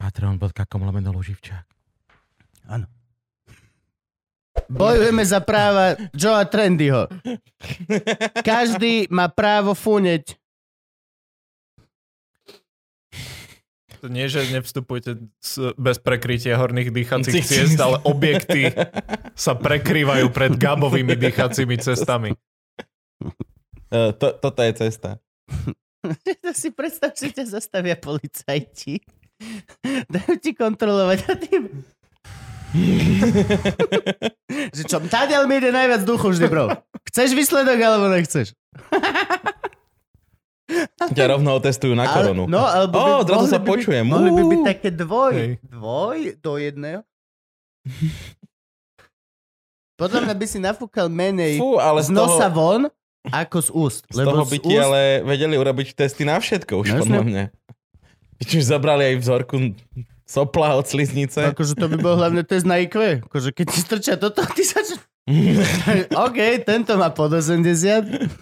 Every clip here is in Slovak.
Patreon.com lomeno Luživčák. Áno. Bojujeme za práva Joea Trendyho. Každý má právo funeť. To nie, že nevstupujte s- bez prekrytia horných dýchacích ciest, ale objekty sa prekrývajú pred gabovými dýchacími cestami. E, to, toto je cesta. To si predstav, že ťa zastavia policajti. Dajú ti kontrolovať a ty... že čo, tadiaľ mi ide najviac duchu vždy, bro. Chceš výsledok, alebo nechceš? Ťa rovno otestujú na koronu. Ale, no, alebo Ó, odrazu mohli sa by počujem. Mohli by byť také dvoj. Hej. Dvoj do jedného. Podľa mňa by si nafúkal menej Fú, ale z z toho, nosa von, ako z úst. z toho by z ti ale vedeli urobiť testy na všetko už Jasne. podľa mňa. Či už zabrali aj vzorku sopla od sliznice. Akože to by bol hlavne test na IQ. Akože keď ti strčia toto, ty sa... OK, tento má pod 80.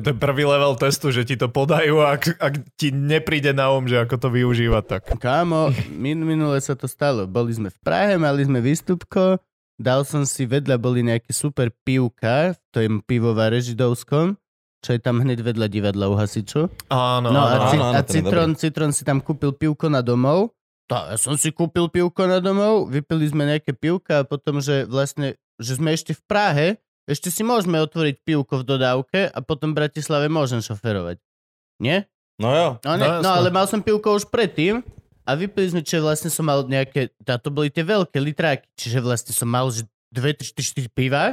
To je prvý level testu, že ti to podajú a ak, ak ti nepríde na um, že ako to využívať, tak Kámo, min, minule sa to stalo. Boli sme v Prahe, mali sme výstupko, dal som si vedľa, boli nejaké super pivka v tom pivovare židovskom, čo je tam hneď vedľa divadla u hasičov. áno, No áno, a, áno, áno, a Citron, Citron si tam kúpil pivko na domov. To, ja som si kúpil pivko na domov, vypili sme nejaké pivka a potom, že vlastne, že sme ešte v Prahe, ešte si môžeme otvoriť pivko v dodávke a potom v Bratislave môžem šoferovať. Nie? No jo. No, ne, No, no, ale mal som pivko už predtým a vypili sme, čo vlastne som mal nejaké, a to boli tie veľké litráky, čiže vlastne som mal, že 2, 3, 4 piva.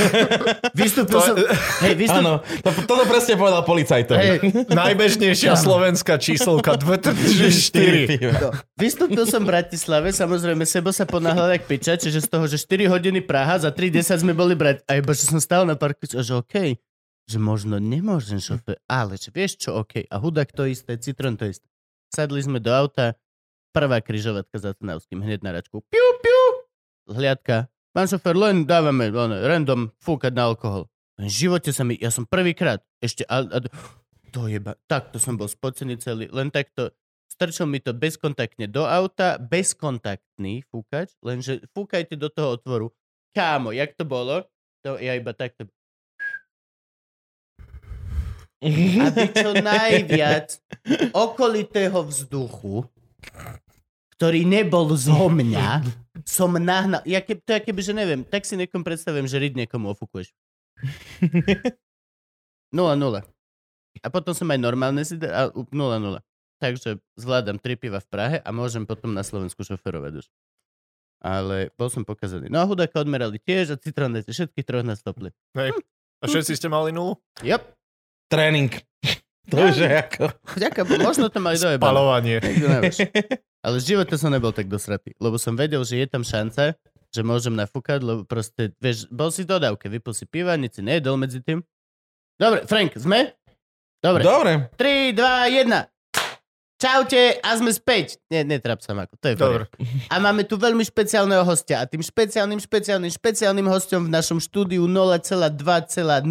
Vystúpil To som... Hej, vystúpil... Áno, to, toto presne povedal policajtovi. Hej, Najbežnejšia slovenská číselka 234. piva. No, vystúpil som v Bratislave, samozrejme, sebo sa ponáhľal jak piča, čiže z toho, že 4 hodiny Praha, za 3.10 sme boli brať. A iba, že som stál na parku, a že OK, že možno nemôžem šofér, ale že vieš čo, OK. A hudák to isté, Citron to isté. Sadli sme do auta, prvá kryžovatka za Trnavským, hneď na račku. Piu, piu, hliadka. Pán šofér, len dávame one, random fúkať na alkohol. V živote sa mi, ja som prvýkrát, ešte, a, a, to jeba, takto som bol spocený celý, len takto, strčil mi to bezkontaktne do auta, bezkontaktný fúkač, lenže fúkajte do toho otvoru. Kámo, jak to bolo? To ja iba takto. Aby čo najviac okolitého vzduchu, ktorý nebol zo mňa, som nahnal. Ja ke, to je keby, že neviem, tak si nekom predstavujem, že ryd niekomu ofúkuješ. 0-0. A potom som aj normálne si dal, a u- 0-0. Takže zvládam tri piva v Prahe a môžem potom na Slovensku šoferovať už. Ale bol som pokazaný. No a hudáka odmerali tiež a citronete všetky troch na stopli. Hej. A všetci ste mali nulu? Yep. Tréning. To je ako... Vďaka, možno to mali dojebané. Spalovanie. Ale v živote som nebol tak dosratý, lebo som vedel, že je tam šanca, že môžem nafúkať, lebo proste, vieš, bol si v dodávke, vypil si piva, nič si nejedol medzi tým. Dobre, Frank, sme? Dobre. Dobre. 3, 2, 1. Čaute a sme späť. Nie, netrap sa, Mako, to je Dobre. Dobre. A máme tu veľmi špeciálneho hostia a tým špeciálnym, špeciálnym, špeciálnym hostom v našom štúdiu 0,2,02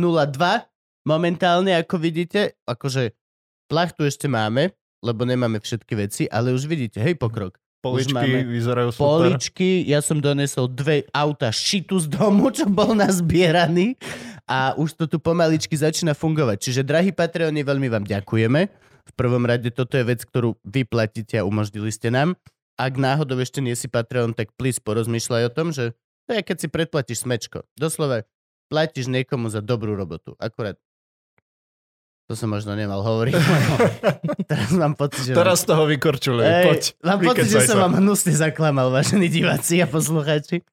momentálne, ako vidíte, akože plachtu ešte máme, lebo nemáme všetky veci, ale už vidíte, hej, pokrok. Poličky máme vyzerajú super. Poličky, ja som donesol dve auta šitu z domu, čo bol nazbieraný a už to tu pomaličky začína fungovať. Čiže, drahí Patreoni, veľmi vám ďakujeme. V prvom rade toto je vec, ktorú vy platíte a umožnili ste nám. Ak náhodou ešte nie si Patreon, tak please porozmýšľaj o tom, že to je, keď si predplatíš smečko. Doslova, platíš niekomu za dobrú robotu. Akurát to som možno nemal hovoriť. Teraz mám pocit, že... Teraz z toho vykorčujú. Poď, mám pocit, že som vám hnusne zaklamal, vážení diváci a poslucháči.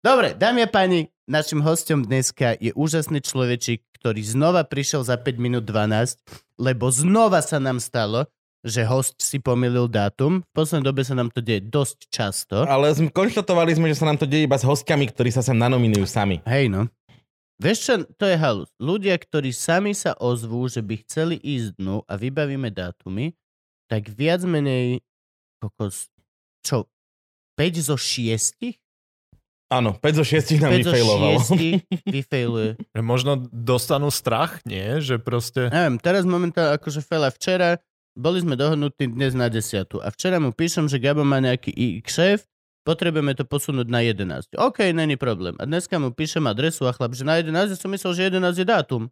Dobre, dámy a páni, našim hostom dneska je úžasný človečík, ktorý znova prišiel za 5 minút 12, lebo znova sa nám stalo, že host si pomýlil dátum. V poslednej dobe sa nám to deje dosť často. Ale konštatovali sme, že sa nám to deje iba s hostiami, ktorí sa sem nanominujú sami. Hej no. Vieš čo, to je halus. Ľudia, ktorí sami sa ozvú, že by chceli ísť dnu a vybavíme dátumy, tak viac menej kokos, čo, 5 zo 6? Áno, 5 zo 6 nám 5 zo vyfailovalo. 6 vyfailuje. Že Možno dostanú strach, nie? Že proste... Neviem, teraz momentálne akože fela včera, boli sme dohodnutí dnes na 10. A včera mu píšem, že Gabo má nejaký šéf, potrebujeme to posunúť na 11. OK, není problém. A dneska mu píšem adresu a chlap, že na 11 ja som myslel, že 11 je dátum.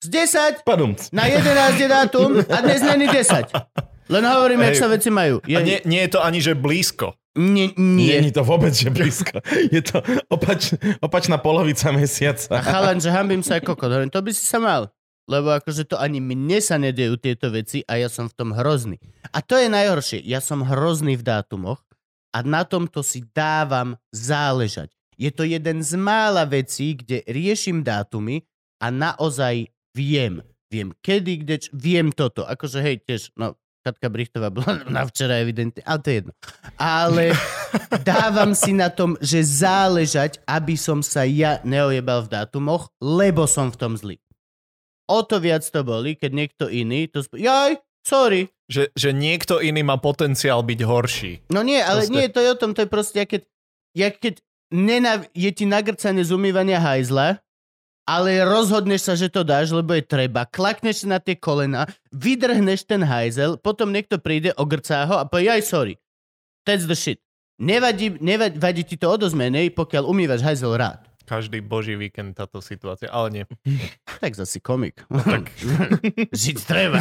Z 10 Padum. na 11 je dátum a dnes není 10. Len hovorím, jak sa veci majú. Je, A nie, nie je to ani, že blízko. nie, Nie je to vôbec, že blízko. Je to opač, opačná polovica A mesiaca. chalan, že hambím sa ako kokot. To by si sa mal. Lebo akože to ani mne sa nedejú tieto veci a ja som v tom hrozný. A to je najhoršie. Ja som hrozný v dátumoch a na tomto si dávam záležať. Je to jeden z mála vecí, kde riešim dátumy a naozaj viem. Viem kedy, kde, viem toto. Akože hej, tiež, no, Katka Brichtová bola na včera evidentne, ale to je jedno. Ale dávam si na tom, že záležať, aby som sa ja neojebal v dátumoch, lebo som v tom zlý. O to viac to boli, keď niekto iný to... Sp- Jaj, sorry. Že, že niekto iný má potenciál byť horší. No nie, ale Proste- nie, to je o tom, to je proste, jak keď, jak keď nenav- je ti nagrcané z umývania hajzla, ale rozhodneš sa, že to dáš, lebo je treba, klakneš na tie kolena, vydrhneš ten hajzel, potom niekto príde, ogrcá ho a povie, jaj, sorry. That's the shit. Nevadí, nevadí vadí ti to o dosť menej, pokiaľ umývaš hajzel rád. Každý boží víkend táto situácia, ale nie. Tak zase komik. No, tak. Žiť treba.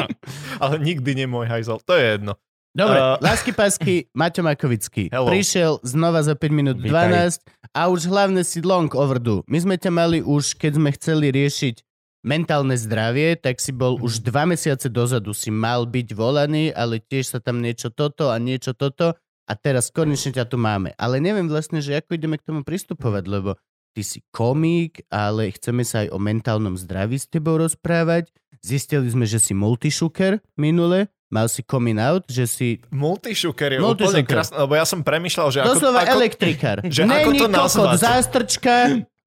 Ale nikdy nie môj hajzel, to je jedno. Dobre, uh, lásky pásky, Maťo Makovický. Hello. Prišiel znova za 5 minút Vítaj. 12 a už hlavne si long overdue. My sme ťa mali už, keď sme chceli riešiť mentálne zdravie, tak si bol už dva mesiace dozadu, si mal byť volaný, ale tiež sa tam niečo toto a niečo toto a teraz konečne ťa tu máme. Ale neviem vlastne, že ako ideme k tomu pristupovať, lebo ty si komík, ale chceme sa aj o mentálnom zdraví s tebou rozprávať. Zistili sme, že si multishuker minule, mal si coming out, že si Multishuker je úplne Multishuker. krásne, lebo ja som premyšľal, že ako, Doslova ako, elektrikár. že ako Není to kokot, zástrčka.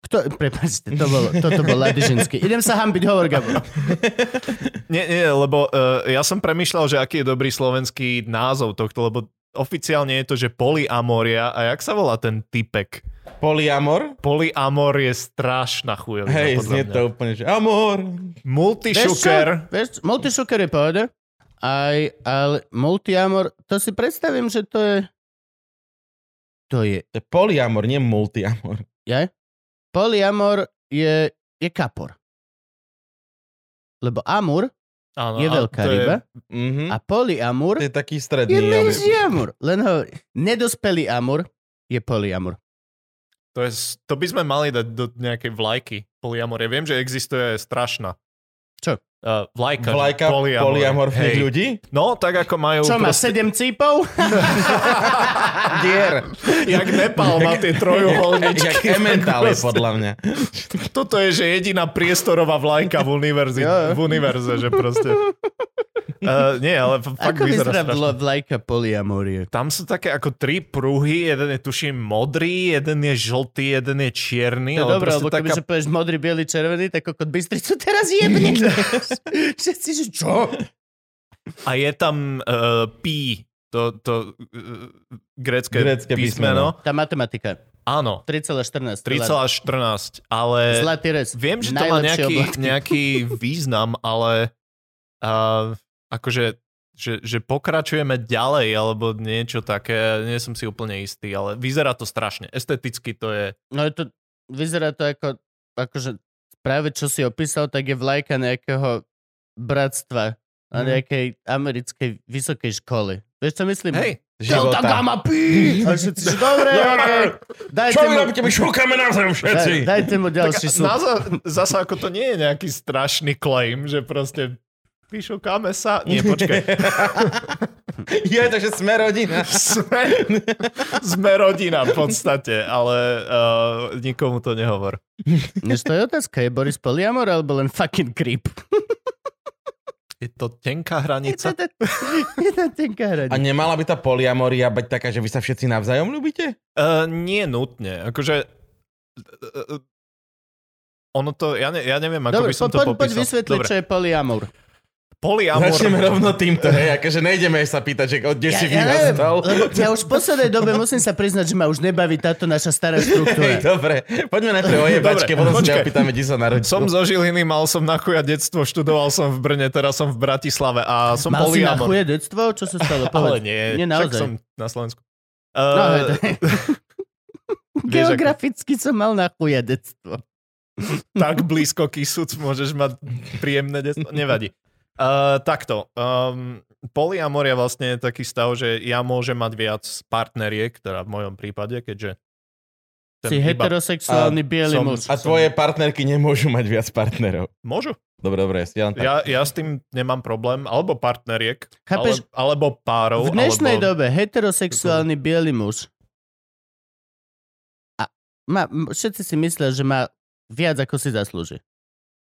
Kto, prepáčte, to bolo, toto bol ženský. Idem sa hambiť, hovor Gabo. Nie, nie, lebo uh, ja som premyšľal, že aký je dobrý slovenský názov tohto, lebo oficiálne je to, že polyamoria a jak sa volá ten typek? Polyamor? Polyamor je strašná chujovina. Hej, znie mňa. to úplne, že amor. Multishuker. Vieš, multishuker je pohode, aj, ale multiamor, to si predstavím, že to je... To je... To je polyamor, nie multiamor. Ja? Polyamor je, je kapor. Lebo amur Áno, je veľká je- ryba Mhm. a polyamur To je taký je stredný. menší amur. Len hovorí, nedospelý amur je polyamor. To, je, to by sme mali dať do nejakej vlajky polyamorie. Viem, že existuje strašná. Čo? Uh, vlajka. Vlajka polyamorfných Hej. ľudí? No, tak ako majú... Čo má, proste- sedem cípov? Dier. Jak Nepal má tie trojuholničky. Jak ementály, podľa mňa. Toto je, že jediná priestorová vlajka v, jo. v univerze, že proste... Uh, nie, ale fakt Ako vyzerá vyzerá strašne. vla- vlajka polyamorie? Tam sú také ako tri pruhy, jeden je tuším modrý, jeden je žltý, jeden je čierny. To je dobré, lebo keby, taká... že povieš modrý, biely, červený, tak kokot Bystricu teraz jebne. Všetci, že čo? A je tam uh, pi, to, to uh, grécké, Grécke písmeno. Tá matematika. Áno, 3,14. 3,14, ale Zlatý res. viem, že to má nejaký, nejaký význam, ale uh, akože že, že pokračujeme ďalej alebo niečo také, nie som si úplne istý, ale vyzerá to strašne. Esteticky to je... No je to, vyzerá to ako, akože práve čo si opísal, tak je vlajka nejakého bratstva na Mhm. nejakej americkej vysokej školy. Vieš, čo myslím? Hej, Delta Života. Gamma Pi! A všetci, že dobre, okej. Dajte Čo mu, robíte? My šúkame na zem daj, všetci. dajte mu tak ďalší súd. naza, zasa ako to nie je nejaký strašný claim, že proste vyšukáme sa. Nie, počkaj. Je to, že sme rodina. Sme, sme rodina v podstate, ale uh, nikomu to nehovor. Než to je otázka, je Boris Poliamor alebo len fucking creep? Je to tenká Je hranica. to, je to tenká A hranica. nemala by tá poliamoria byť taká, že vy sa všetci navzájom ľúbite? Uh, nie nutne. Akože... Uh, ono to, ja, ne, ja neviem, ako Dobre, by som po, to poď, poď popísal. vysvetliť, Dobre, čo je polyamor. Polyamor. Začneme rovno týmto, hej, akože nejdeme sa pýtať, že kde si neviem, vyrastal. ja už v poslednej dobe musím sa priznať, že ma už nebaví táto naša stará Hej, štruktúra. dobre, poďme najprv o jebačke, potom sa opýtame, kde sa narodil. Som zo Žiliny, mal som na chuja detstvo, študoval som v Brne, teraz som v Bratislave a som Mal si na chuje detstvo? Čo sa stalo? Ale Povedz. nie, Nie, však naozaj. som na Slovensku. No, Uh, hej, to je- Vieš, ako- Geograficky som mal na chuje detstvo. tak blízko Kisuc môžeš mať príjemné detstvo. Nevadí. Uh, takto. Um, polyamor je vlastne taký stav, že ja môžem mať viac partneriek, teda v mojom prípade, keďže Si heterosexuálny biely muž. A tvoje partnerky nemôžu mať viac partnerov. Môžu. Dobre, dobre, ja tak. Ja, ja s tým nemám problém. Alebo partneriek, Chápeš? ale, alebo párov. V dnešnej alebo... dobe heterosexuálny biely muž a má, všetci si myslia, že má viac, ako si zaslúži.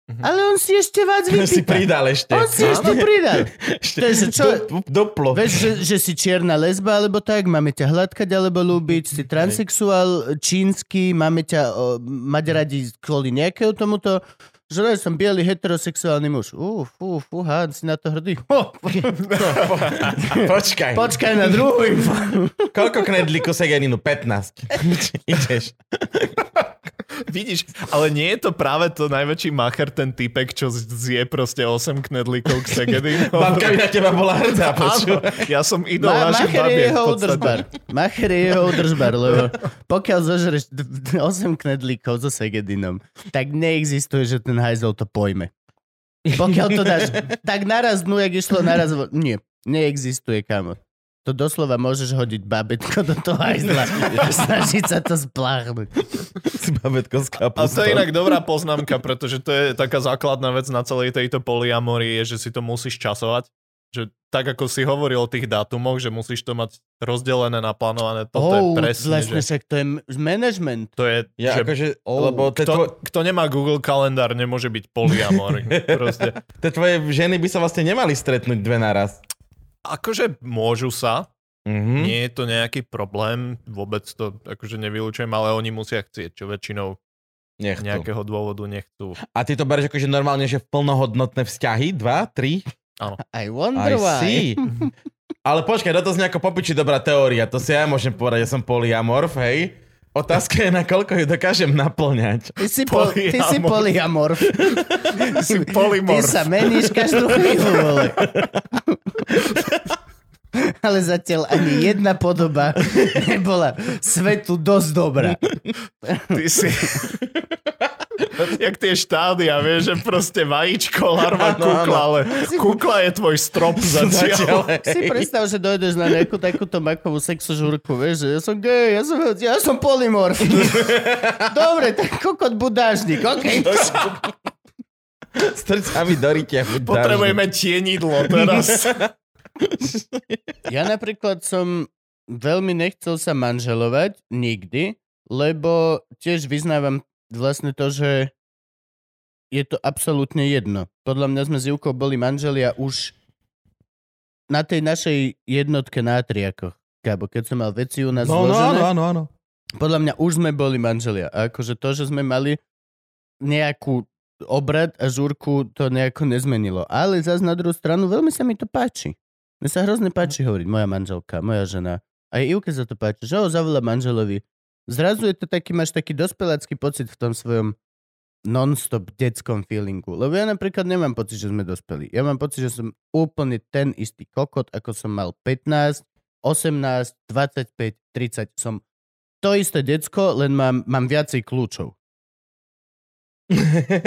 Mhm. Ale on si ešte si vypýta. pridal ešte. On si ešte pridal. ešte To je, čo- do, doplo. Vieš, že, že si čierna lesba, alebo tak, máme ťa hladkať, alebo ľúbiť, si transexuál, čínsky, máme ťa o, mať radi kvôli nejakého tomuto, že ne, som biely heterosexuálny muž. Ú, fú, fúha, si na to hrdý. Počkaj. počkaj na druhú. Koľko knedlíkov segeninu? 15. Ideš. Vidíš, ale nie je to práve to najväčší macher, ten typek, čo zje proste 8 knedlíkov k Segedy. Babka by na teba bola hrdá. Áno, ja som idol Ma, našich Macher je jeho udržbar. Macher je jeho udržbar, lebo pokiaľ zožereš d- d- 8 knedlíkov so Segedinom, tak neexistuje, že ten hajzel to pojme. Pokiaľ to dáš tak naraz dnu, jak išlo naraz... Nie, neexistuje, kamo. To doslova môžeš hodiť babetko do toho hajzla a snažiť sa to spláchnuť. Si babetko s A to je inak dobrá poznámka, pretože to je taká základná vec na celej tejto polyamorii, je, že si to musíš časovať. Že tak ako si hovoril o tých dátumoch, že musíš to mať rozdelené, naplánované, toto je Oh, presne, vlastne že však to je management. to je, Ja že akože, Oh, lebo kto, tvo- kto nemá Google kalendár, nemôže byť polyamor. Proste. tie tvoje ženy by sa vlastne nemali stretnúť dve naraz. Akože môžu sa, Mhm. nie je to nejaký problém, vôbec to akože nevylučujem, ale oni musia chcieť, čo väčšinou Nechcú. nejakého dôvodu nechcú. A ty to bereš akože normálne, že v plnohodnotné vzťahy? Dva, tri? I wonder I why. see. Ale počkaj, toto znie ako popiči dobrá teória. To si ja môžem povedať, že som polyamorf, hej? Otázka je, na koľko ju dokážem naplňať. Ty si, pol, ty si polyamor. Si Ty polymorf. sa meníš každú chvíľu. Ale zatiaľ ani jedna podoba nebola svetu dosť dobrá. Ty si... Jak tie štádia, vieš, že proste vajíčko, larva, Áno, kukla, ale kukla je tvoj strop Zatiaľ, zatiaľ. Si predstav, že dojdeš na nejakú takúto makovú sexožúrku, vieš, že ja som gay, ja som, ja som polymorf. Dobre, tak kokot budážnik, okej. Sa mi do rytia. Potrebujeme tienidlo teraz. Ja napríklad som veľmi nechcel sa manželovať nikdy, lebo tiež vyznávam vlastne to, že je to absolútne jedno. Podľa mňa sme s Júkou boli manželia už na tej našej jednotke na triakoch. Kábo, keď som mal veci u nás No, no, zložené, áno, áno, áno. podľa mňa už sme boli manželia. A akože to, že sme mali nejakú obrad a žúrku, to nejako nezmenilo. Ale zase na druhú stranu veľmi sa mi to páči. Mne sa hrozne páči hovoriť moja manželka, moja žena. Aj Ivke sa to páči, že ho zavolá manželovi. Zrazu je to taký, máš taký dospelácky pocit v tom svojom non-stop detskom feelingu. Lebo ja napríklad nemám pocit, že sme dospeli. Ja mám pocit, že som úplne ten istý kokot, ako som mal 15, 18, 25, 30. Som to isté decko, len mám, mám viacej kľúčov.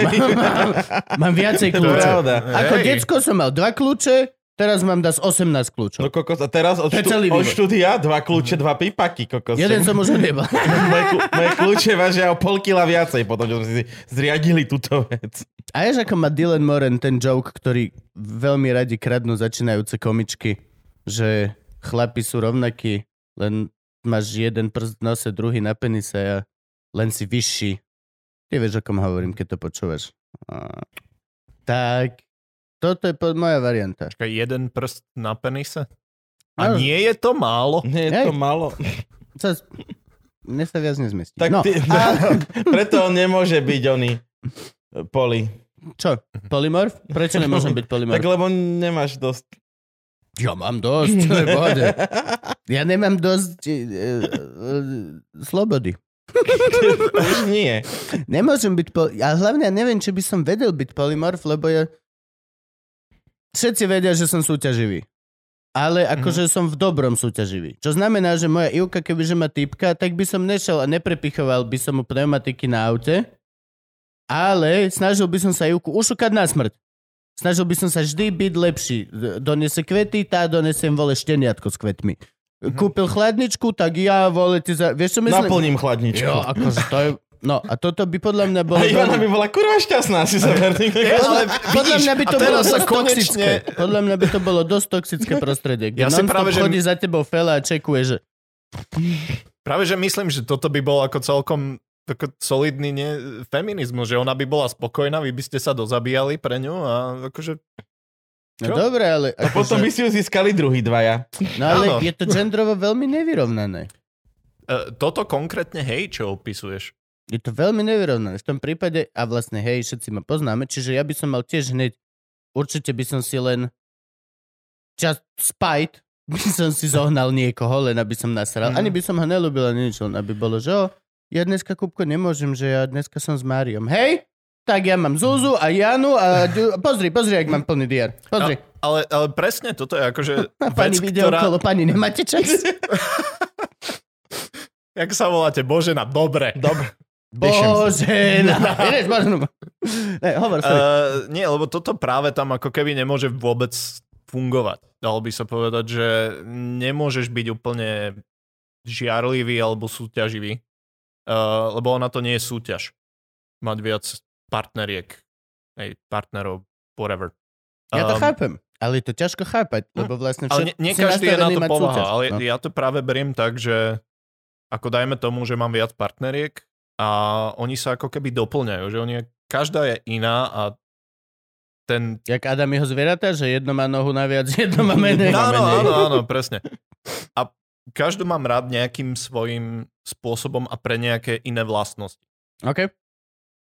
mám, mám, mám viacej kľúčov. Ako decko som mal dva kľúče, teraz mám das 18 kľúčov. No kokos, a teraz od, štú, od štúdia dva kľúče, dva pípaky, kokos. Jeden som už nebal. moje, moje kľúče vážia o pol kila viacej, potom čo sme si zriadili túto vec. A vieš, ako má Dylan Moran ten joke, ktorý veľmi radi kradnú začínajúce komičky, že chlapi sú rovnakí, len máš jeden prst v nose, druhý na penise a len si vyšší. Ty vieš, o kom hovorím, keď to počúvaš. A... Tak Toto je pod moja varianta. Počkaj, jeden prst na penise? A No. nie je to málo. Nie je Hej. to malo. Sa, mne sa viac nezmestí. Tak no, ty, a, preto on nemôže byť oný poli. čo? Polymorf? Prečo nemôžem byť Tak polymorf? lebo nemáš dosť. Ja mám dosť, to je. Ja nemám dosť e, e, e, slobody. Už nie. Nemôžem byť pol... A hlavne ja neviem, či by som vedel byť polymorf, lebo ja... Všetci vedia, že som súťaživý. Ale akože som v dobrom súťaživý. Čo znamená, že moja Ivka, kebyže má typka, tak by som nešiel a neprepichoval by som mu pneumatiky na aute, ale snažil by som sa Ivku ušukať na smrť. Snažil by som sa vždy byť lepší. Donese kvety, tá donesem vole šteniatko s kvetmi. Kúpil chladničku, tak ja vole ty za... Vieš čo myslím? Naplním chladničku. Jo, akože to je... No a toto by podľa mňa bolo... A Ivana by bola kurva šťastná, si sa verný. Podľa, podľa mňa by to bolo dosť toxické. Podľa mňa by to bolo dosť toxické prostredie, kde Ja si práve, že- chodí za tebou fela a čekuje, že Práve, že myslím, že toto by bol ako celkom ako solidný ne, feminizmus, že ona by bola spokojná, vy by ste sa dozabíjali pre ňu a akože... no dobre, ale... A potom by si ju získali druhý dvaja. No ale Áno. je to gendrovo veľmi nevyrovnané. E, toto konkrétne, hej, čo opisuješ? Je to veľmi nevyrovnané. V tom prípade, a vlastne hej, všetci ma poznáme, čiže ja by som mal tiež hneď, určite by som si len just spite, by som si zohnal niekoho, len aby som nasral. Mhm. Ani by som ho nelúbil, ani nič, len aby bolo, že o, ja dneska kúbko nemôžem, že ja dneska som s Máriom. Hej, tak ja mám Zuzu a Janu a pozri, pozri, ak mám plný diar. Pozri. Ale, ale presne toto je akože A pani vec, video ktorá... okolo, pani, nemáte čas? Jak sa voláte? Božena, dobre. Dobre. Bože, no. Ideš, no. Ne, hovor, sorry. Uh, nie, lebo toto práve tam ako keby nemôže vôbec fungovať. Dalo by sa povedať, že nemôžeš byť úplne žiarlivý alebo súťaživý, uh, lebo ona to nie je súťaž. Mať viac partneriek, hej, partnerov, whatever. Ja to Um, chápem, ale je to ťažko chápať, lebo vlastne Ale nie, nie každý je na to súťaž. ale No. ja to práve beriem tak, že ako dajme tomu, že mám viac partneriek a oni sa ako keby doplňajú, že oni, každá je iná a ten... Jak Adam jeho zvieratá, že jedno má nohu naviac, jedno má menej. No, áno, menej. áno, áno, presne. A každú mám rád nejakým svojim spôsobom a pre nejaké iné vlastnosti. OK,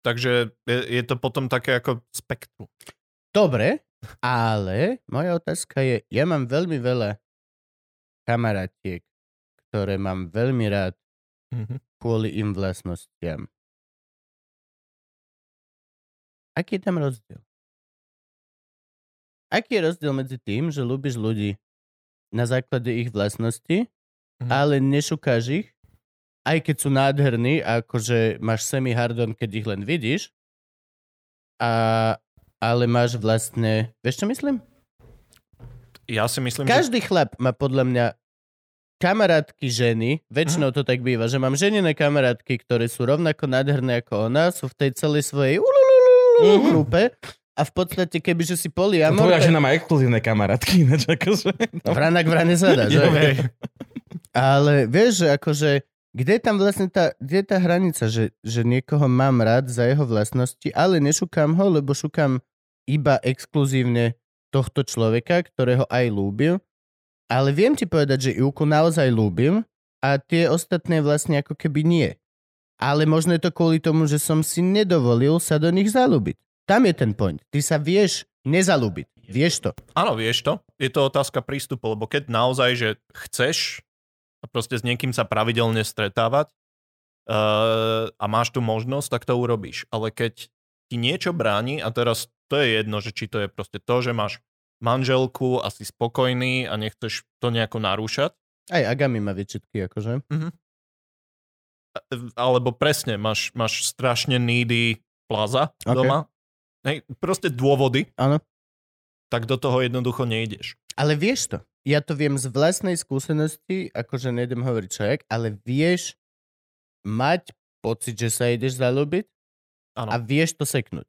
Takže je, je to potom také ako spektrum. dobre, ale moja otázka je, ja mám veľmi veľa kamarátiek, ktoré mám veľmi rád Mhm. kvôli im vlastnostiam. Aký je tam rozdiel? Aký je rozdiel medzi tým, že ľúbiš ľudí na základe ich vlastností, Mhm. ale nešukáš ich, aj keď sú nádherní, akože máš semi-hardon, keď ich len vidíš, a, ale máš vlastne... Vieš, čo myslím? Ja si myslím, že... Každý chlap má podľa mňa kamarátky ženy, väčšinou to tak býva, že mám ženené kamarátky, ktoré sú rovnako nádherné ako ona, sú v tej celej svojej Mhm. grupe a v podstate, kebyže si poliamor, Tvoja žena má exkluzívne kamarátky, ináč akože. vranak vrane sa dá, že? Ale vieš, že akože, kde je tam vlastne tá, kde je tá hranica, že, že niekoho mám rád za jeho vlastnosti, ale nešukám ho, lebo šukám iba exkluzívne tohto človeka, ktorého aj lúbil. Ale viem ti povedať, že Ivku naozaj lúbim a tie ostatné vlastne ako keby nie. Ale možno je to kvôli tomu, že som si nedovolil sa do nich zalúbiť. Tam je ten point. Ty sa vieš nezalúbiť. Vieš to. Áno, vieš to. Je to otázka prístupu, lebo keď naozaj, že chceš proste s niekým sa pravidelne stretávať uh, a máš tu možnosť, tak to urobíš. Ale keď ti niečo bráni, a teraz to je jedno, že či to je proste to, že máš manželku a si spokojný a nechceš to nejako narúšať, Aj Agami má výčitky, akože. alebo presne máš, máš strašne needy plaza Ok. doma, hej, proste dôvody, Áno. tak do toho jednoducho nejdeš. Ale vieš to. Ja to viem z vlastnej skúsenosti, akože nejdem hovoriť človek, ale vieš mať pocit, že sa ideš zalúbiť Áno. a vieš to seknúť.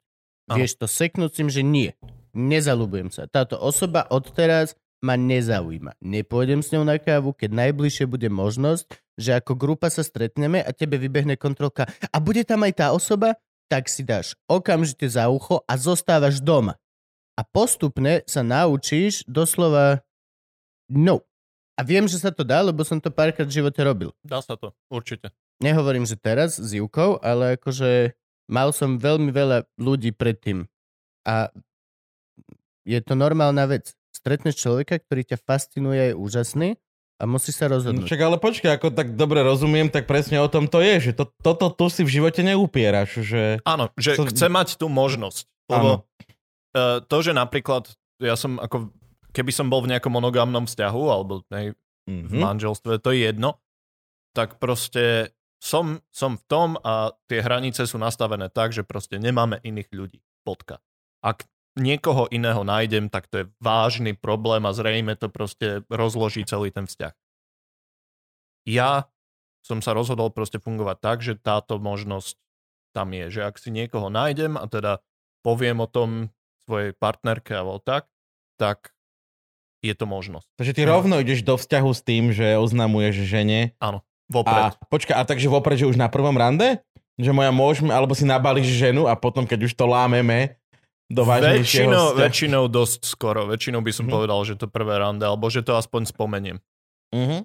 Áno. Vieš to seknúť tým, že nie. Nezalúbujem sa. Táto osoba odteraz ma nezaujíma. Nepôjdem s ňou na kávu, keď najbližšie bude možnosť, že ako grupa sa stretneme a tebe vybehne kontrolka a bude tam aj tá osoba, tak si dáš okamžite za ucho a zostávaš doma. a postupne sa naučíš doslova no. A viem, že sa to dá, lebo som to párkrát v živote robil. Dá sa to, určite. Nehovorím, že teraz s Jukou, ale akože mal som veľmi veľa ľudí predtým. A je to normálna vec. Stretneš človeka, ktorý ťa fascinuje, je úžasný a musí sa rozhodnúť. Však ale počkaj, ako tak dobre rozumiem, tak presne o tom to je, že to, toto tu si v živote neupieraš, že... Áno, že To- chce mať tú možnosť. Lebo uh, to, že napríklad ja som ako, keby som bol v nejakom monogamnom vzťahu, alebo hej, v Mhm. manželstve, to je jedno, tak proste som, som v tom a tie hranice sú nastavené tak, že proste nemáme iných ľudí. Bodka. Ak niekoho iného nájdem, tak to je vážny problém a zrejme to proste rozloží celý ten vzťah. Ja som sa rozhodol proste fungovať tak, že táto možnosť tam je, že ak si niekoho nájdem a teda poviem o tom svojej partnerke alebo tak, tak je to možnosť. Takže ty rovno ideš do vzťahu s tým, že oznamuješ žene. Vopred. A počkaj, a takže vopred, že už na prvom rande? Že moja môžeme, alebo si nabalíš ženu a potom, keď už to lámeme do vážnejšieho Väčšinou, vzťahu. väčšinou dosť skoro. Väčšinou by som Mhm. povedal, že to prvé rande, alebo že to aspoň spomeniem. Mhm.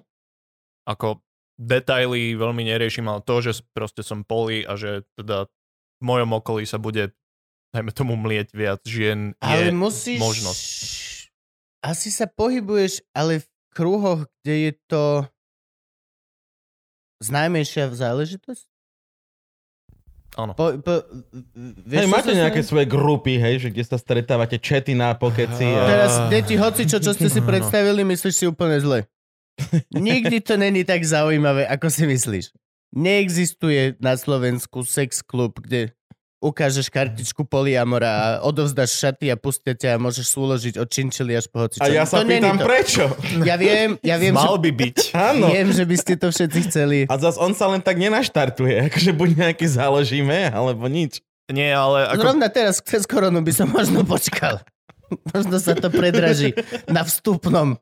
Ako detaily veľmi neriešim, ale to, že proste som poli a že teda v mojom okolí sa bude dajme tomu mlieť viac žien Ale je musíš... možnosť. Asi sa pohybuješ, ale v kruhoch, kde je to známejšia záležitosť? Áno. Po, po, Hej, čo máte sa nejaké svoje grupy, hej, že kde sa stretávate, čety na pokeci. A... Teraz, deti, hoci čo, čo ste si predstavili, myslíš si úplne zle. Nikdy to není tak zaujímavé, ako si myslíš. Neexistuje na Slovensku sex klub, kde ukážeš kartičku poliamora a odovzdáš šaty a pustia ťa a môžeš súložiť od činčili až po hocičo. A ja sa to pýtam, to. prečo? Ja viem, ja viem, Mal že, by byť. Áno. viem, že by ste to všetci chceli. A zas on sa len tak nenaštartuje, akože buď nejaký založíme, alebo nič. Nie, ale ako, Zrovna teraz, cez koronu by som možno počkal. Možno sa to predraží na vstupnom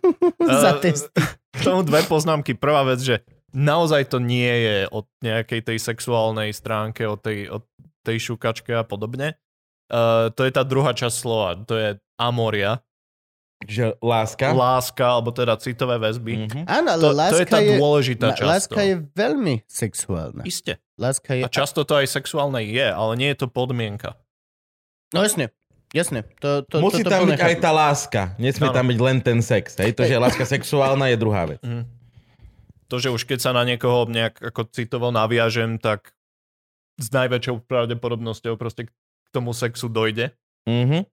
za Eh, test. k tomu dve poznámky. Prvá vec, že naozaj to nie je o nejakej tej sexuálnej stránke, o tej, o tej šukačke a podobne. Uh, to je tá druhá časť slova, to je amoria, Že láska. láska, alebo teda citové väzby. Mhm. Áno, ale To, to láska je tá je, dôležitá la- časť. láska je veľmi sexuálna. Isté. Láska je... A často to aj sexuálne je, ale nie je to podmienka. No jasne, jasne. To, to, Musí to, to tam byť aj tá láska. Nesmie Áno. tam byť len ten sex. Hej? To, že je láska sexuálna, je druhá vec. Mhm. To, že už keď sa na niekoho nejak ako citovo naviažem, tak s najväčšou pravdepodobnosťou proste k tomu sexu dojde. Mhm.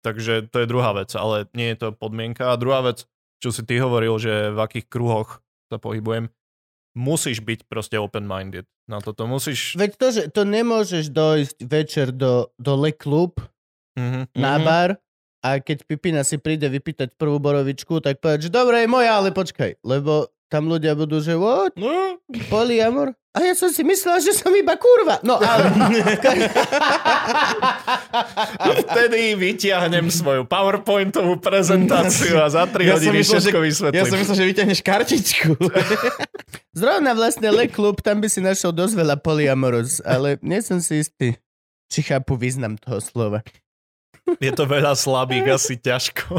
Takže to je druhá vec, ale nie je to podmienka. A druhá vec, čo si ty hovoril, že v akých kruhoch sa pohybujem, musíš byť proste open-minded na toto. Musíš... Veď to, že to nemôžeš dojsť večer do, do Le Club Mhm. na Mhm. bar a keď Pipina si príde vypýtať prvú borovičku, tak povedať, že dobre, je moja, ale počkaj, lebo tam ľudia budú, že what? No, Polyamor? A ja som si myslela, že som iba kurva. No ale... A vtedy vyťahnem svoju PowerPointovú prezentáciu a za 3 Ja hodiny myslel, všetko že- vysvetlím. ja som myslel, že vyťahneš kartičku. Zrovna vlastne Le Club, tam by si našiel dosť veľa polyamoros, ale nie som si istý, či chápu význam toho slova. Je to veľa slabých, asi ťažko.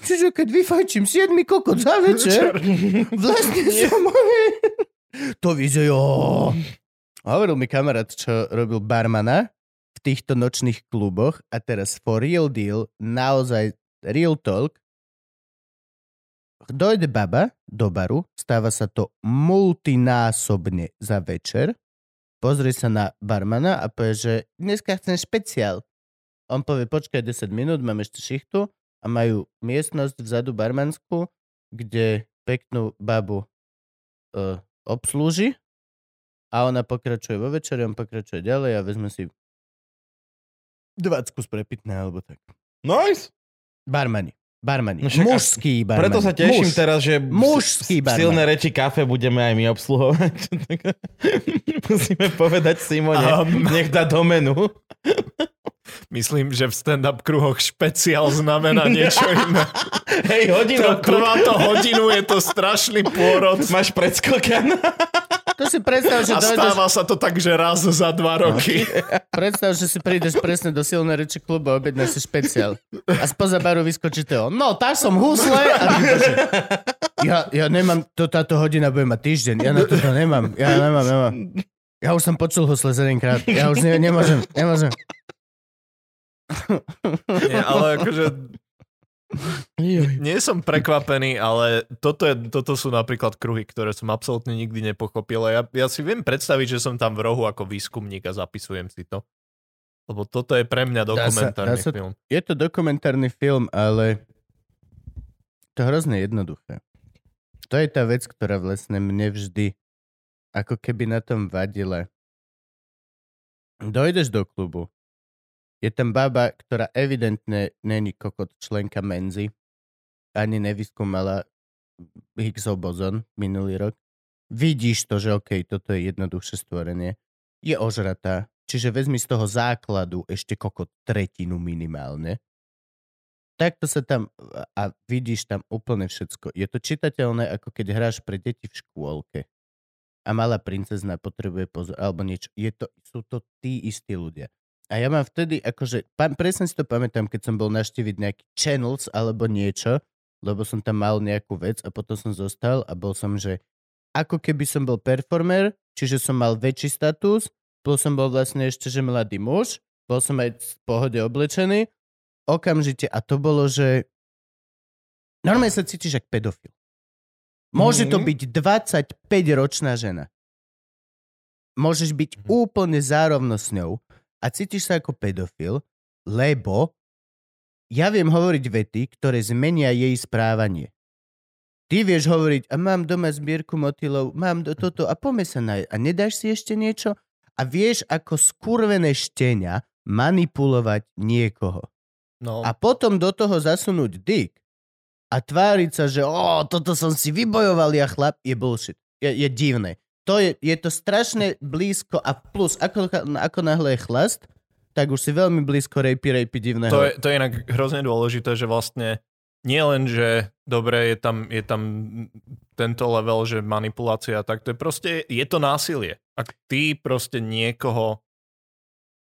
Čiže keď vyfajčím 7 kokot za večer, vlastne som... to vyzerá, jo. Hovoril mi kamarát, čo robil barmana v týchto nočných kluboch a teraz for real deal, naozaj real talk, dojde baba do baru, stáva sa to multinásobne za večer, pozrie sa na barmana a povie, že dneska chcem špeciál. On povie, počkaj 10 minút, mám ešte šichtu a majú miestnosť vzadu barmanskú, kde peknú babu uh, obslúži a ona pokračuje vo večeri, on pokračuje ďalej a vezme si 20 z prepitné alebo tak. Nice. Barmani. Barmani. No však Mužský barmani. Preto sa teším Muž. teraz, že Mužský s- barman. silné reči kafe budeme aj my obsluhovať. Musíme povedať Simone, Um. nech dá do menu. Myslím, že v stand-up kruhoch špeciál znamená niečo iné. Hej, hodinu. To, trvá to hodinu, je to strašný pôrod. Máš predsklkan? To si predstav, že A dojdeš, stáva sa to tak, že raz za dva roky. predstav, že si prídeš presne do silnej reči klubu a objednáš si špeciál. A spoza baru vyskočí to. No, tak som husle. A bože, ja, ja nemám, to táto hodina bude mať týždeň. Ja na toto nemám. Ja nemám, nemám. Ja už som počul husle za jedenkrát. Ja už ne, nemôžem, nemôžem. Nie, ale akože nie som prekvapený, ale toto, je, toto sú napríklad kruhy, ktoré som absolútne nikdy nepochopil. Ja, ja si viem predstaviť, že som tam v rohu ako výskumník a zapisujem si to. Lebo toto je pre mňa dokumentárny dá sa- film. Je to dokumentárny film, ale to hrozne jednoduché. To je tá vec, ktorá vlastne mne vždy ako keby na tom vadila. Dojdeš do klubu, je tam baba, ktorá evidentne není kokot členka Menzy, ani nevyskúmala Higgsov bozon minulý rok. Vidíš to, že OK, toto je jednoduchšie stvorenie. Je ožratá, čiže vezmi z toho základu ešte kokot tretinu minimálne. Takto sa tam a vidíš tam úplne všetko. Je to čitateľné, ako keď hráš pre deti v škôlke a malá princezna potrebuje pozor, alebo niečo. Je to, sú to tí istí ľudia. A ja mám vtedy, akože, pa, presne si to pamätám, keď som bol naštíviť nejaký channels alebo niečo, lebo som tam mal nejakú vec a potom som zostal a bol som, že ako keby som bol performer, čiže som mal väčší status, bol som bol vlastne ešte, že mladý muž, bol som aj v pohode oblečený, okamžite, a to bolo, že normálne sa cítiš ako pedofil. Môže to Mhm. byť 25-ročná žena. Môžeš byť Mhm. úplne zárovno s ňou a cítiš sa ako pedofil, lebo ja viem hovoriť vety, ktoré zmenia jej správanie. Ty vieš hovoriť, a mám doma zbierku motylov, mám do toto a poďme sa na... A nedáš si ešte niečo? A vieš ako skurvené štenia manipulovať niekoho. No, A potom do toho zasunúť dick a tváriť sa, že o, toto som si vybojoval ja chlap, je bullshit. Je, je divné. To je, je to strašne blízko a plus, ako, ako náhle je chlast, tak už si veľmi blízko rejpy, rejpy divného. to, je, to je inak hrozne dôležité, že vlastne nie len, že dobre, je tam, je tam tento level, že manipulácia, tak to je proste, je to násilie. Ak ty proste niekoho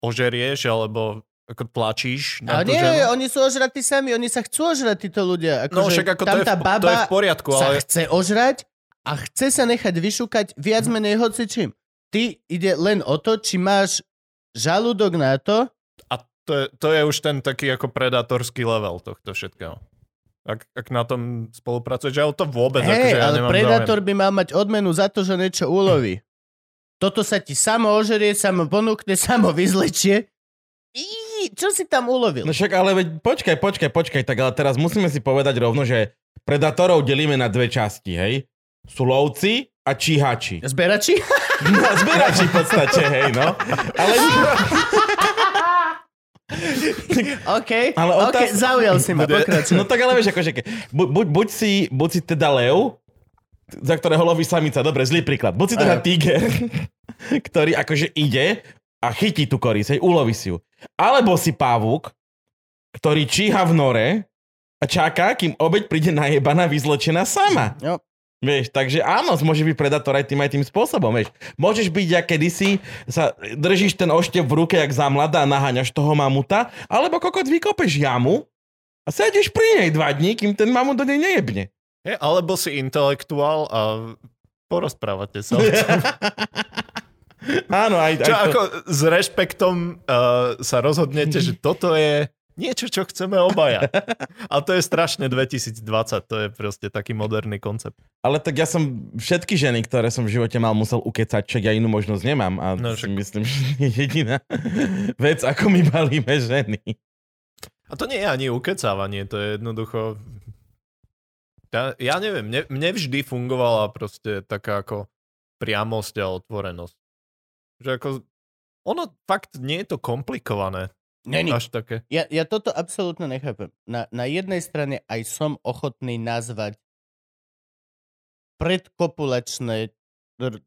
ožerieš, alebo ako tlačíš na Ale nie, ženu, oni sú ožratí sami, oni sa chcú ožrať, títo ľudia. Ako, no však ako to tam je, tá v, baba to je v poriadku, sa ale chce ožrať a chce sa nechať vyšúkať viac menej hocičím. Ty ide len o to, či máš žalúdok na to, A to je, to je už ten taký ako predátorský level tohto všetkého. Ak, ak na tom spolupracuješ, ale to vôbec, Hej, akože ja ale nemám predátor záujem. by mal mať odmenu za to, že niečo uloví. Toto sa ti samo ožerie, samo ponúkne, samo vyzlečie. Í, čo si tam ulovil? No však ale veď, počkaj, počkaj, počkaj, tak ale teraz musíme si povedať rovno, že predátorov delíme na dve časti, hej? Sú lovci a číhači. Zberači? No, zbierači v podstate, hej, no. Ale OK, Ale OK, otáz- zaujal si ma, pokračuj. No tak ale vieš, akože, bu, buď, buď, si, buď si teda lev, za ktorého loví samica, dobre, zlý príklad. Buď si teda tiger, ktorý akože ide a chytí tú koris, hej, uloví si ju. Alebo si pavúk, ktorý číha v nore a čaká, kým obeď príde najebaná vyzlečená sama. Jo. Vieš, takže áno, môže byť predátor aj tým aj tým spôsobom, vieš. Môžeš byť, jak kedysi sa držíš ten oštep v ruke, jak za mladá, naháňaš toho mamuta, alebo kokot vykopeš jamu a sedíš pri nej dva dní, kým ten mamut do nej nejebne. Je, alebo si intelektuál a porozprávate sa. o tom. áno, aj, aj Čo to. ako s rešpektom uh, sa rozhodnete, že toto je niečo, čo chceme obaja. A to je strašne 2020, to je proste taký moderný koncept. Ale tak ja som všetky ženy, ktoré som v živote mal, musel ukecať, čak ja inú možnosť nemám a No, si však- myslím, že je jediná vec, ako my balíme ženy. A to nie je ani ukecávanie, to je jednoducho... Ja, ja neviem, mne, mne vždy fungovala proste taká ako priamosť a otvorenosť. Že ako... Ono fakt nie je to komplikované. Není. Až také. Ja, ja toto absolútne nechápem. Na, na jednej strane aj som ochotný nazvať predkopulačné r-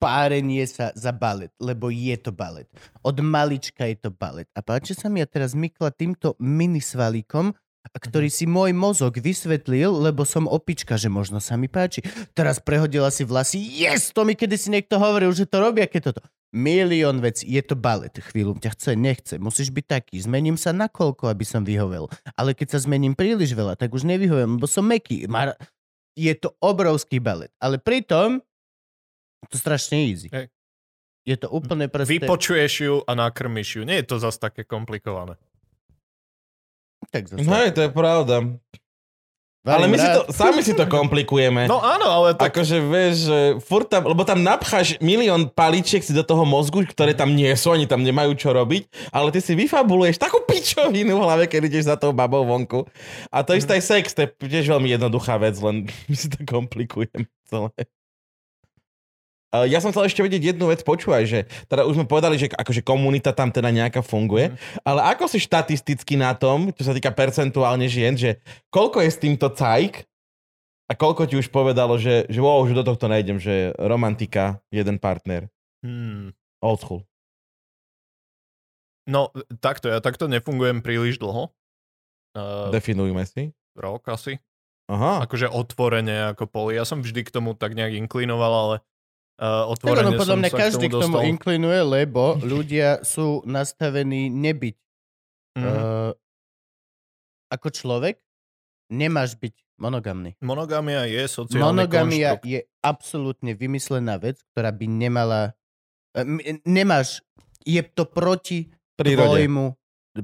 párenie sa za balet, lebo je to balet. Od malička je to balet. A páči sa mi, ja teraz mykla týmto minisvalíkom ktorý si môj mozog vysvetlil, lebo som opička, že možno sa mi páči. Teraz prehodila si vlasy. Yes! To mi kedy si niekto hovoril, že to robia, keď toto. Milión vecí. Je to balet. Chvíľu ťa chce, nechce. Musíš byť taký. Zmením sa na koľko, aby som vyhovel. Ale keď sa zmením príliš veľa, tak už nevyhovem, lebo som meký. Mar- je to obrovský balet. Ale pritom to strašne easy. Hej. Je to úplne prosté. Vypočuješ ju a nakrmiš ju. Nie je to zase také komplikované. Tak zase. Hej, to je pravda. Ale my si rád. to, sami si to komplikujeme. No áno, ale tak... Akože vieš, že furt tam, lebo tam napcháš milión paličiek si do toho mozgu, ktoré tam nie sú, oni tam nemajú čo robiť, ale ty si vyfabuluješ takú pičovinu v hlave, keď ideš za tou babou vonku. A to isté aj sex, to je tiež veľmi jednoduchá vec, len my si to komplikujeme celé. Ja som chcel ešte vedieť jednu vec, počúvaj, že teda už sme povedali, že akože komunita tam teda nejaká funguje, ale ako si štatisticky na tom, čo sa týka percentuálne žien, že koľko je s týmto cajk a koľko ti už povedalo, že, že wow, že do tohto nejdem, že romantika, jeden partner, Hmm. old school. No, takto, ja takto nefungujem príliš dlho. Uh, Definujme si. rok asi. Aha. Akože otvorene ako poli. Ja som vždy k tomu tak nejak inklinoval, ale uh, Tak otvorene ono, podľa mňa každý k tomu k tomu inklinuje, lebo ľudia sú nastavení nebyť. Mhm. Uh, ako človek nemáš byť monogamný. Monogamia je sociálny Monogamia konštrukt. je absolútne vymyslená vec, ktorá by nemala... eh, Nemáš... Je to proti Prírode. tvojmu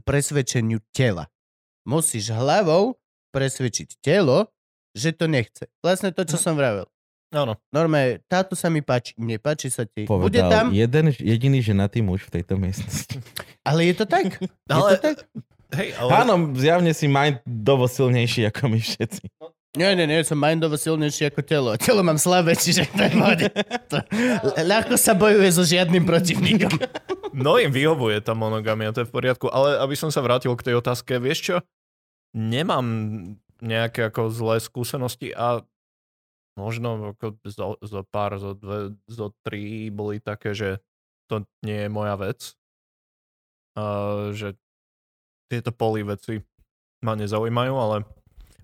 presvedčeniu tela. Musíš hlavou presvedčiť telo, že to nechce. Vlastne to, čo Mhm. som vravel. Áno. Normálne, táto sa mi páči, nepáči sa ti. Bude Povedal tam, jeden jediný ženatý muž v tejto miestnosti. ale je to tak. Je Ale- to tak. Hej, ale... Áno, zjavne si mindovo silnejší ako my všetci. Nie, nie, nie, som mindovo silnejší ako telo. Telo mám slabé, čiže to je. To- Ľahko sa bojuje so žiadnym protivníkom. No im vyhovuje tá monogamia, to je v poriadku. Ale aby som sa vrátil k tej otázke, vieš čo? Nemám nejaké ako zlé skúsenosti a možno ako zo, zo pár, zo dve, zo tri boli také, že to nie je moja vec. Uh, že tieto poli veci ma nezaujímajú, ale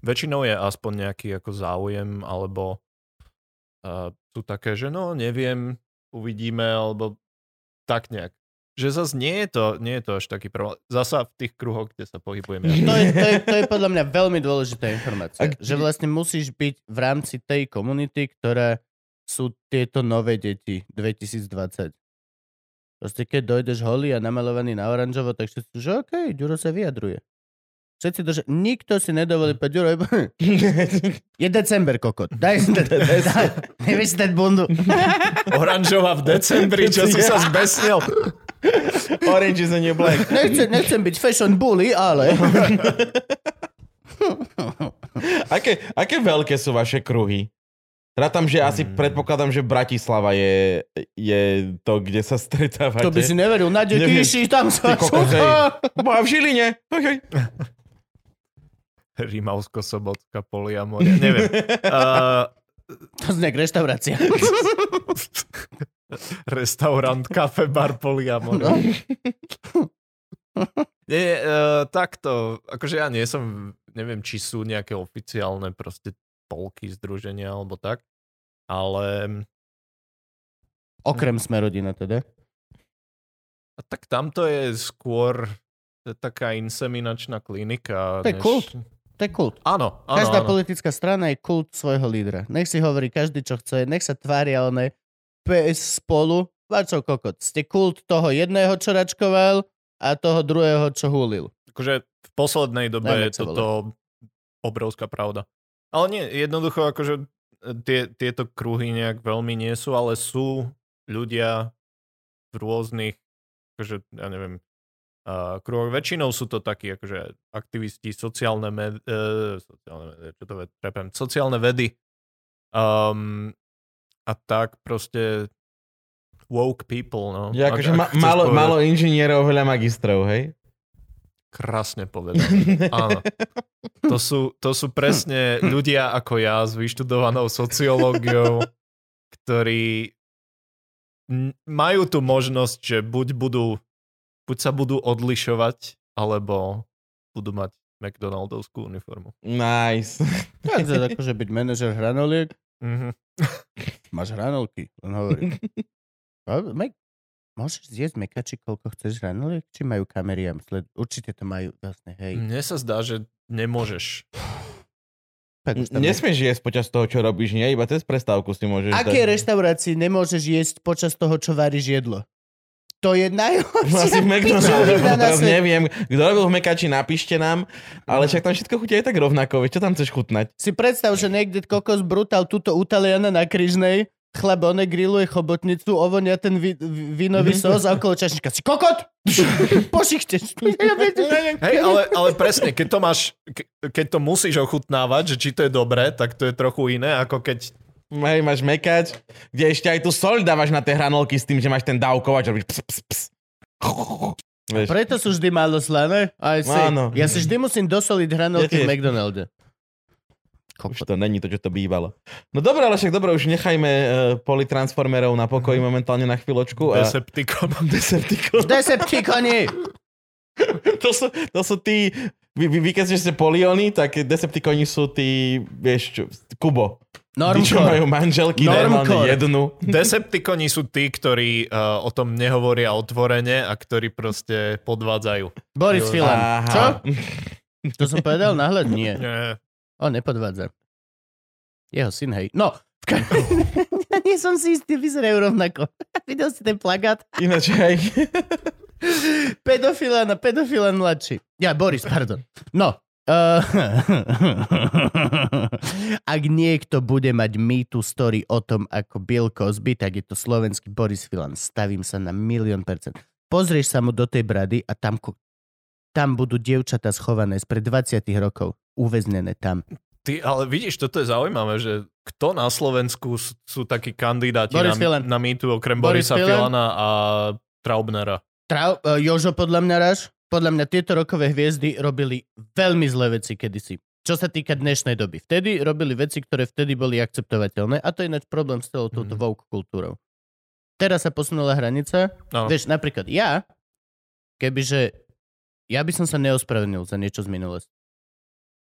väčšinou je aspoň nejaký ako záujem, alebo uh, sú také, že no neviem, uvidíme, alebo tak nejak. Že zase nie je to, nie je to až taký problém. Zasa v tých kruhoch, kde sa pohybujeme. To je, to, je, to je podľa mňa veľmi dôležitá informácia. Ak- Že vlastne musíš byť v rámci tej komunity, ktoré sú tieto nové deti 2020. Proste keď dojdeš holý a namalovaný na oranžovo, tak všetci sú, že OK, Ďuro sa vyjadruje. Všetci to, že nikto si nedovolí povedať, Ďuro, je december, kokot. Daj si daj, si bundu. Oranžová v decembri, čo si sa zbesnil. Orange is the new black. Nechcem, nechcem byť fashion bully, ale... Aké, aké veľké sú vaše kruhy? Rátam, že asi Hmm. predpokladám, že Bratislava je, je to, kde sa stretávate. To by si neveril. Na. Dekýši, tam sa... Hej. Boha v Žiline. Okay. Rimavsko-Sobotská poliamoria. Neviem. Uh, To znie jak reštaurácia. restaurant, kafe, bar, poliamor. No. Nie, uh, takto, akože ja nie som, neviem, či sú nejaké oficiálne proste polky, združenia alebo tak, ale Okrem sme rodina teda. a tak tamto je skôr to je taká inseminačná klinika. To je kult. To je kult. Áno, áno, Každá áno. politická strana je kult svojho lídra. Nech si hovorí každý, čo chce. Nech sa tvária one PS spolu. Vačo kokot. Ste kult toho jedného, čo račkoval a toho druhého, čo hulil. Akože v poslednej dobe Neviem, je toto obrovská pravda. Ale nie, jednoducho akože e, tie, tieto kruhy nejak veľmi nie sú, ale sú ľudia v rôznych, akože ja neviem, uh, kruhoch. Väčšinou sú to takí akože aktivisti, sociálne, med, uh, sociálne, čo to ve, trepem, sociálne vedy. Um, a tak proste woke people, no. Ja, Ak- akože ak ma, malo, povedať. malo inžinierov, veľa magistrov, hej? Krásne povedané. Áno. To sú, to sú presne ľudia ako ja s vyštudovanou sociológiou, ktorí majú tu možnosť, že buď budú, buď sa budú odlišovať, alebo budú mať McDonaldovskú uniformu. Nice. Tak to je akože byť manažer hranoliek, Mhm. Máš hranolky, on hovorí. A, Mek, môžeš zjesť mekači, koľko chceš hranoliek? Či majú kamery a sled... Určite to majú, vlastne, hej. Mne sa zdá, že nemôžeš. Tak už tam Nesmieš jesť počas toho, čo robíš, nie? Iba cez prestávku si môžeš Aké dať. reštaurácii nemôžeš jesť počas toho, čo varíš jedlo? To je najhoršia pičovina na svete. neviem. Kto robil v Mekači, napíšte nám. Ale však tam všetko chutí aj tak rovnako. Čo tam chceš chutnať? Si predstav, že niekde kokos brutál tuto u Taliana na Kryžnej, chlap one grilluje chobotnicu, ovonia ten vi, vínový sos a okolo čašnička. Si kokot! Pošichteš. Hej, ale, ale presne, keď to máš, ke- keď to musíš ochutnávať, že či to je dobré, tak to je trochu iné, ako keď Hej, máš mekač, kde ešte aj tú soľ dávaš na tie hranolky s tým, že máš ten dávkovač robíš ps, ps, ps. Vieš, Preto sú vždy málo slané. Aj si. Áno. Ja si vždy musím dosoliť hranolky v. McDonalde. už to není to, čo to bývalo. No dobre, ale však dobre, už nechajme uh, politransformerov na pokoji momentálne na chvíľočku. A... Decepticon. Decepticon. Decepticoni! to, sú, to sú tí... Vy, vy, vy keď ste poliony, tak Decepticoni sú tí, vieš čo, Kubo. Čo majú Normko. manželky, normálne jednu. Decepticoni sú tí, ktorí uh, o tom nehovoria otvorene a ktorí proste podvádzajú. Boris. Filan. Čo? To som povedal náhľad? Nie. Nie. On nepodvádza. Jeho syn, hej. No, ja nie som si istý, vyzerajú rovnako. Videl si ten plagát? Ináč aj... Pedofilan a pedofilan mladší. Ja, Boris, pardon. No. Uh, ak niekto bude mať mýtu story o tom, ako Bill Cosby, tak je to slovenský Boris Filan. Stavím sa na milión percent. Pozrieš sa mu do tej brady a tam, tam budú dievčatá schované spred 20 rokov. Uväznené tam. Ty, ale vidíš, toto je zaujímavé, že kto na Slovensku sú, sú takí kandidáti Boris na, Filan. na mýtu okrem Boris Borisa Filan. Filana a Traubnera. Trau, uh, Jožo podľa mňa raz, podľa mňa tieto rokové hviezdy robili veľmi zlé veci kedysi. Čo sa týka dnešnej doby. Vtedy robili veci, ktoré vtedy boli akceptovateľné a to je ináč problém s celou touto Mhm. woke kultúrou. Teraz sa posunula hranica. Áno. Vieš, napríklad ja, kebyže ja by som sa neospravedlnil za niečo z minulosti.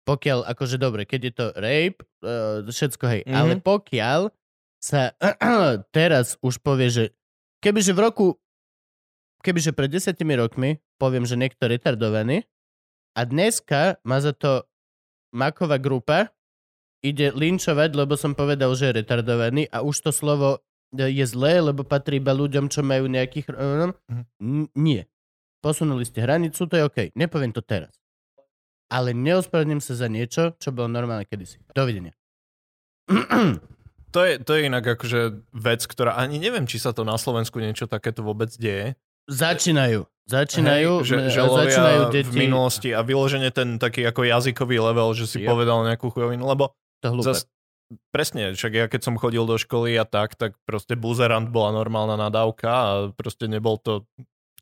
Pokiaľ, akože dobre, keď je to rape, uh, všetko hej, Mhm. ale pokiaľ sa teraz už povie, že kebyže v roku kebyže pred desiatimi rokmi poviem, že niekto retardovaný a dneska má za to Maková grupa ide linčovať, lebo som povedal, že je retardovaný a už to slovo e, je zlé, lebo patrí iba ľuďom, čo majú nejakých... Mhm. N- nie. Posunuli ste hranicu, to je OK. Nepoviem to teraz. Ale neospravedlním sa za niečo, čo bolo normálne kedysi. Dovidenia. To je, to je inak akože vec, ktorá ani neviem, či sa to na Slovensku niečo takéto vôbec deje. Začínajú. Začínajú. Hej, že, že začínajú deti. v minulosti a vyložene ten taký ako jazykový level, že si Yep. povedal nejakú chujovinu, lebo To zas, presne, však ja keď som chodil do školy a tak, tak proste buzerant bola normálna nadávka a proste nebol to...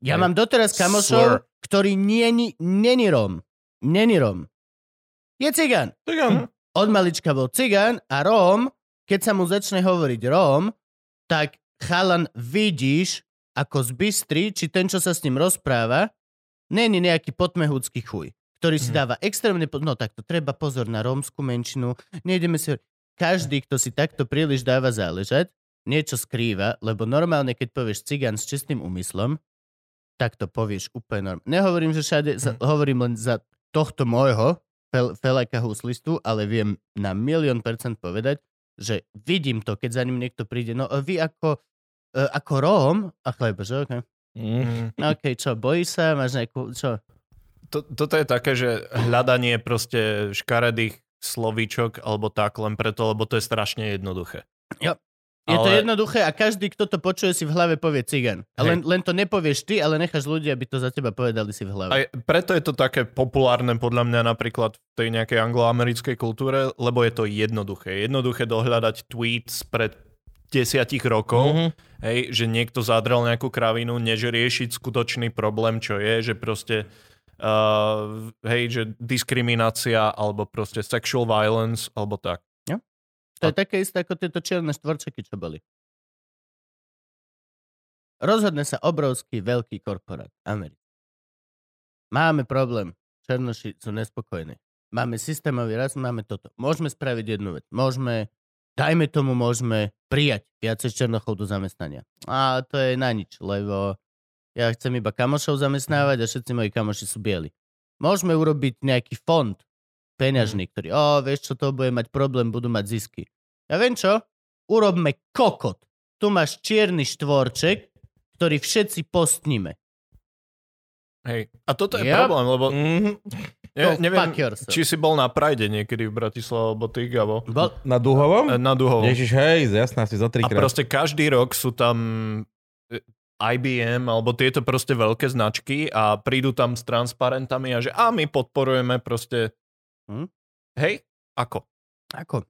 Ja Hej. mám doteraz Slur. kamošov, ktorý nie, není Rom. Není Rom. Je cigán. Tak áno. Od malička bol cigán a Róm, keď sa mu začne hovoriť Róm, tak chalan vidíš, ako zbystri, či ten, čo sa s ním rozpráva, není nejaký potmehúcky chuj, ktorý si Mhm. dáva extrémne... Po... No tak to treba pozor na rómsku menšinu. Nejdeme si... Každý, kto si takto príliš dáva záležať, niečo skrýva, lebo normálne, keď povieš cigán s čistým úmyslom, tak to povieš úplne normálne. Nehovorím, že všade, za, hovorím len za tohto môjho fel, felaka huslistu, ale viem na milión percent povedať, že vidím to, keď za ním niekto príde. No a vy ako, ako Róm, a chleba, že okay. Mm. OK, čo, bojíš sa, máš nejakú, čo? To, toto je také, že hľadanie proste škaredých slovíčok alebo tak len preto, lebo to je strašne jednoduché. Je to Ale- jednoduché a každý, kto to počuje, si v hlave povie cigán. A len, len to nepovieš ty, ale necháš ľudia, aby to za teba povedali si v hlave. Aj preto je to také populárne podľa mňa napríklad v tej nejakej angloamerickej kultúre, lebo je to jednoduché. Jednoduché dohľadať tweets pred desiatich rokov, Mhm. hej, že niekto zadrel nejakú kravinu, než riešiť skutočný problém, čo je, že proste uh, hej, že diskriminácia alebo proste sexual violence alebo tak. To je také isté ako tieto čierne štvorčeky, čo boli. Rozhodne sa obrovský veľký korporát Ameriky. Máme problém, Černoši sú nespokojní. Máme systémový rast, máme toto. Môžeme spraviť jednu vec. Môžeme, dajme tomu, môžeme prijať viacej Černochov do zamestnania. A to je na nič, lebo ja chcem iba kamošov zamestnávať a všetci moji kamoši sú bieli. Môžeme urobiť nejaký fond peňažný, ktorý, o, vieš čo, to bude mať problém, budú mať zisky. Ja viem čo, urobme kokot. Tu máš čierny štvorček, ktorý všetci postníme. Hej. A toto je Yep. problém, lebo Mhm. Ja, Go neviem, fuck yourself. či si bol na Pride niekedy v Bratislave, alebo ty, Gabo. Bol, Na Duhovom? Na Duhovo. Ježiš, hej, jasná, si A zo trikrát. proste každý rok sú tam e, IBM alebo tieto proste veľké značky a prídu tam s transparentami a že a my podporujeme proste Hm? hej, ako? ako?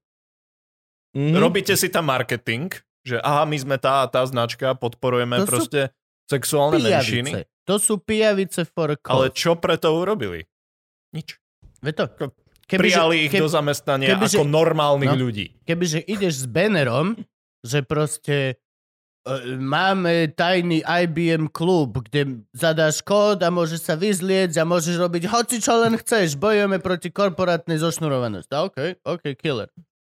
Mhm. Robíte si tam marketing, že aha, my sme tá a tá značka, podporujeme To proste sexuálne menšiny, Pijavice. To sú pijavice for a ale cause. čo preto urobili? Nič. Veď to, kebyže, Prijali ich keb, do zamestnania kebyže- ako normálnych no. ľudí. kebyže ideš s bannerom, že proste e, máme tajný IBM klub, kde zadáš kód a môžeš sa vyzlieť a môžeš robiť hoci čo len chceš. Bojujeme proti korporátnej zošnurovanosti. OK, OK, killer.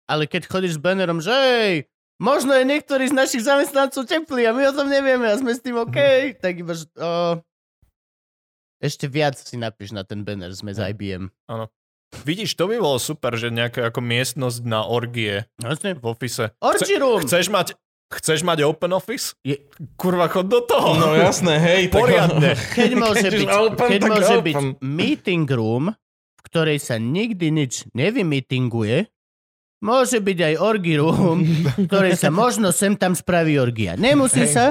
Ale keď chodíš s bannerom, že hej, možno je niektorý z našich zamestnancov teplý a my o tom nevieme a sme s tým OK, tak iba, že, o, ešte viac si napíš na ten banner, sme z IBM. Vidíš, to by bolo super, že nejaká ako miestnosť na orgie Vlastne, v office. Orgy room! Chceš mať, chceš mať open office? Je- Kurva, chod do toho. No jasné, hej. tak- Poriadne. Keď môže Keď už byť, open, keď tak môže open. byť meeting room, v ktorej sa nikdy nič nevymeetinguje, môže byť aj orgy room, v ktorej sa možno sem tam spraví orgia. Nemusí Hej. sa,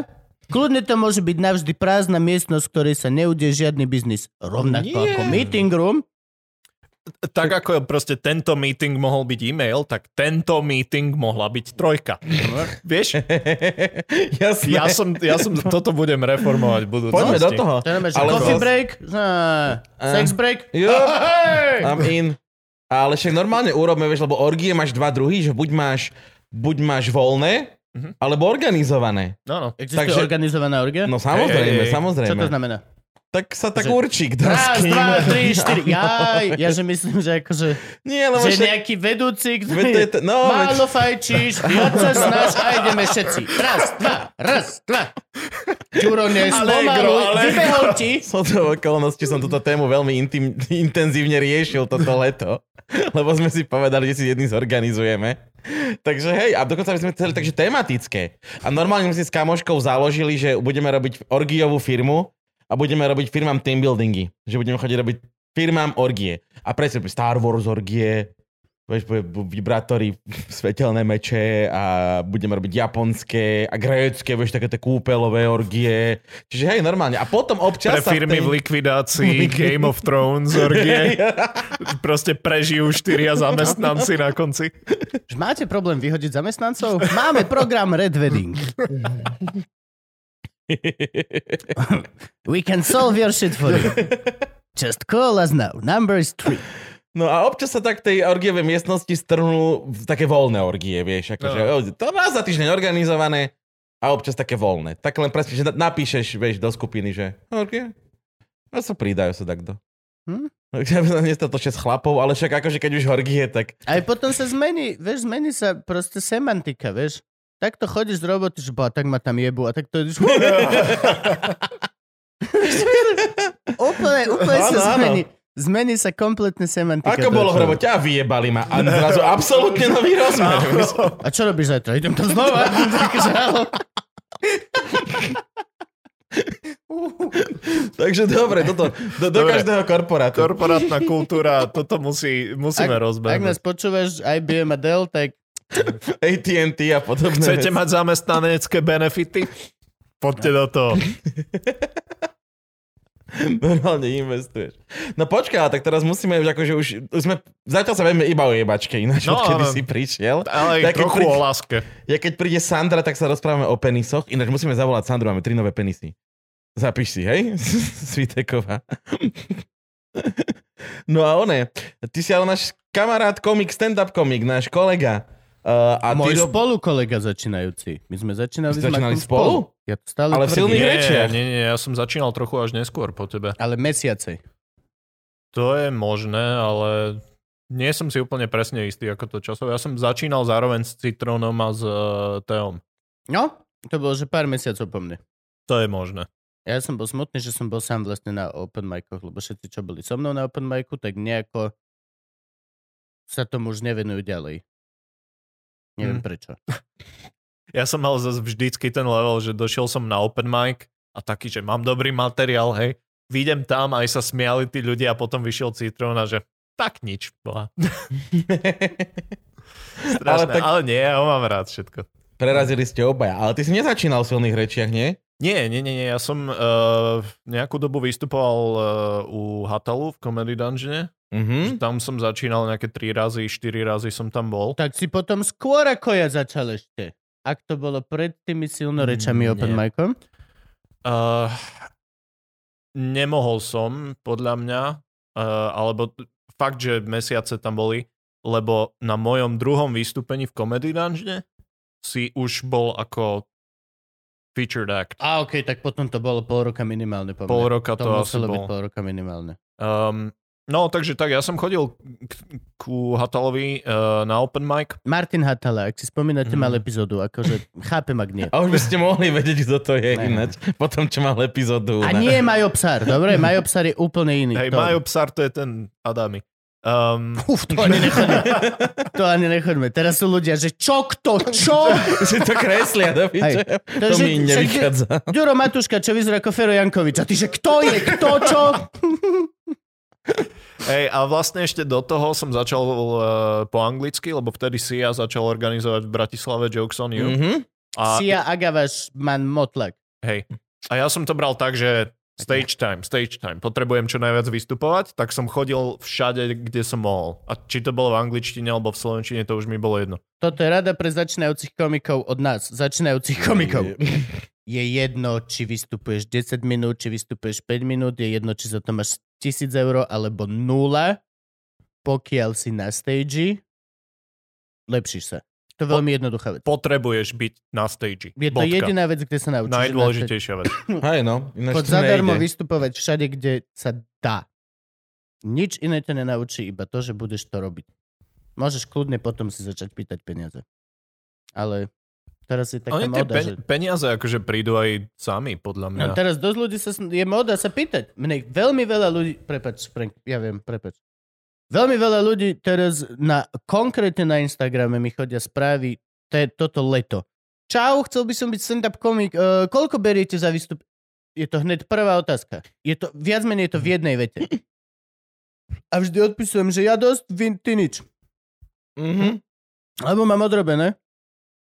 kľudne to môže byť navždy prázdna miestnosť, v ktorej sa neudie žiadny biznis. Rovnako Nie. ako meeting room. Tak ako proste tento meeting mohol byť e-mail, tak tento meeting mohla byť trojka. Vieš? Jasné. Ja som, ja som toto budem reformovať v budúcnosti. Poďme do toho. Ale coffee break, á, sex break. Jo. Hej! I'm in. Ale však normálne urobme, vieš, lebo orgie máš dva druhy, že buď máš, buď máš voľné, Mhm. alebo organizované. No, no. Existuje Takže- organizovaná orgia? No samozrejme, Hej, hej, hej. samozrejme. Čo to znamená? Tak sa tak Že- určí, kto s Raz, kým. dva, tri, štyri. Jaj, ja že myslím, že akože... Nie, lebo Že však... nejaký vedúci, Veď ktorý to je to- no, málo fajčíš, viac sa snaž a ideme všetci. Raz, dva, raz, dva. Ďuro, allegro. vybehol ti. Som to okolnosti som túto tému veľmi intim, intenzívne riešil toto leto, lebo sme si povedali, že si jedný zorganizujeme. Takže hej, a dokonca by sme chceli takže tematické. A normálne sme si s kamoškou založili, že budeme robiť orgiovú firmu a budeme robiť firmám team buildingy. Že budeme chodiť robiť firmám orgie. A presne Star Wars orgie, vieš, vibrátory, svetelné meče a budeme robiť japonské a grécké, vieš, také tie kúpelové orgie. Čiže hej, normálne. A potom Pre občas sa firmy v tej... likvidácii Game of Thrones orgie. Proste prežijú štyria zamestnanci na konci. Máte problém vyhodiť zamestnancov? Máme program Red Wedding. We can solve your shit for you. Just call us now. Number is three. No a občas sa tak tej orgievej miestnosti strhnú v také voľné orgie, vieš, akože No. no. to raz za týždeň organizované a občas také voľné. Tak len presne, že na- napíšeš, vieš, do skupiny, že orgie, a sa pridajú sa takto. Hm? Ja by som nestatočne s chlapov, ale však akože keď už orgie, tak Aj potom sa zmení, vieš, zmení sa proste semantika, vieš. Takto chodíš z roboty, že bo, tak ma tam jebu a tak to ideš... úplne, úplne sa Áno, zmení. Zmení sa kompletne semantika. ako bolo v človeka. robote, a vyjebali ma. A zrazu absolútne nový rozmer. A čo robíš zajtra? Idem tam znova. Takže, dobre, toto, do, do Dobre. každého korporátu. Korporátna kultúra, toto musí, musíme Ak, ak rozbehnúť. nás počúvaš IBM a Dell, tak AT&T a podobné. Chcete mať zamestnanecké benefity? Poďte do toho. Normálne investuješ. No počkaj, tak teraz musíme už akože už, už sme, zatiaľ sa vieme iba o jebačke, ináč No, no, odkedy si prišiel. Ale keď trochu príde- o láske. Ja keď príde Sandra, tak sa rozprávame o penisoch, ináč musíme zavolať Sandru, máme tri nové penisy. Zapíš si, hej? Svitekova. no a one, ty si ale náš kamarát komik, stand-up komik, náš kolega. Uh, a môj ty rob- spolukolega začínajúci. My sme začínali začínali Markom spolu? Ja to stále Ale v silných rečiach. nie, nie, ja som začínal trochu až neskôr po tebe. Ale mesiacej. To je možné, ale nie som si úplne presne istý, ako to časové. Ja som začínal zároveň s Citrónom a s uh, Teom. No, to bolo, že pár mesiacov po mne. To je možné. Ja som bol smutný, že som bol sám vlastne na open micoch, lebo všetci, čo boli so mnou na open micu, tak nejako sa tomu už nevenujú ďalej. Neviem Hm. prečo. Ja som mal zase vždycky ten level, že došiel som na open mic a taký, že mám dobrý materiál, hej. Výjdem tam, aj sa smiali tí ľudia a potom vyšiel Citrón a že tak nič. Boha. Strašné, ale, Ale tak- ale nie, ja ho mám rád všetko. Prerazili ste obaja. Ale ty si nezačínal v silných rečiach, nie? Nie, nie, nie, nie. Ja som uh, nejakú dobu vystupoval uh, u Hatalu v Comedy Dungeone. Mhm. Tam som začínal nejaké 3 razy, 4 razy som tam bol. Tak si potom skôr ako ja začal ešte. Ak to bolo pred tými silnorečami Mm, open micom. Uh, nemohol som, podľa mňa, uh, alebo fakt, že mesiace tam boli, lebo na mojom druhom vystúpení v Comedy Dungeone si už bol ako featured act. A okej, tak potom to bolo pol roka minimálne po. Pol roka to, to asi muselo byť bol. pol roka minimálne. Um, no, takže tak, ja som chodil k, ku Hatalovi uh, na open mic. Martin Hatala, ak si spomínate, Mhm. mal epizódu, akože chápem, ak nie. A už by ste mohli vedieť, kto to je Ne. ináč. Potom, čo mal epizódu. A na- nie Majo Psar, dobre? Majo Psar je úplne iný. Hej, to, Majo Psar, to je ten Adami. Um, Uf, to ani nechoďme. to ani nechoďme. Teraz sú ľudia, že čo, kto, čo? si to kreslia, do piče. To To že- mi že- nevychádza. Ďuro Matuška, čo vyzerá ako Fero Jankovič. A ty, že kto je, kto, čo? Hej, a vlastne ešte do toho som začal uh, po anglicky, lebo vtedy si ja začal organizovať v Bratislave Jokes on You. Mhm. A, Sia Agavaš man Motlak. hej. a ja som to bral tak, že stage time, stage time. Potrebujem čo najviac vystupovať, tak som chodil všade, kde som mohol. A či to bolo v angličtine alebo v slovenčine, to už mi bolo jedno. Toto je rada pre začínajúcich komikov od nás, začínajúcich komikov. Je jedno, či vystupuješ 10 minút, či vystupuješ 5 minút, je jedno, či za to máš 1000 eur alebo nula, pokiaľ si na stage, lepšíš sa. To je veľmi jednoduchá vec. Potrebuješ byť na stage. Je to jediná vec, kde sa naučíš. Najdôležitejšia vec. Hej no, ináč zadarmo nejde. vystupovať všade, kde sa dá. Nič iné ťa nenaučí, iba to, že budeš to robiť. Môžeš kľudne potom si začať pýtať peniaze. Ale teraz je taká Oni tie moda, že... peniaze akože prídu aj sami, podľa mňa. No, teraz dosť ľudí sa... sn- Je moda sa pýtať. Mne veľmi veľa ľudí... Prepač, Frank, ja viem, prepač. Veľmi veľa ľudí teraz na, konkrétne na Instagrame mi chodia správy te, toto leto. Čau, chcel by som byť stand-up komik. Uh, koľko beriete za výstup? Je to hneď prvá otázka. Je to, viac menej je to v jednej vete. A vždy odpisujem, že ja dosť, vy, ty nič. Mhm. Lebo mám odrobené.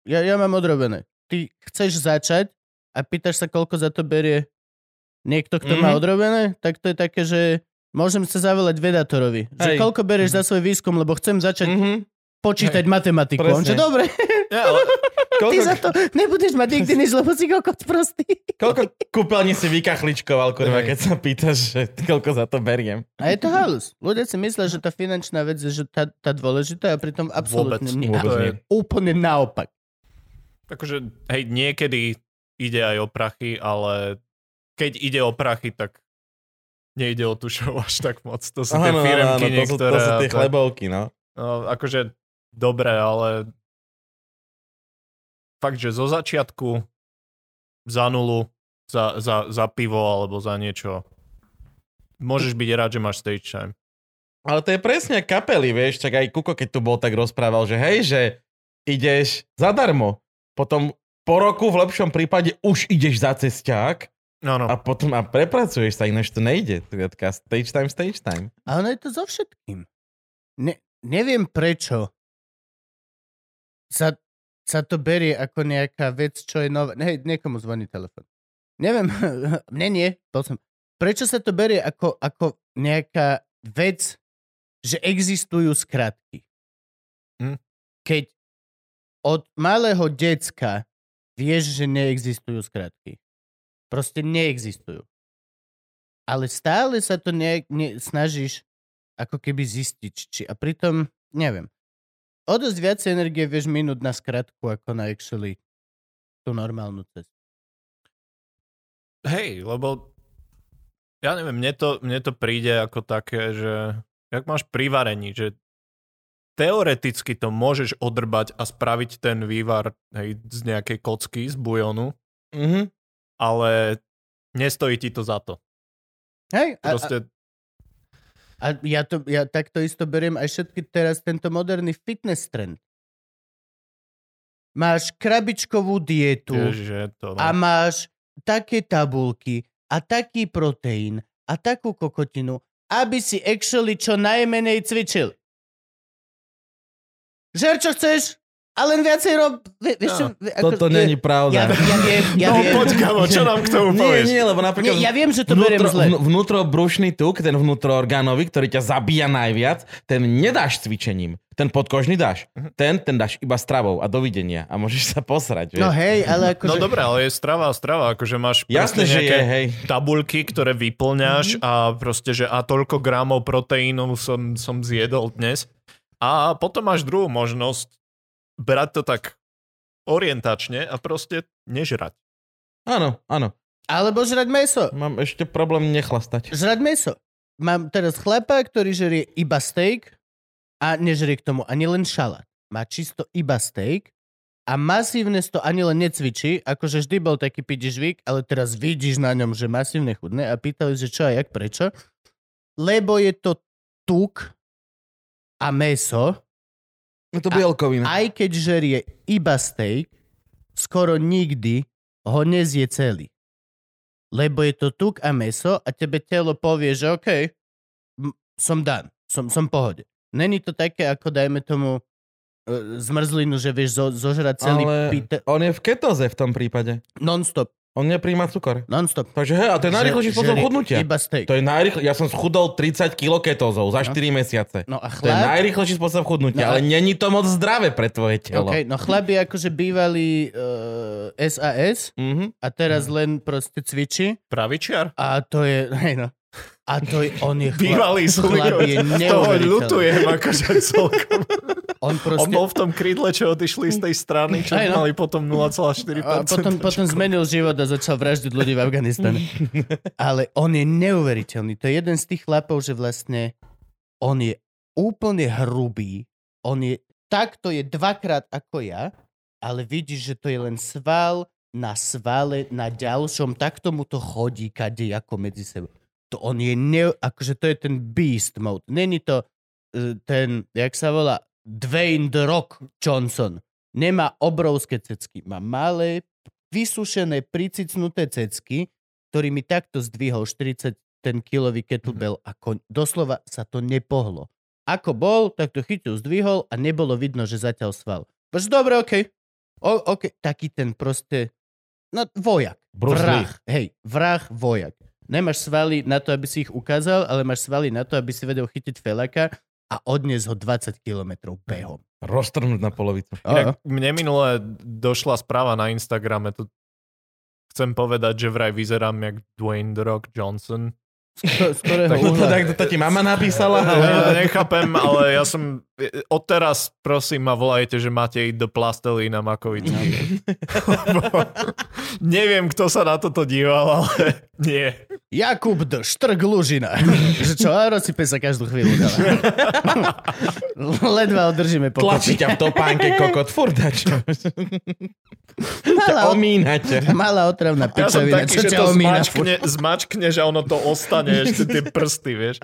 Ja, ja mám odrobené. Ty chceš začať a pýtaš sa, koľko za to berie niekto, kto mm-hmm. má Mhm. odrobené, tak to je také, že môžem sa zavolať vedatorovi. Že Hej. koľko berieš za svoj výskum, lebo chcem začať Mhm. počítať matematiku. On, že Presne. dobre, Ja, ale ty Koľko, za to nebudeš mať nikdy nič, lebo si kokot prostý. koľko kúpeľní si vykachličkoval, kurva, Hej. keď sa pýtaš, že koľko za to beriem. A je to halus. Ľudia si myslia, že tá finančná vec je že tá, tá dôležitá a pritom absolútne Vôbec, nie. vôbec nie. Úplne naopak. akože, hej, niekedy ide aj o prachy, ale keď ide o prachy, tak nejde o show až tak moc. To sú tie Áno, áno, firmky áno, to, sú, niektoré. to sú tie tak. chlebovky, no. No, akože, dobre, ale fakt, že zo začiatku za nulu, za, za, za pivo alebo za niečo môžeš byť rád, že máš stage time. Ale to je presne kapely, vieš, čak aj Kuko, keď tu bol, tak rozprával, že hej, že ideš zadarmo. Potom po roku v lepšom prípade už ideš za cesták No, no. a potom a prepracuješ sa, ináč to nejde. Taká stage time, stage time. A ono je to so všetkým. Ne, neviem prečo sa, sa to berie ako nejaká vec, čo je nová. Hej, niekomu zvoní telefon. Neviem, mne nie, bol som. Prečo sa to berie ako, ako nejaká vec, že existujú skratky? Hm. Keď od malého decka vieš, že neexistujú skratky. Proste neexistujú. Ale stále sa to nejak, ne, snažíš ako keby zistiť. Či, a pritom, neviem, o dosť viac energie vieš minúť na skratku, ako na actually tú normálnu cestu. Hej, lebo Ja neviem, mne to, mne to príde ako také, že jak máš pri varení, že teoreticky to môžeš odrbať a spraviť ten vývar hej, z nejakej kocky, z bujonu, Mhm. Ale nestojí ti to za to. Hej, a, a, Proste, a ja, to, ja takto isto beriem aj všetky teraz tento moderný fitness trend. Máš krabičkovú dietu ježiže, to, no. a máš také tabulky a taký proteín a takú kokotinu, aby si actually čo najmenej cvičil. Žer, čo chceš, a len viacej rob... Vie, vieš čo, vie- ako- Toto není Ja, pravda. ja viem, ja no viem. poď, kamo, čo nám k tomu Nie, povieš? nie, lebo napríklad Nie, ja viem, že to beriem zle. vnútro, vnútrobrušný tuk, ten vnútroorgánový, ktorý ťa zabíja najviac, ten nedáš cvičením. Ten podkožný dáš. Mhm. Ten, ten dáš iba stravou a dovidenia. A môžeš sa posrať. Vieš. No hej, ale akože... No dobre, ale je strava a strava, akože máš proste že je, nejaké hej. tabulky, ktoré vyplňaš Mhm. a proste, že a toľko gramov proteínov som, som zjedol dnes. A potom máš druhú možnosť brať to tak orientačne a proste nežrať. Áno, áno. Alebo žrať meso. Mám ešte problém nechlastať. Žrať meso. Mám teraz chlapa, ktorý žerie iba steak a nežerie k tomu ani len šalát. Má čisto iba steak a masívne to ani len necvičí, akože vždy bol taký pidižvík, ale teraz vidíš na ňom, že masívne chudné a pýtali, že čo a jak, prečo. Lebo je to tuk a meso, Je to bielkovina. aj keď žerie iba steak, skoro nikdy ho nezie celý. Lebo je to tuk a meso a tebe telo povie, že OK, m- som dan, som, som pohode. Není to také, ako dajme tomu e, zmrzlinu, že vieš zo, zožrať celý Ale pite... on je v ketóze v tom prípade. Non-stop, On nepríjma cukor. non-stop. Takže hej, a to je najrychlejší spôsob chudnutia. Iba steak. To je najrychle... Ja som schudol 30 kg ketózov za No. 4 mesiace. No a To je najrychlejší spôsob chudnutia, No a- ale není to moc zdravé pre tvoje telo. Okay, no chlap je akože bývalý uh, SAS Mhm. a teraz len proste cvičí Pravičiar? a to je, hej no, a to je, on je chlap, Bývalý chlap je Toho ľutujem akože celkom. On On proste... bol v tom krídle, čo odišli z tej strany, čo Aj no. mali potom 0,4%. A potom, potom zmenil život a začal vraždiť ľudí v Afganistane. Ale on je neuveriteľný. To je jeden z tých chlapov, že vlastne on je úplne hrubý. On je, takto je dvakrát ako ja, ale vidíš, že to je len sval na svale, na ďalšom, takto mu to chodí kade ako medzi sebou. To on je, ne, akože to je ten beast mode. Není to e, ten, jak sa volá, Dwayne The Rock Johnson. Nemá obrovské cecky, má malé, vysušené, pricicnuté cecky, ktorými takto zdvihol 40 ten kilový kettlebell a koň, doslova sa to nepohlo. Ako bol, tak to chytil, zdvihol a nebolo vidno, že zatiaľ sval. Bož, dobre, okej. O, okay. Taký ten proste, no vojak. Bruce Lee. vrah, hej, vrah, vojak. Nemáš svaly na to, aby si ich ukázal, ale máš svaly na to, aby si vedel chytiť felaka a odniesť ho 20 kilometrov behom. Roztrhnúť na polovicu. Inak mne minule došla správa na Instagrame, tu chcem povedať, že vraj vyzerám jak Dwayne The Rock Johnson. Z, ktorého Tak to, uhla? tak to ti mama napísala, ale... Ja nechápem, ale ja som... Odteraz prosím ma volajte, že máte ísť do Plastelína Makovičky. Neviem, kto sa na toto díval, ale nie. Jakub D. Štrk Lužina. že čo, a rozsype sa každú chvíľu. Ledva održíme Tlačí pokopy. ťa v topánke kokot, furt čo? Malá, Omínate. malá otravná Ja som pičovina. taký, čo že ťa to omína? zmačkne, zmačkne, že ono to ostane, ešte tie prsty, vieš.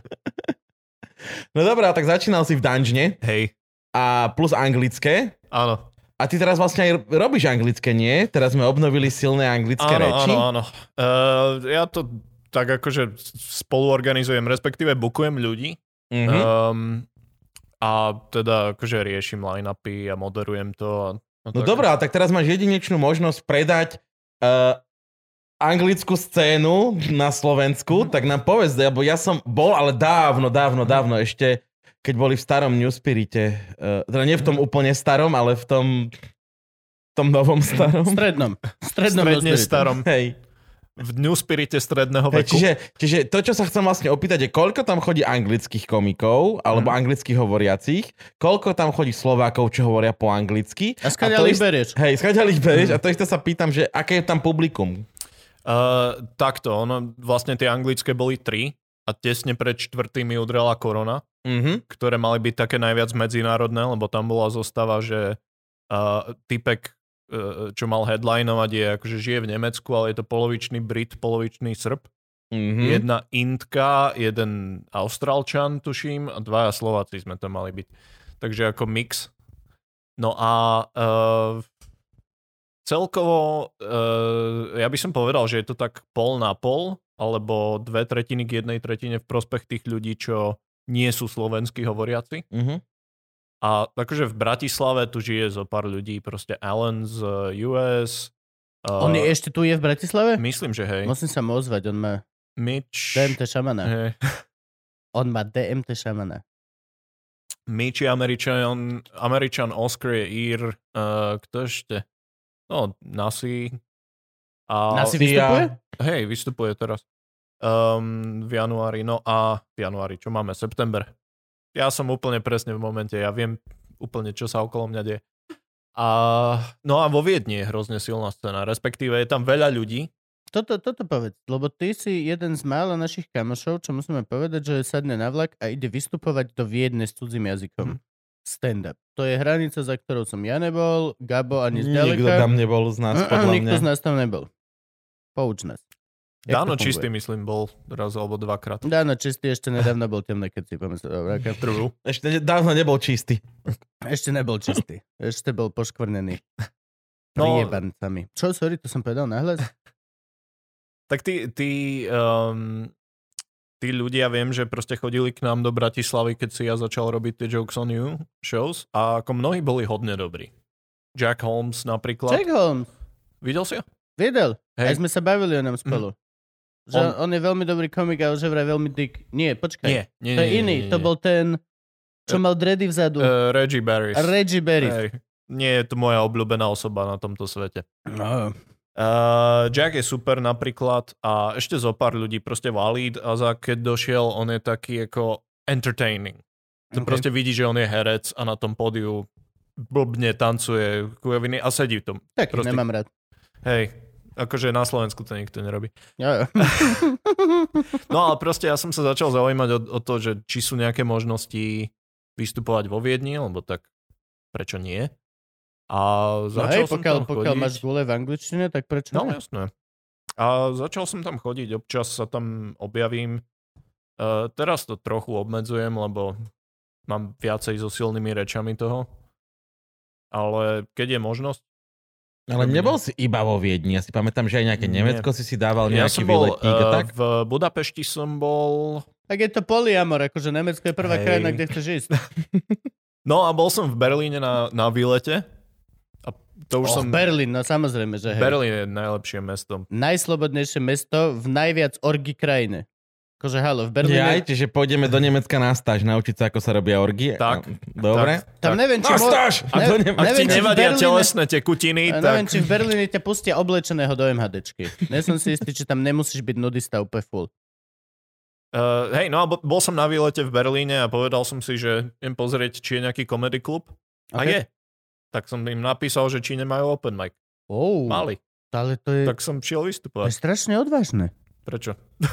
No dobrá, tak začínal si v Dungeone Hej, a plus anglické. áno. A ty teraz vlastne aj robíš anglické, nie? Teraz sme obnovili silné anglické Áno, reči. áno, áno. Uh, ja to tak akože spoluorganizujem, respektíve bukujem ľudí. Mhm. Um, a teda akože riešim line-upy a moderujem to. A, a No tak. dobrá, tak teraz máš jedinečnú možnosť predať uh, anglickú scénu na Slovensku, tak nám povedz, lebo ja som bol, ale dávno, dávno, dávno ešte, keď boli v starom Newspirite, uh, teda nie v tom úplne starom, ale v tom, v tom novom V starom. strednom. V strednom Stredne starom. Hej. V New Spirite stredného Hej, veku. čiže, čiže to, čo sa chcem vlastne opýtať, je, koľko tam chodí anglických komikov, alebo Mhm. anglických hovoriacich, koľko tam chodí Slovákov, čo hovoria po anglicky. A to skáďali ich berieš? Hej, skáďali ich berieš a to isté sa pýtam, že aké je tam publikum. Uh, takto, ono, vlastne tie anglické boli tri a tesne pred čtvrtými udrela korona, Mhm. ktoré mali byť také najviac medzinárodné, lebo tam bola zostava, že uh, typek, uh, čo mal headlinovať, je akože žije v Nemecku, ale je to polovičný Brit, polovičný Srb. Mhm. Jedna Indka, jeden Austrálčan, tuším, a dvaja Slováci sme to mali byť. Takže ako mix. No a uh, celkovo uh, ja by som povedal, že je to tak pol na pol, alebo dve tretiny k jednej tretine v prospech tých ľudí, čo nie sú slovenskí hovoriaci. Mhm. A takže v Bratislave tu žije zo pár ľudí, proste Alan z US. Uh, On je ešte tu je v Bratislave? Myslím, že hej. Musím sa mu ozvať, on má Mitch. DMT šamana. Hej. On má DMT šamana. Mitch je Američan, Američan Oscar je Ír, uh, kto ešte? No, Nasi. A, Nasi vystupuje? Hej, vystupuje teraz. Um, v januári, no a v januári, čo máme? September. Ja som úplne presne v momente, ja viem úplne, čo sa okolo mňa deje. A, no a vo Viedni je hrozne silná scéna, respektíve je tam veľa ľudí. Toto, toto povedz, lebo ty si jeden z mála našich kamošov, čo musíme povedať, že sadne na vlak a ide vystupovať do Viedne s cudzím jazykom. Mhm. Stand-up. To je hranica, za ktorou som ja nebol, Gabo ani Nikto zďaleka. tam nebol z nás, mm, podľa Nikto mňa. z nás tam nebol. Pouč nás. Jak Dáno čistý, myslím, bol raz alebo dvakrát. Dáno čistý ešte nedávno bol temné, keď si pomyslel. Dobre, okay. True. Ešte dávno nebol čistý. Ešte nebol čistý. Ešte bol poškvrnený. No- Priebancami. Čo, sorry, to som povedal nahlas? Tak tí, tí, um, tí ľudia viem, že proste chodili k nám do Bratislavy, keď si ja začal robiť tie Jokes on You shows a ako mnohí boli hodne dobrí. Jack Holmes napríklad. Jack Holmes. Videl si ho? Videl. Aj Hej. sme sa bavili o ňom spolu. Že on... On- je veľmi dobrý komik a že vraj veľmi dick. Nie, počkaj. Nie, nie, To je nie, iný. nie, To nie. bol ten, čo mal dready vzadu. Uh, Reggie Barris. Reggie Berry. Hej. Nie je to moja obľúbená osoba na tomto svete. No. Uh, Jack je super napríklad a ešte zo pár ľudí, proste Walid a za keď došiel, on je taký ako entertaining. To Okay. proste vidí, že on je herec a na tom pódiu blbne tancuje kujoviny a sedí v tom. Tak, proste- nemám rád. Hej, akože na Slovensku to nikto nerobí. Jo, jo. No ale proste ja som sa začal zaujímať o, o to, že či sú nejaké možnosti vystupovať vo Viedni, lebo tak prečo nie? A no začal hej, som pokiaľ, tam pokiaľ chodiť. máš gule v angličtine, tak prečo No nie? jasné. A začal som tam chodiť, občas sa tam objavím. Uh, teraz to trochu obmedzujem, lebo mám viacej so silnými rečami toho. Ale keď je možnosť, Ale nebol si iba vo Viedni. Ja si pamätám, že aj nejaké Nie. Nemecko si si dával ja nejaký som bol výletník a uh, tak. v Budapešti som bol Tak je to polyamor, akože Nemecko je prvá Hej. krajina, kde chceš ísť. No a bol som v Berlíne na, na výlete. A to už Oh, som... Berlín, no samozrejme, že hej. Berlín je najlepšie mesto. Najslobodnejšie mesto v najviac orgy krajine. Akože halo, v Berlíne... Jaj, čiže pôjdeme do Nemecka na stáž, naučiť sa, ako sa robia orgie. Tak. Dobre. Tak, Tam neviem, či... Na stáž! A Ne- do Nemecka. Ak ti neviem, v nevadia Berlíne- telesné tekutiny, A tak... neviem, či v Berlíne ťa pustia oblečeného do MHDčky. Nie som si istý, či tam nemusíš byť nudista úplne full. Uh, hej, no a bo- bol som na výlete v Berlíne a povedal som si, že idem pozrieť, či je nejaký comedy klub. A Ok. je. Tak som im napísal, že či nemajú open mic. Oh, Mali. ale to je, Tak som šiel to je vystupovať. strašne odvážne. Prečo?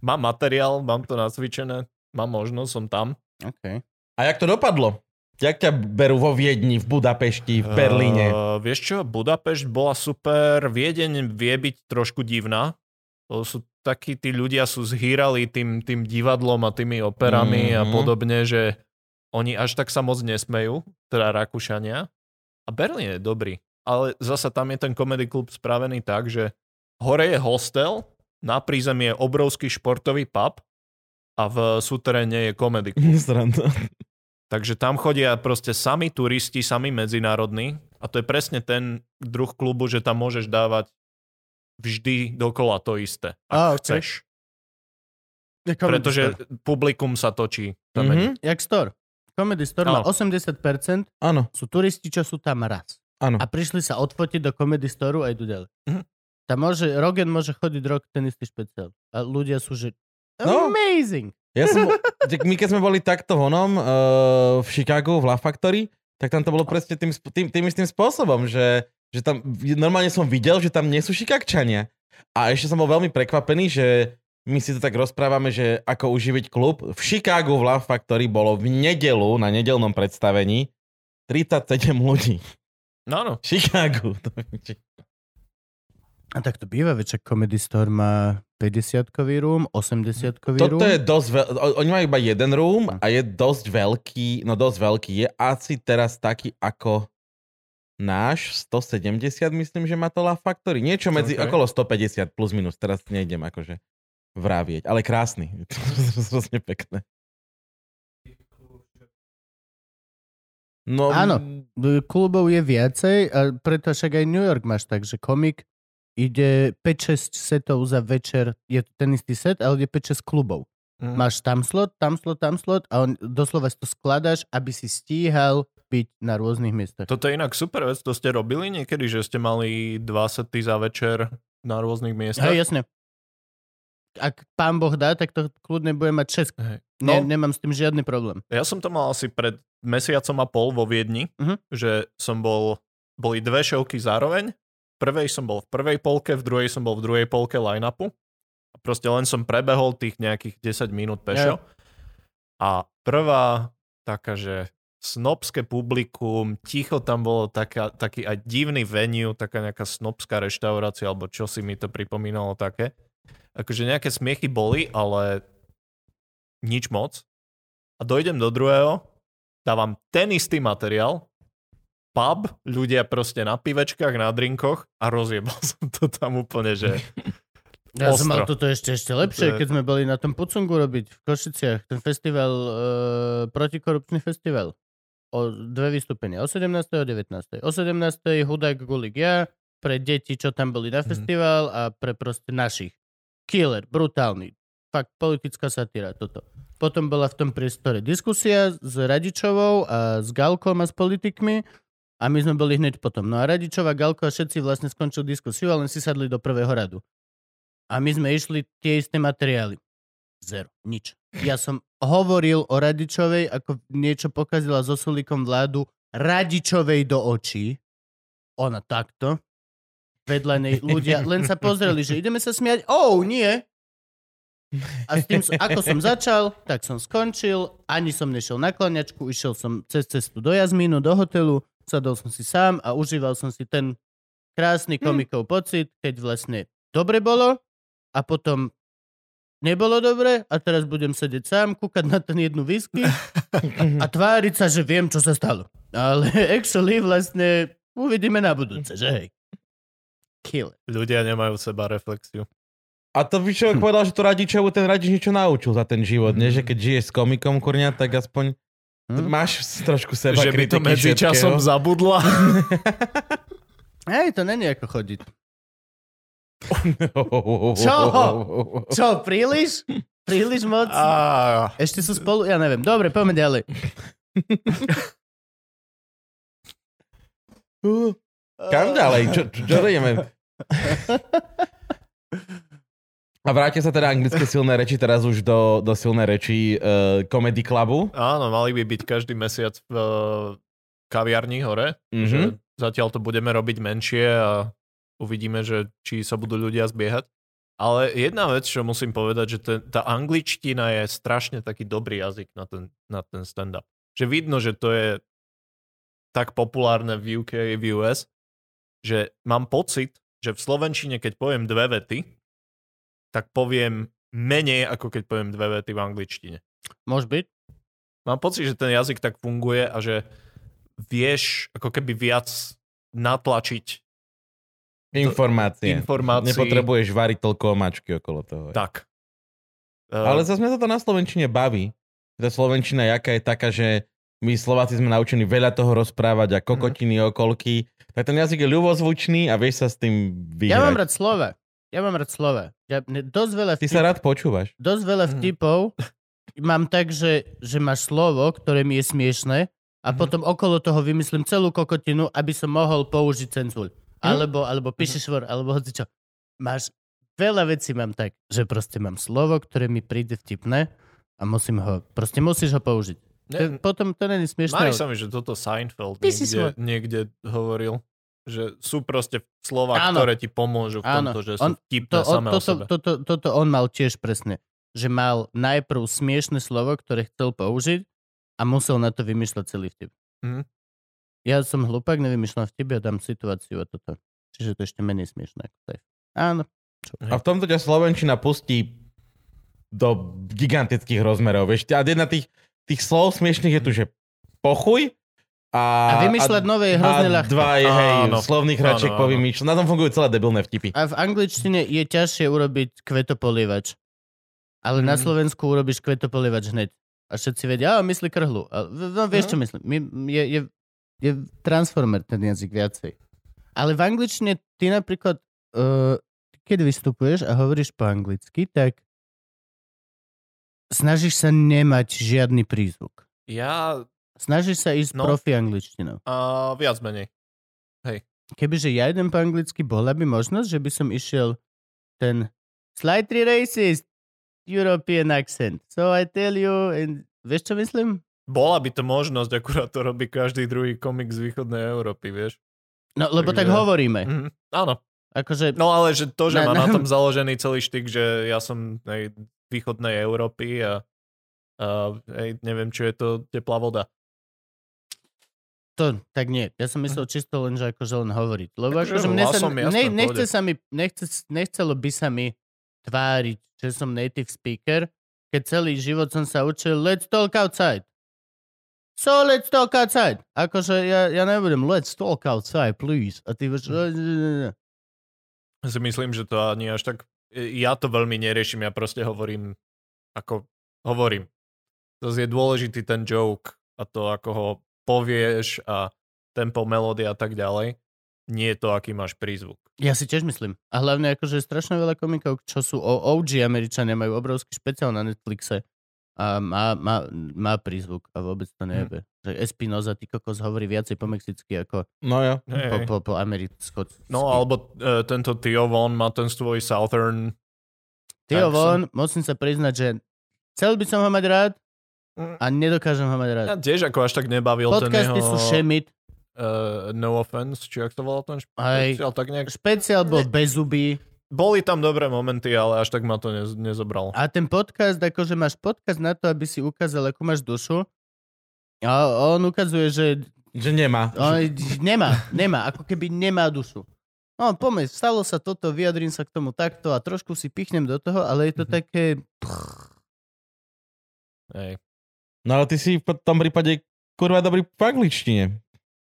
mám materiál, mám to nacvičené, mám možnosť, som tam. Okay. A jak to dopadlo? Jak ťa berú vo Viedni, v Budapešti, v Berlíne? Uh, vieš čo, Budapešť bola super, Viedeň vie byť trošku divná. To sú takí, tí ľudia sú zhýrali tým, tým divadlom a tými operami a Mhm. podobne, že oni až tak sa moc nesmejú, teda Rakúšania. A Berlín je dobrý. Ale zasa tam je ten comedy klub spravený tak, že hore je hostel, na prízemí je obrovský športový pub a v súteréne je comedy klub. Sranda. Takže tam chodia proste sami turisti, sami medzinárodní a to je presne ten druh klubu, že tam môžeš dávať vždy dokola to isté, ak ok. chceš. Comedy Pretože publikum sa točí. Tam Mhm. Jak store. Comedy Store má Áno. 80%, Áno, sú turisti, čo sú tam raz. áno. A prišli sa odfotiť do Comedy Store a idú ďalej. Mhm. Tam môže, Rogan môže chodiť rok ten istý špeciál. A ľudia sú, že No. amazing. Ja som, my keď sme boli takto vonom uh, v Chicagu, v La Factory, tak tam to bolo presne tým, tým, tým istým spôsobom, že, že tam normálne som videl, že tam nie sú Chicagčania. A ešte som bol veľmi prekvapený, že my si to tak rozprávame, že ako uživiť klub. V Chicagu v Love Factory bolo v nedelu na nedelnom predstavení 37 ľudí. No, no. V Chicagu. A tak to býva, veď Comedy Store má 50-kový room, 80-kový room. Toto je dosť veľ... Oni majú iba jeden room a je dosť veľký, no dosť veľký. Je asi teraz taký ako náš 170, myslím, že má to La Factory. Niečo medzi Okay. okolo 150 plus minus. Teraz nejdem akože vravieť, ale krásny. Hrozne pekné. No, Áno. Klubov je viacej a preto však aj New York máš tak, že komik ide 5-6 setov za večer, je to ten istý set, ale je 5-6 klubov. Mm. Máš tam slot, tam slot, tam slot a on, doslova si to skladaš, aby si stíhal byť na rôznych miestach. Toto je inak super vec, to ste robili niekedy, že ste mali dva sety za večer na rôznych miestach? Hej, jasne. Ak pán Boh dá, tak to kľudne bude mať 6. Hej. Ne, No. nemám s tým žiadny problém. Ja som to mal asi pred mesiacom a pol vo Viedni, Mhm. že som bol, boli dve šovky zároveň. Prvej som bol v prvej polke, v druhej som bol v druhej polke line-upu. A proste len som prebehol tých nejakých 10 minút pešo. A prvá taká, že snobské publikum, ticho tam bolo taká, taký aj divný venue, taká nejaká snobská reštaurácia, alebo čo si mi to pripomínalo také. Akože nejaké smiechy boli, ale nič moc. A dojdem do druhého, dávam ten istý materiál, pub, ľudia proste na pivečkách, na drinkoch a rozjebal som to tam úplne, že Ja som mal Ostro. toto ešte, ešte lepšie, To je- keď sme boli na tom Pucungu robiť v Košiciach, ten festival, uh, protikorupčný festival. O dve vystúpenia, o 17. a o 19. O 17. Hudák Gulik ja, pre deti, čo tam boli na Mhm. festival a pre proste našich. Killer, brutálny. Fakt, politická satíra, toto. Potom bola v tom priestore diskusia s Radičovou a s Galkom a s politikmi a my sme boli hneď potom. No a Radičová, Galko a všetci vlastne skončili diskusiu a len si sadli do prvého radu. A my sme išli tie isté materiály. Zero. Nič. Ja som hovoril o Radičovej, ako niečo pokazila so Sulíkom vládu Radičovej do očí. Ona takto. Vedľa nej ľudia len sa pozreli, že ideme sa smiať. Oh, nie. A s tým, ako som začal, tak som skončil. Ani som nešiel na klaniačku, išiel som cez cestu do Jazmínu, do hotelu, sadol som si sám a užíval som si ten krásny komikov pocit, keď vlastne dobre bolo a potom nebolo dobre a teraz budem sedieť sám, kúkať na ten jednu whisky a tváriť sa, že viem, čo sa stalo. Ale actually vlastne uvidíme na budúce, že hej. Kill. ľudia nemajú seba reflexiu. A to by človek povedal, že to Radičovu ten Radič niečo naučil za ten život, nie? Že keď žiješ s komikom, kurňa, tak aspoň Hm? máš trošku seba že by to medzi časom zabudla. Hej, to není ako chodiť. Čo? Čo, príliš? Príliš moc? Á, Ešte sú spolu? Ja neviem. Dobre, poďme ďalej. Kam ďalej? Čo, čo, čo ideme? A vráte sa teda anglické silné reči teraz už do, do silnej reči uh, Comedy Clubu. áno, mali by byť každý mesiac v uh, kaviarni hore. Mhm. Že zatiaľ to budeme robiť menšie a uvidíme, že či sa budú ľudia zbiehať. Ale jedna vec, čo musím povedať, že ten, tá angličtina je strašne taký dobrý jazyk na ten, na ten stand-up. Že vidno, že to je tak populárne v UK, v US, že mám pocit, že v Slovenčine, keď poviem dve vety, tak poviem menej, ako keď poviem dve vety v angličtine. Môže byť? Mám pocit, že ten jazyk tak funguje a že vieš ako keby viac natlačiť Informácie. informácií. Nepotrebuješ variť toľko omačky okolo toho. Tak. Ale zase mňa to na Slovenčine baví. Tá Slovenčina jaká je taká, že my Slováci sme naučení veľa toho rozprávať a kokotiny, okolky. Tak ten jazyk je ľubozvučný a vieš sa s tým vyhrať. Ja mám rád slova. Ja mám rád slova. Ja, dosť veľa Ty vtip, sa rád počúvaš. dosť veľa Mhm. vtipov mám tak, že, že máš slovo, ktoré mi je smiešné a Mhm. potom okolo toho vymyslím celú kokotinu, aby som mohol použiť cenzuľ. Alebo, alebo píšešvor, alebo hoci čo. Máš veľa vecí mám tak, že proste mám slovo, ktoré mi príde vtipné a musím ho, proste musíš ho použiť. To, ne, potom to není smiešné. Ale- sa mi, že toto Seinfeld Ty si niekde, niekde hovoril. že sú proste slova, Áno. ktoré ti pomôžu v Áno. tomto, že On- sú vtipné To, on, toto, sebe. toto, toto on mal tiež presne. Že mal najprv smiešne slovo, ktoré chcel použiť a musel na to vymýšľať celý vtip. Mhm. Ja som hlupák, nevymýšľam vtip, ja dám situáciu a toto. Čiže to je ešte menej smiešné to. Áno. A v tomto ťa Slovenčina pustí do gigantických rozmerov. Vieš, a jedna tých, tých slov smiešných je tu, že pochuj a... A vymýšľať nové je hrozne a ľahké. dva je, hej, Áno. slovných hračiek povymýšľať. Na tom fungujú celé debilné vtipy. A v angličtine je ťažšie urobiť kvetopolievač. Ale na Mhm. Slovensku urobíš kvetopolievač hneď. A všetci vedia, a myslí krhlu. A, no, vieš, čo Mhm. myslím? My- Je, je, je transformer ten jazyk viacej. Ale v angličtine ty napríklad, uh, keď vystupuješ a hovoríš po anglicky, tak snažíš sa nemať žiadny prízvuk. Ja Snažíš sa ísť No. profi angličtinou. a viac menej. Kebyže ja idem po anglicky, bola by možnosť, že by som išiel ten slightly racist European accent. So I tell you, and vieš čo myslím? Bola by to možnosť, akurát to robí každý druhý komik z východnej Európy, vieš. No, lebo tak Takže- hovoríme. Mhm. Áno. Akože, No ale že to, že Na- má na na- tom založený celý štyk, že ja som z východnej Európy a, a hej, neviem, čo je to teplá voda. to, tak nie. Ja som myslel čisto len, že akože len hovoriť. Lebo Akože akože mne sa, jasné, ne, nechce sa mi, nechce, nechcelo by sa mi tváriť, že som native speaker, keď celý život som sa učil let's talk outside. So let's talk outside. Akože ja, ja nebudem let's talk outside, please. A ty budeš... Ja si myslím, že to ani až tak... Ja to veľmi neriešim, ja proste hovorím ako hovorím. Zase je dôležitý ten joke a to, ako ho povieš a tempo, melódia a tak ďalej. Nie je to, aký máš prízvuk. Ja si tiež myslím. A hlavne akože strašne veľa komikov, čo sú OG Američania, majú obrovský špeciál na Netflixe a má, má, má prízvuk a vôbec to nejebe. Že Espinoza, ty kokos, hovorí viacej po mexicky ako No jo. po, Hej. po, po americko. No alebo e, tento Theo Von má ten svoj Southern... Theo tak Von, musím sa priznať, že chcel by som ho mať rád Mm. a nedokážem ho mať rád. Ja tiež ako až tak nebavil ten Podcasty jeho... sú šemit, Uh, no offense, či ak to volal ten Aj. špeciál, tak nejak... špeciál bol bez zuby Boli tam dobré momenty, ale až tak ma to nez, nezobral. a ten podcast, akože máš podcast na to, aby si ukázal, akú máš dušu a on ukazuje, že Že nemá. On nemá, nemá, ako keby nemá dušu. No, pomeň, stalo sa toto, vyjadrím sa k tomu takto a trošku si pichnem do toho, ale je to Mhm. také... Hej. No ale ty si v tom prípade kurva dobrý v angličtine.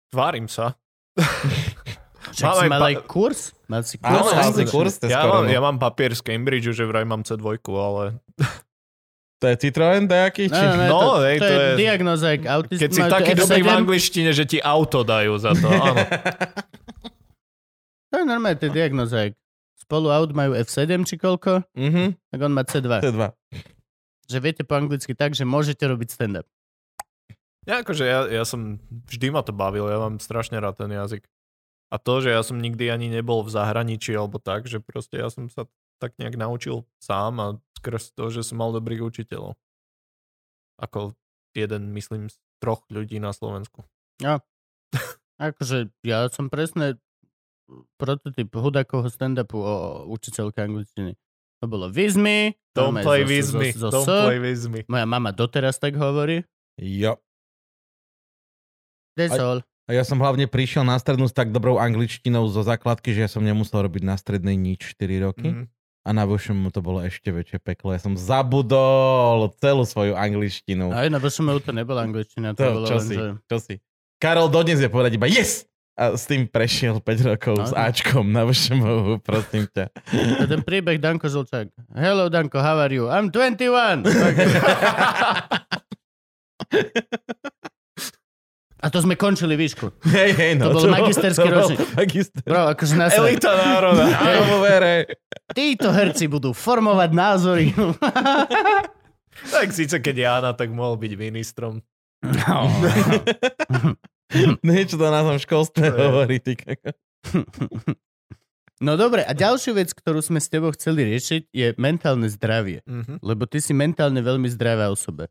Tvárim sa. Však Mám si aj mal pa- aj kurz? Mal si kurz? Áno, Kurz mal si angličtiny? kurz, Ja mám, no. ja mám papier z Cambridgeu, že vraj mám C2, ale To je Citroen nejaký? No, Či... no, no, No, to, hej, to, to je je- diagnoza, autist. keď si taký F7, dobrý v angličtine, že ti auto dajú za to, áno. To je normálne, to je diagnoza, spolu aut majú F7 či koľko, Mhm, tak on má C2. T2. Že viete po anglicky tak, že môžete robiť stand-up. Ja akože ja, ja som, vždy ma to bavil, ja mám strašne rád ten jazyk. A to, že ja som nikdy ani nebol v zahraničí alebo tak, že proste ja som sa tak nejak naučil sám a skrz to, že som mal dobrých učiteľov. Ako jeden, myslím, z troch ľudí na Slovensku. Akože ja som presne prototyp hudakovho stand-upu o učiteľke angličtiny. To bolo with me. Don't play zo- with zo- me, zo- don't zo- play with me. Moja mama doteraz tak hovorí. Jo. That's Aj- all. A ja som hlavne prišiel na strednú s tak dobrou angličtinou zo základky, že ja som nemusel robiť na strednej nič 4 roky. Mm. A na VŠMU to bolo ešte väčšie peklo. Ja som zabudol celú svoju angličtinu. Aj na VŠMU to nebola angličtina, to, To, bolo čo len, si, že... čo si. Karol dodnes je povedať iba yes! A s tým prešiel 5 rokov No, s no. Ačkom na VŠMU, prosím ťa. Je ten príbeh Danko Žolčák. Hello Danko, how are you? I'm 21! A to sme končili výšku. hej, hej, no. To bol magisterský to bol ročník. Magister. Bro, akože na. Elita národa. Tomu vere. Títo herci budú formovať názory. Tak síce keď Jana, tak mohol byť ministrom. No. Niečo to na tom školstve To je- hovorí. Ty. No dobre, a ďalšiu vec, ktorú sme s tebou chceli riešiť, je mentálne zdravie. Mhm. Lebo ty si mentálne veľmi zdravá osoba.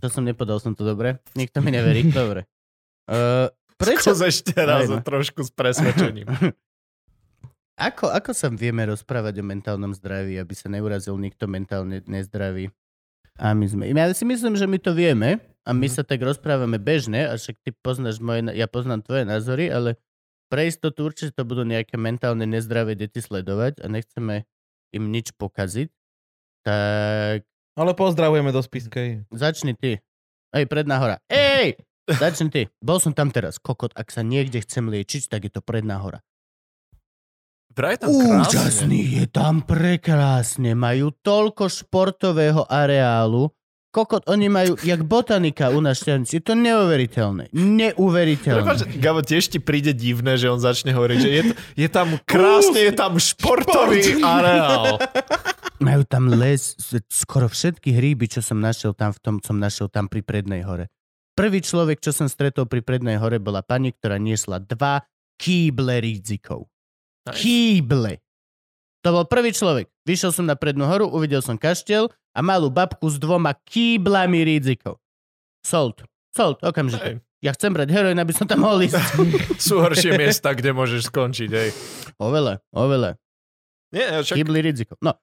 To som nepodal som to dobre? Nikto mi neverí? Dobre. Uh, Prečo? Skús ešte raz no. trošku s presvedčením. Ako, ako sa vieme rozprávať o mentálnom zdraví, aby sa neurazil nikto mentálne nezdravý? A my sme... Ja si myslím, že my to vieme a my Mhm. sa tak rozprávame bežne, a však ty poznáš moje, ja poznám tvoje názory, ale pre istotu určite to budú nejaké mentálne nezdravé deti sledovať a nechceme im nič pokaziť. Tak Ale pozdravujeme do Spiskej. začni ty. Ej, predná hora. Ej! Začni ty. Bol som tam teraz. Kokot, ak sa niekde chcem liečiť, tak je to predná hora. Vraj je tam krásne. Úžasný, je tam prekrásne. Majú toľko športového areálu. Kokot, oni majú, jak botanika u nás Šťavnici. Je to neuveriteľné. Neuveriteľné. Prepáč, Gabo, tiež ti príde divné, že on začne hovoriť, že je, je tam krásne, je tam športový areál. Majú tam les, skoro všetky hríby, čo som našiel tam v tom, som našiel tam pri Prednej hore. Prvý človek, čo som stretol pri Prednej hore, bola pani, ktorá niesla dva kýble rídzikov. Nice. Kýble. To bol prvý človek. Vyšiel som na Prednú horu, uvidel som kaštiel a malú babku s dvoma kýblami rídzikov. Sold. Sold, okamžite. Hej. Ja chcem brať heroin, aby som tam mohol ísť. Sú horšie miesta, kde môžeš skončiť. Hej. oveľa, oveľa. Nie, však Kýbly rídzikov. No,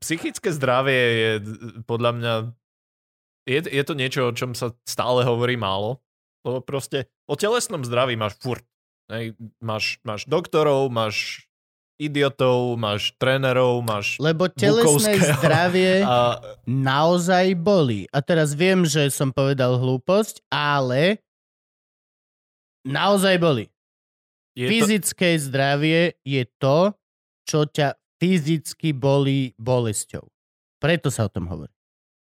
psychické zdravie je podľa mňa je, je to niečo, o čom sa stále hovorí málo, lebo proste o telesnom zdraví máš furt. Hej, máš, máš doktorov, máš idiotov, máš trénerov, máš lebo telesné zdravie a naozaj boli. A teraz viem, že som povedal hlúposť, ale naozaj boli. je to, Fyzické zdravie je to, čo ťa fyzicky bolí bolesťou. Preto sa o tom hovorí.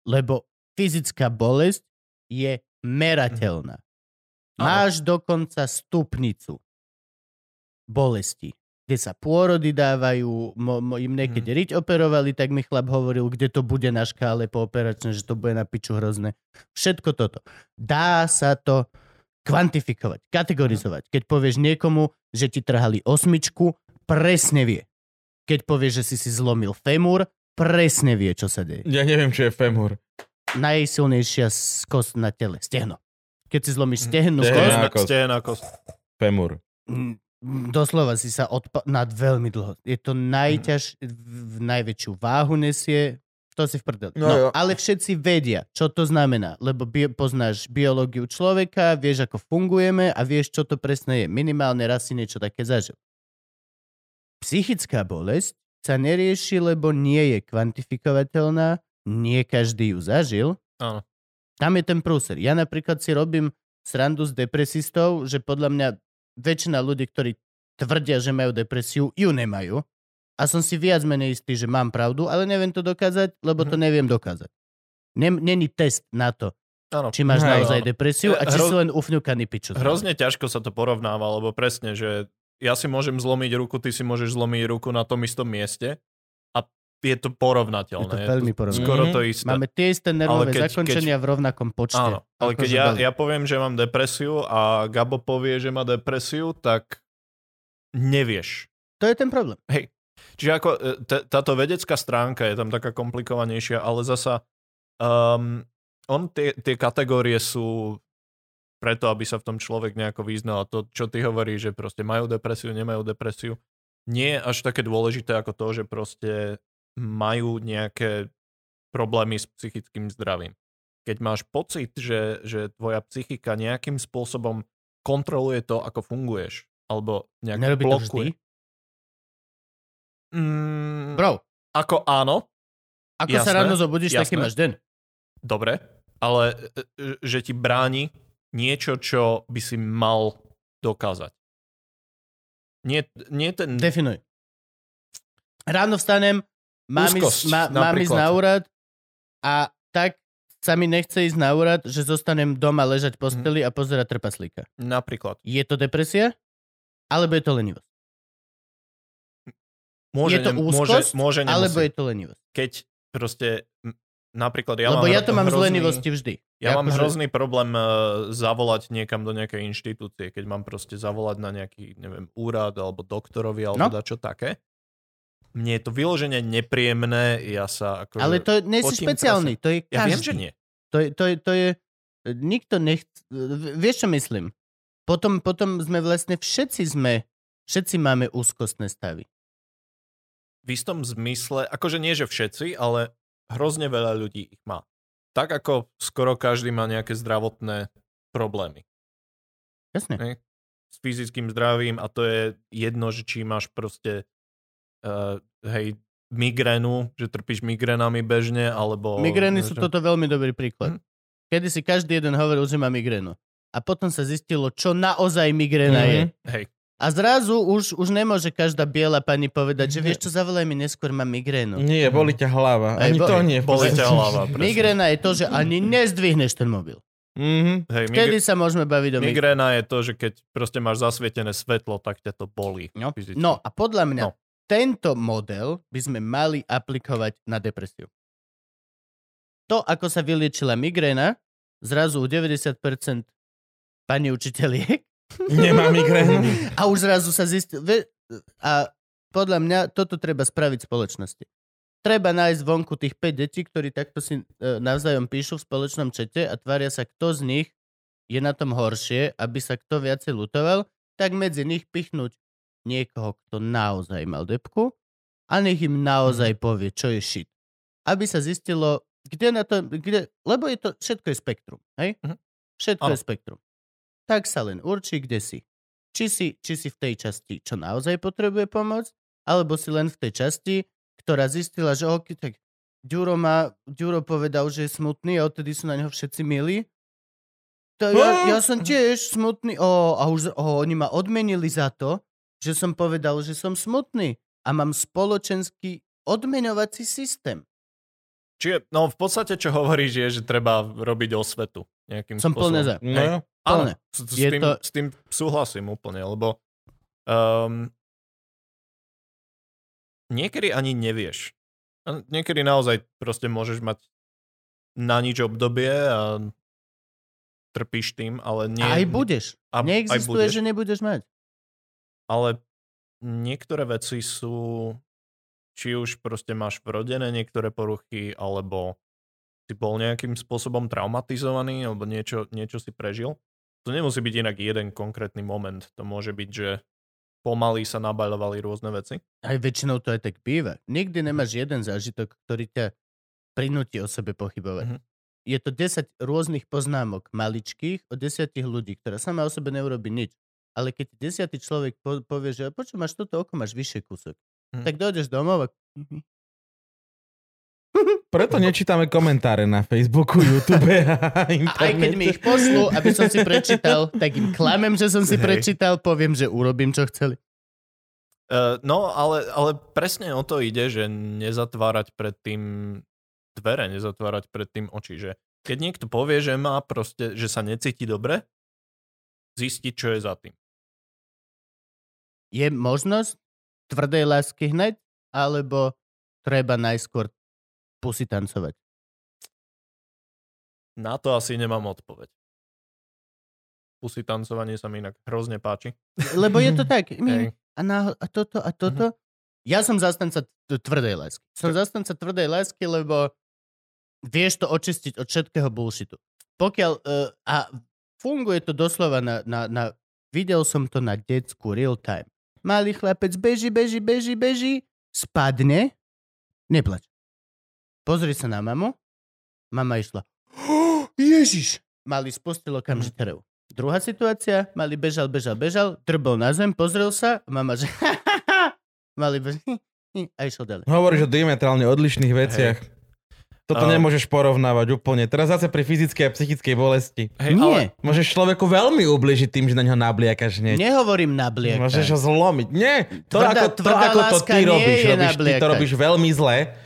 Lebo fyzická bolesť je merateľná. Áno. Máš dokonca stupnicu bolesti, kde sa pôrody dávajú, mo, mo, im niekedy riť operovali, tak mi chlap hovoril, kde to bude na škále pooperačne, že to bude na piču hrozné. Všetko toto. Dá sa to kvantifikovať, kategorizovať. Keď povieš niekomu, že ti trhali osmičku, presne vie. Keď povieš, že si si zlomil femur, presne vie, čo sa deje. Ja neviem, čo je femur. Najsilnejšia s- kost na tele, stehno. Keď si zlomíš stehnú Stehno. kost, Stehná kost, kost. stehná kost. Femur. Doslova si sa odpa- nad veľmi dlho. Je to najťaž, v- najväčšiu váhu nesie, to si v prdeli. No No, jo. ale všetci vedia, čo to znamená, lebo bi- poznáš biológiu človeka, vieš, ako fungujeme a vieš, čo to presne je. Minimálne raz si niečo také zažil. Psychická bolesť sa nerieši, lebo nie je kvantifikovateľná, nie každý ju zažil. Áno. Tam je ten prúser. Ja napríklad si robím srandu s depresistov, že podľa mňa väčšina ľudí, ktorí tvrdia, že majú depresiu, ju nemajú. A som si viac menej istý, že mám pravdu, ale neviem to dokázať, lebo to Mhm. neviem dokázať. Nem, není test na to, Áno. či máš Hej, naozaj áno. depresiu a či Hro- si len ufňukaný piču. Hrozne ťažko sa to porovnáva, lebo presne, že ja si môžem zlomiť ruku, ty si môžeš zlomiť ruku na tom istom mieste je to porovnateľné. Je to veľmi porovnateľné. Skoro Mhm. to isté. Máme tie isté nervové keď- zakončenia v rovnakom počte. Áno, ale keď ja, ja poviem, že mám depresiu a Gabo povie, že má depresiu, tak nevieš. To je ten problém. Čiže ako e, t- táto vedecká stránka je tam taká komplikovanejšia, ale zasa um, on tie, tie kategórie sú preto, aby sa v tom človek nejako vyznal. A to, čo ty hovoríš, že proste majú depresiu, nemajú depresiu, nie je až také dôležité ako to, že proste majú nejaké problémy s psychickým zdravím. Keď máš pocit, že, že tvoja psychika nejakým spôsobom kontroluje to, ako funguješ, alebo nejak Nerobí to blokuje. vždy? Mm, Bro, ako áno, ako sa Jasné, ráno zobudíš, taký jasné. máš deň. dobre, ale e, e, že ti bráni niečo, čo by si mal dokázať. Nie, nie ten... Definuj. Ráno vstanem, mám Úzkosť, ísť, má, mám ísť na úrad a tak sa mi nechce ísť na úrad, že zostanem doma ležať v posteli a pozerať trpaslíka. Napríklad. Je to depresia? Alebo je to lenivosť? Môže, je to úzkosť? môže, môže alebo je to lenivosť? Keď proste... Napríklad ja Lebo mám ja to mám z hrozný- lenivosti vždy. Ja mám akože- hrozný problém uh, zavolať niekam do nejakej inštitúcie, keď mám proste zavolať na nejaký, neviem, úrad alebo doktorovi alebo no. čo také. Mne je to vyloženie nepríjemné, ja sa akože... Ale to nie si špeciálny, to je každý. Ja viem, že nie. To je, to je, to je nikto nech... Vieš, čo myslím? Potom, potom sme vlastne všetci sme, všetci máme úzkostné stavy. v istom zmysle, akože nie, že všetci, ale hrozne veľa ľudí ich má. Tak ako skoro každý má nejaké zdravotné problémy. Jasne. Hej. S fyzickým zdravím a to je jedno, že či máš proste uh, hej, migrénu, že trpíš migrénami bežne, alebo... Migrény sú toto veľmi dobrý príklad. Hm. Kedy si každý jeden hovoril, že má migrénu. A potom sa zistilo, čo naozaj migréna Mhm. je. Hej, A zrazu už, už nemôže každá biela pani povedať, že vieš čo, zavolaj mi neskôr, mám migrénu. Nie, boli ťa hlava. Aj Ani bo- to nie. boli ťa hlava. presne. Migréna je to, že ani nezdvihneš ten mobil. Mhm. Hej, Kedy migr- sa môžeme baviť o migréne? migréna je to, že keď proste máš zasvietené svetlo, tak ťa to bolí. No. fyzicky. no a podľa mňa No. Tento model by sme mali aplikovať na depresiu. To, ako sa vyliečila migréna, zrazu u 90% pani učiteľiek Nemá migrénu. a už zrazu sa zistil... A podľa mňa toto treba spraviť v spoločnosti. Treba nájsť vonku tých 5 detí, ktorí takto si e, navzájom píšu v spoločnom čete a tvária sa, kto z nich je na tom horšie, aby sa kto viacej lutoval, tak medzi nich pichnúť niekoho, kto naozaj mal depku a nech im naozaj povie, čo je shit. Aby sa zistilo, kde na to, kde, lebo je to, všetko je spektrum, hej? Mhm. Všetko je Áno. spektrum. Tak sa len určí, kde si. Či si, či si v tej časti, čo naozaj potrebuje pomoc, alebo si len v tej časti, ktorá zistila, že ok, tak Ďuro, má, Ďuro povedal, že je smutný a odtedy sú na neho všetci milí. To ja, ja som tiež smutný. O, a už o, oni ma odmenili za to, že som povedal, že som smutný. A mám spoločenský odmenovací systém. Čiže, no v podstate, čo hovoríš, je, že treba robiť osvetu nejakým Som spôsobom. plne za. No. Áno, s, s, tým, to- s tým súhlasím úplne, lebo um, niekedy ani nevieš. Niekedy naozaj proste môžeš mať na nič obdobie a trpíš tým, ale nie... aj budeš. A, aj Neexistuje, budeš, že nebudeš mať. Ale niektoré veci sú, či už proste máš vrodené niektoré poruchy, alebo si bol nejakým spôsobom traumatizovaný, alebo niečo, niečo si prežil. To nemusí byť inak jeden konkrétny moment. To môže byť, že pomaly sa nabaľovali rôzne veci. Aj väčšinou to aj tak býva. Nikdy nemáš jeden zážitok, ktorý ťa prinúti o sebe pochybovať. Mhm. Je to 10 rôznych poznámok maličkých od 10 ľudí, ktorá sama o sebe neurobi nič. Ale keď desiatý človek po- povie, že počuj, máš toto oko, máš vyššie kúsok, Mhm. tak dojdeš domov a... Preto nečítame komentáre na Facebooku, YouTube a A aj keď mi ich internete. pošlu, aby som si prečítal, tak im klamem, že som si Hej. prečítal, poviem, že urobím, čo chceli. Uh, no, ale, ale presne o to ide, že nezatvárať pred tým dvere, nezatvárať pred tým oči. Že keď niekto povie, že má proste, že sa necíti dobre, zistiť, čo je za tým. Je možnosť tvrdej lásky hneď, alebo treba najskôr pusy tancovať? Na to asi nemám odpoveď. Pusy tancovanie sa mi inak hrozne páči. Lebo je to tak. My, a, náho- a toto a toto. Ja som zastanca tvrdej lásky. Som zastanca tvrdej lásky, lebo vieš to očistiť od všetkého bullshitu. Pokiaľ... Uh, a funguje to doslova na, na, na... Videl som to na decku real time. Malý chlapec beží, beží, beží, beží, spadne, neplač. Pozri sa na mamu. Mama išla. "Oh, Ježiš! Malý spustil okamžite rev. Druhá situácia, malý bežal, bežal, bežal, drbol na zem, pozrel sa, mama že malý bežal a išiel ďalej. Hovoríš o diametrálne odlišných veciach. Toto A- nemôžeš porovnávať úplne. Teraz zase pri fyzickej a psychickej bolesti. Hej, Nie, ale Môžeš človeku veľmi ubližiť tým, že na ňo nabliakaš hneď. nehovorím na blieka. Môžeš ho zlomiť. Nie, to, Tvrdá- ako, to, ako to ty robíš, robíš ty to robíš veľmi zle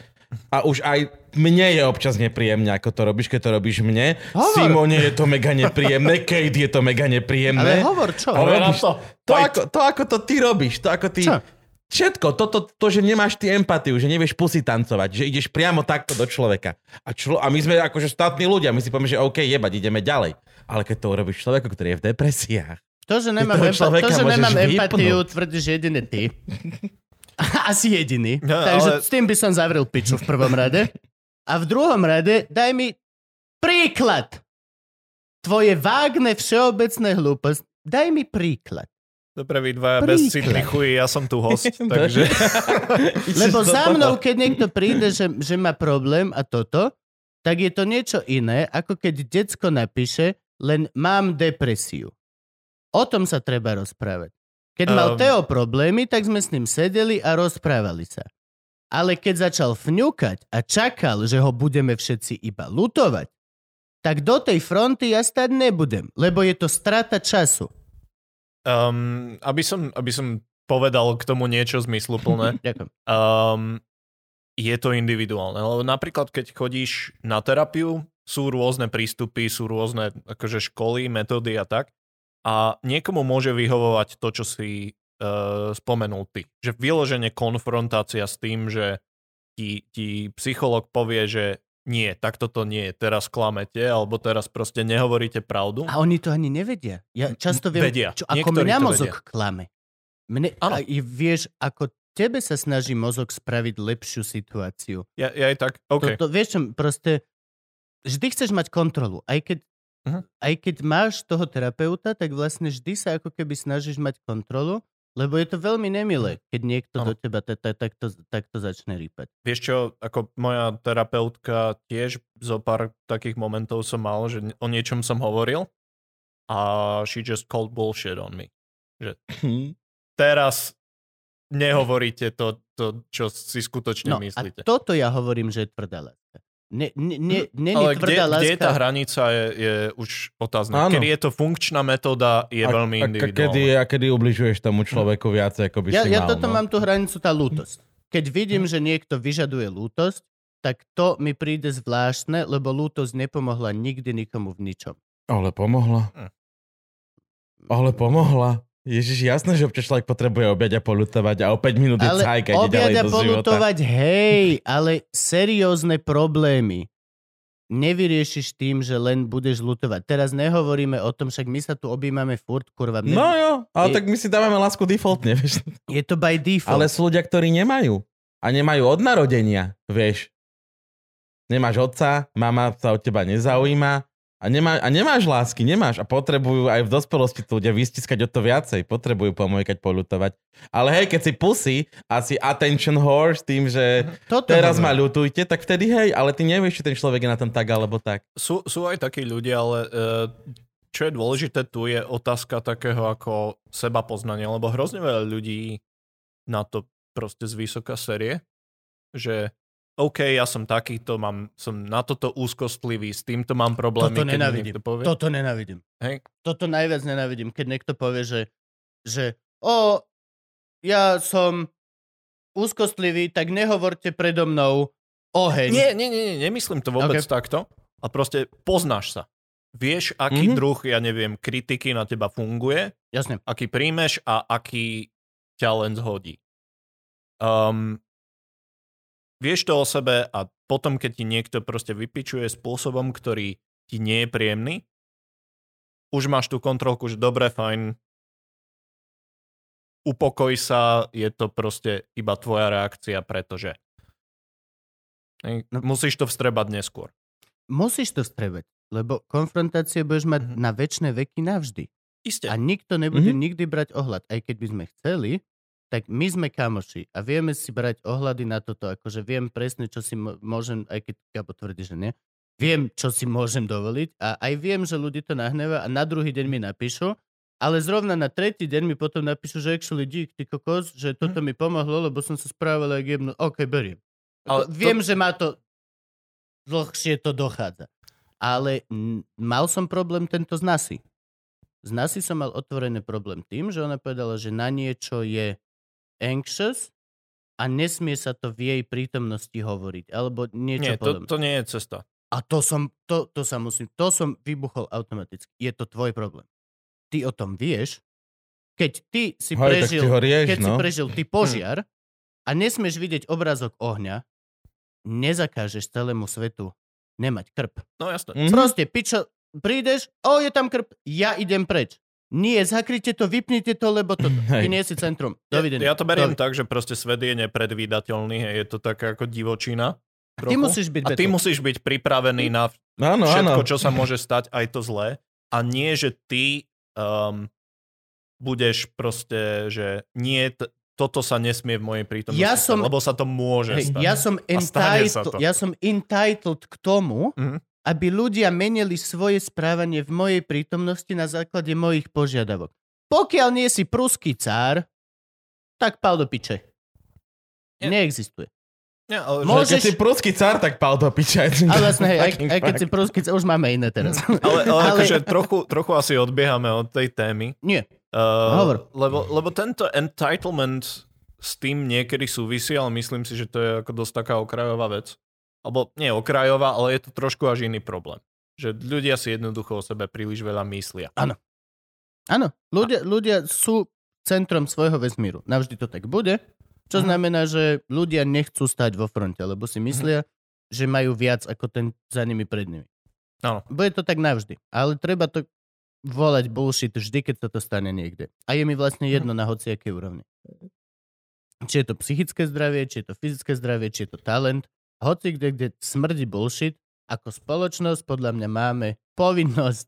a už aj mne je občas nepríjemne, ako to robíš, keď to robíš mne. Hovor. Simone je to mega nepríjemné, Kate je to mega nepríjemné. Ale hovor, čo? Ale robíš to. to, ako, to, ako to ty robíš, to ako ty... Čo? Všetko, to, to, to, že nemáš ty empatiu, že nevieš pusy tancovať, že ideš priamo takto do človeka. A, člo, a my sme akože štátni ľudia, my si povieme, že OK, jebať, ideme ďalej. Ale keď to urobíš človeku, ktorý je v depresiách, To, že nemám, empa- to, že nemám empatiu, tvrdíš jedine ty. Asi jediný. No, Takže ale- s tým by som zavrel piču v prvom rade. A v druhom rade daj mi príklad. Tvoje vágne všeobecné hlúposti. daj mi príklad. Dobre, vy dvaja Príklad. bezcitní chuji, ja som tu host, takže... Lebo za mnou, keď niekto príde, že, že má problém a toto, tak je to niečo iné, ako keď decko napíše, len mám depresiu. O tom sa treba rozprávať. Keď mal Um. Teo problémy, tak sme s ním sedeli a rozprávali sa. Ale keď začal fňukať a čakal, že ho budeme všetci iba lutovať, tak do tej fronty ja stať nebudem, lebo je to strata času. Um, aby, som, aby som povedal k tomu niečo zmysluplné, Ďakujem. um, je to individuálne. Lebo napríklad, keď chodíš na terapiu, sú rôzne prístupy, sú rôzne akože školy, metódy a tak. A niekomu môže vyhovovať to, čo si uh, spomenul ty. Že vyloženie konfrontácia s tým, že ti, ti psycholog povie, že nie, takto to nie teraz klamete, alebo teraz proste nehovoríte pravdu. A oni to ani nevedia. Ja často viem, Vedia. čo, ako Niektorí mňa mozog vedia. klame. Mne, Áno. a vieš, ako tebe sa snaží mozog spraviť lepšiu situáciu. Ja, ja aj tak, OK. To, to, vieš čo, proste vždy chceš mať kontrolu. Aj keď, Mhm. aj keď máš toho terapeuta, tak vlastne vždy sa ako keby snažíš mať kontrolu, lebo je to veľmi nemilé, keď niekto Áno. do teba ta- ta- takto, takto začne rýpať. Vieš čo, ako moja terapeutka tiež zo pár takých momentov som mal, že o niečom som hovoril a she just called bullshit on me. Teraz nehovoríte to, to čo si skutočne No a myslíte. toto ja hovorím, že je tvrdá láska. Ne, ne, ne, ne, Ale kde, láska. kde je tá hranica je, je už otázna. Áno. Kedy je to funkčná metóda, je A- veľmi a, a individuálna. kedy, a kedy ubližuješ tomu človeku viacej, ako by Ja, si ja mal. toto no. mám tú hranicu, tá lútosť. Keď vidím, že niekto vyžaduje lútosť, tak to mi príde zvláštne, lebo lútosť nepomohla nikdy nikomu v ničom. Ale pomohla. Hm. Ale pomohla. Ježiš, jasné, že občas človek potrebuje objať a polutovať a o 5 minút je Ale cajka, ide ďalej a do života. polutovať, hej, ale seriózne problémy nevyriešiš tým, že len budeš lutovať. Teraz nehovoríme o tom, však my sa tu objímame furt, kurva. Ne, No jo, ale Je- tak my si dávame lásku defaultne, vieš. Je to by default. Ale sú ľudia, ktorí nemajú. A nemajú od narodenia, vieš. Nemáš otca, mama sa od teba nezaujíma a, nemá, a nemáš lásky, nemáš. A potrebujú aj v dospelosti tu ľudia vystiskať o to viacej. Potrebujú pomôjkať, polutovať. Ale hej, keď si pusy a si attention whore s tým, že Toto teraz ma ľutujte, tak vtedy hej, ale ty nevieš, či ten človek je na tom tak alebo tak. Sú, sú aj takí ľudia, ale uh, čo je dôležité tu je otázka takého ako seba poznania, lebo hrozne veľa ľudí na to proste z vysoká série, že OK, ja som takýto, mám, som na toto úzkostlivý, s týmto mám problémy. Toto nenávidím. povie. Toto nenávidím. Hej. Toto najviac nenávidím, keď niekto povie, že, že o, ja som úzkostlivý, tak nehovorte predo mnou oheň. Nie, nie, nie, nie, nemyslím to vôbec Ok. okay. takto. A proste poznáš sa. Vieš, aký Mhm. mm-hmm. druh, ja neviem, kritiky na teba funguje, Jasne. aký príjmeš a aký ťa len zhodí. Um, vieš to o sebe a potom, keď ti niekto proste vypičuje spôsobom, ktorý ti nie je príjemný, už máš tú kontrolku, že dobre, fajn, upokoj sa, je to proste iba tvoja reakcia, pretože. No. Musíš to vstrebať neskôr. Musíš to strebať, lebo konfrontácie budeš mať Mhm. na väčšie veky navždy. Isté. A nikto nebude Mhm. nikdy brať ohľad. Aj keď by sme chceli, tak my sme kamoši a vieme si brať ohľady na toto. Akože viem presne, čo si môžem, aj keď Gabo tvrdí, že nie. Viem, čo si môžem dovoliť a aj viem, že ľudí to nahneva a na druhý deň mi napíšu, ale zrovna na tretí deň mi potom napíšu, že actually dík, ty kokos, že toto mi pomohlo, lebo som sa správal jak jemno. OK, beriem. Ale viem, že má to dlhšie to dochádza. Ale n- mal som problém tento z Nasy. Z Nasy som mal otvorený problém tým, že ona povedala, že na niečo je anxious a nesmie sa to v jej prítomnosti hovoriť. Alebo niečo Nie, to, podobné. to nie je cesta. A to som, to, to sa musím, to som vybuchol automaticky. Je to tvoj problém. Ty o tom vieš, keď ty si Hej, tak prežil, si ho rieš, keď si no. prežil ty požiar a nesmieš vidieť obrázok ohňa, nezakážeš celému svetu nemať krp. No jasné. Mhm. Proste, pičo, prídeš, o, je tam krp, ja idem preč. Nie, zakryte to, vypnite to, lebo to, ty Hej. nie si centrum. Ja, Dovidenia. ja to beriem Dovi- tak, že proste svet je nepredvídateľný, hej, je to taká ako divočina. Ty trochu. musíš byť a ty musíš byť pripravený na Áno, všetko, áno. čo sa môže stať, aj to zlé. A nie, že ty um, budeš proste, že nie, t- toto sa nesmie v mojej prítomnosti Ja som- lebo sa to môže Hej, stať. ja som A stane sa entitled, to. ja som entitled k tomu, Mhm. Aby ľudia menili svoje správanie v mojej prítomnosti na základe mojich požiadavok. Pokiaľ nie si pruský cár, tak pal do piče. Nie. Neexistuje. Nie, ale, Že Môžeš- Keď si prúsky car, tak pal do piča. Ale vlastne, hej, aj, aj keď si pruský cár, už máme iné teraz. ale, ale, Ale- akože trochu, trochu asi odbiehame od tej témy. Nie. Uh, Hovor. Lebo, lebo tento entitlement s tým niekedy súvisí, ale myslím si, že to je ako dosť taká okrajová vec. Alebo nie okrajová, ale je to trošku až iný problém. Že ľudia si jednoducho o sebe príliš veľa myslia. Áno, ľudia, ľudia sú centrom svojho vesmíru. Navždy to tak bude, čo Mhm. znamená, že ľudia nechcú stať vo fronte, lebo si myslia, že majú viac ako ten za nimi pred nimi. Áno. Bude to tak navždy. Ale treba to volať bullshit vždy, keď sa to stane niekde. A je mi vlastne jedno na hociakej úrovni. Či je to psychické zdravie, či je to fyzické zdravie, či je to talent. Hoci kde, kde smrdí bullshit, ako spoločnosť podľa mňa máme povinnosť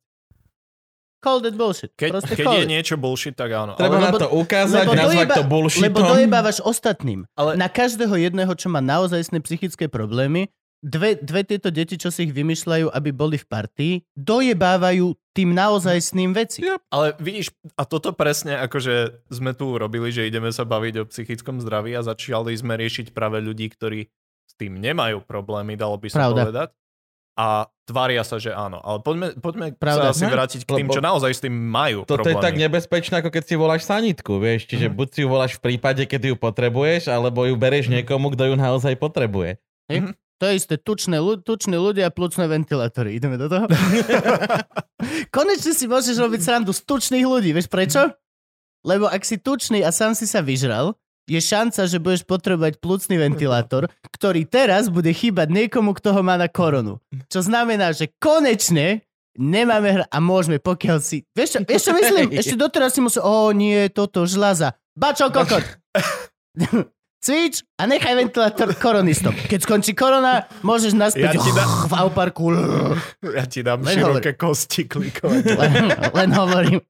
call that bullshit. Keď, Proste keď call je it. niečo bullshit, tak áno. Treba ale, na to ukázať, lebo nazvať dojeba- to bullshitom. Lebo dojebávaš ostatným. ale Na každého jedného, čo má naozajstné psychické problémy, dve, dve tieto deti, čo si ich vymýšľajú, aby boli v partii, dojebávajú tým naozajstným veci. Ja. Ale vidíš, a toto presne akože sme tu urobili, že ideme sa baviť o psychickom zdraví a začali sme riešiť práve ľudí, ktorí tým nemajú problémy, dalo by sa Pravda. povedať. A tvária sa, že áno. Ale poďme, poďme Pravda. sa asi Ne, vrátiť k tým, lebo čo naozaj s tým majú Toto je problémy. tak nebezpečné, ako keď si voláš sanitku, vieš. Čiže Mhm. buď si ju voláš v prípade, keď ju potrebuješ, alebo ju bereš niekomu, kto ju naozaj potrebuje. To je isté, tučné, tuční ľudia a plučné ventilátory. Ideme do toho? Konečne si môžeš robiť srandu z tučných ľudí. Vieš prečo? Lebo ak si tučný a sám si sa vyžral, je šanca, že budeš potrebovať plúcný ventilátor, ktorý teraz bude chýbať niekomu, kto ho má na koronu. Čo znamená, že konečne nemáme hra a môžeme, pokiaľ si... Vieš čo, vieš čo myslím? Ešte doteraz si musel... O nie, toto žľaza. Bačo kokot. Cvič a nechaj ventilátor koronistom. Keď skončí korona, môžeš naspäť Ja ti dá- v auparku. Ja ti dám Len široké kosti klikovať. Len, len hovorím.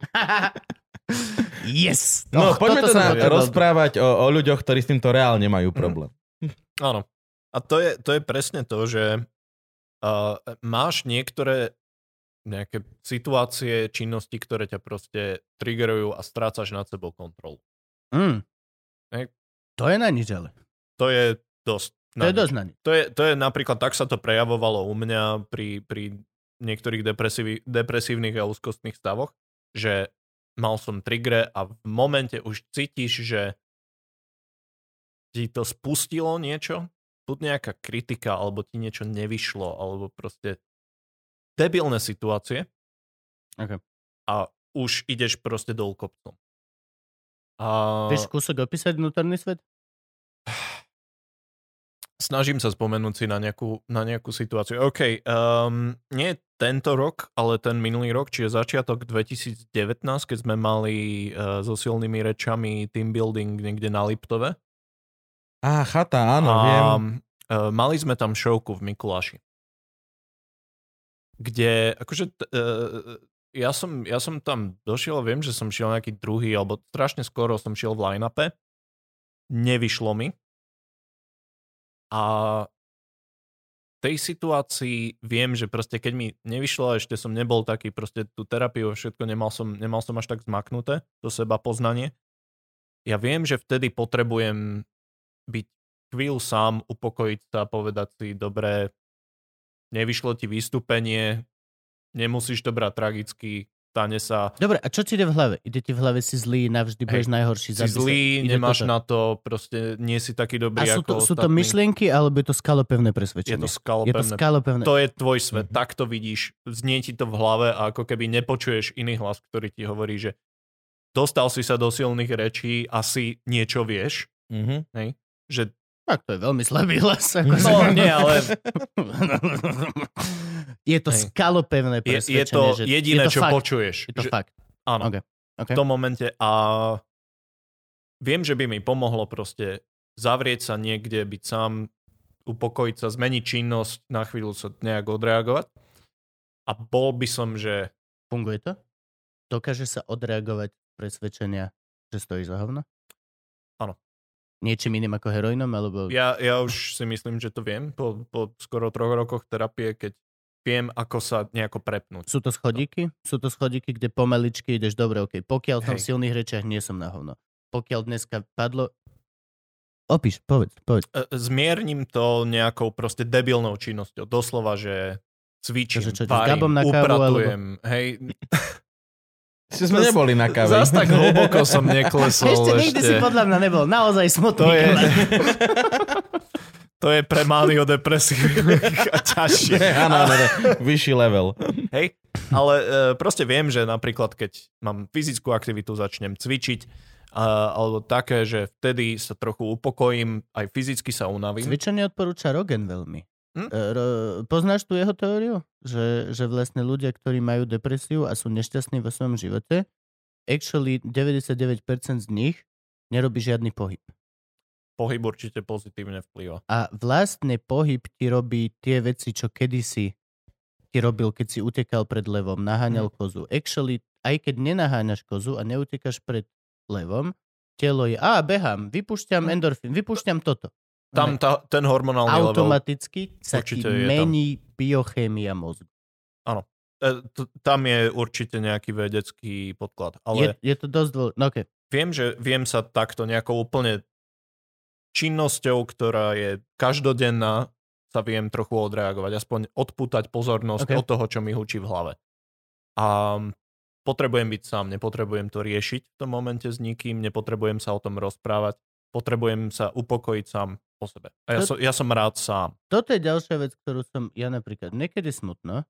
yes. No, Och, poďme na, potreboval. rozprávať o, o ľuďoch, ktorí s týmto reálne majú problém. Áno. A to je, to je presne to, že uh, máš niektoré nejaké situácie, činnosti, ktoré ťa proste triggerujú a strácaš nad sebou kontrolu. Mm. To je na nič, ale. To je dosť. To je na dosť na nič. To je, to je napríklad, tak sa to prejavovalo u mňa pri, pri niektorých depresívnych a úzkostných stavoch, že mal som trigre a v momente už cítiš, že ti to spustilo niečo, buď nejaká kritika, alebo ti niečo nevyšlo, alebo proste debilné situácie Ok. a už ideš proste dolu kopcom. A Vieš kúsok opísať vnútorný svet? Snažím sa spomenúť si na nejakú, na nejakú situáciu. OK, um, nie tento rok, ale ten minulý rok, čiže začiatok 2019, keď sme mali uh, so silnými rečami team building niekde na Liptove. Á, chata, áno, a, viem. Uh, mali sme tam šovku v Mikuláši. Kde, akože, uh, ja, som, ja som tam došiel, viem, že som šiel nejaký druhý, alebo strašne skoro som šiel v line-upe. Nevyšlo mi. A v tej situácii viem, že proste keď mi nevyšlo, ešte som nebol taký, proste tú terapiu a všetko, nemal som, nemal som až tak zmaknuté, to seba poznanie. Ja viem, že vtedy potrebujem byť chvíľu sám, upokojiť sa, povedať si, dobre, nevyšlo ti vystúpenie, nemusíš to brať tragicky, stane sa, Dobre, a čo ti ide v hlave? Ide ti v hlave, si zlý, navždy budeš najhorší. si zlý, Ide nemáš toto. na to, proste nie si taký dobrý A sú to, ako sú to ostatní. myšlienky, alebo je to skalopevné Je presvedčenie? to je to skalopevné. skalopevné. To je tvoj svet, Mhm. tak to vidíš, znie ti to v hlave a ako keby nepočuješ iný hlas, ktorý ti hovorí, že dostal si sa do silných rečí, asi niečo vieš, Mhm. že Tak to je veľmi slabý hlas. Ako no nie, ale je to Hej. skalopevné je, presvedčenie. je to že jediné, je to čo fakt. počuješ. Je to že, fakt. Áno, OK. OK. v tom momente a viem, že by mi pomohlo proste zavrieť sa niekde, byť sám, upokojiť sa, zmeniť činnosť, na chvíľu sa nejak odreagovať. A bol by som, že Funguje to? Dokáže sa odreagovať presvedčenia, že stojí za hovno? Niečím iným ako heroinom, alebo... Ja, ja už si myslím, že to viem po, po skoro troch rokoch terapie, keď viem, ako sa nejako prepnúť. Sú to schodíky? Sú to schodíky, kde pomaličky ideš dobre, ok. Pokiaľ som v silných rečiach, nie som na hovno. Pokiaľ dneska padlo... Opíš, povedz, povedz. E, Zmierním to nejakou proste debilnou činnosťou. Doslova, že cvičím, Takže čo, varím, na kávu, upratujem. Hej, Si sme neboli na káve. zas tak hlboko som neklesol Ešte ešte. nikdy si podľa mňa nebol naozaj smutný. To je, to je pre maniodepresívnych a ťažšie. Áno, áno, áno. Vyšší level. Hej, ale e, proste viem, že napríklad keď mám fyzickú aktivitu, začnem cvičiť, a, alebo také, že vtedy sa trochu upokojím, aj fyzicky sa unavím. Cvičenie odporúča Rogan veľmi. Hm? E, Ro- poznáš tú jeho teóriu? Že, že vlastne ľudia, ktorí majú depresiu a sú nešťastní vo svojom živote, actually 99% z nich nerobí žiadny pohyb. Pohyb určite pozitívne vplyva. A vlastne pohyb ti robí tie veci, čo kedysi ti robil, keď si utekal pred levom, naháňal Mhm. kozu. Actually, aj keď nenaháňaš kozu a neutekaš pred levom, telo je, a behám, vypúšťam Mhm. endorfín, vypúšťam toto. Tam tá, ten hormonálny level, Automaticky sa ti je tam. mení biochémia mozgu. e, t- tam je určite nejaký vedecký podklad. Je, Ale je to dosť dôležité. No, okay. viem, že viem sa takto nejakou úplne činnosťou, ktorá je každodenná, sa viem trochu odreagovať, aspoň odpútať pozornosť Ok. od toho, čo mi hučí v hlave. A potrebujem byť sám, nepotrebujem to riešiť v tom momente s nikým, nepotrebujem sa o tom rozprávať, potrebujem sa upokojiť sám o sebe. A ja, To- som, ja som rád sám. Toto je ďalšia vec, ktorú som ja napríklad niekedy smutno.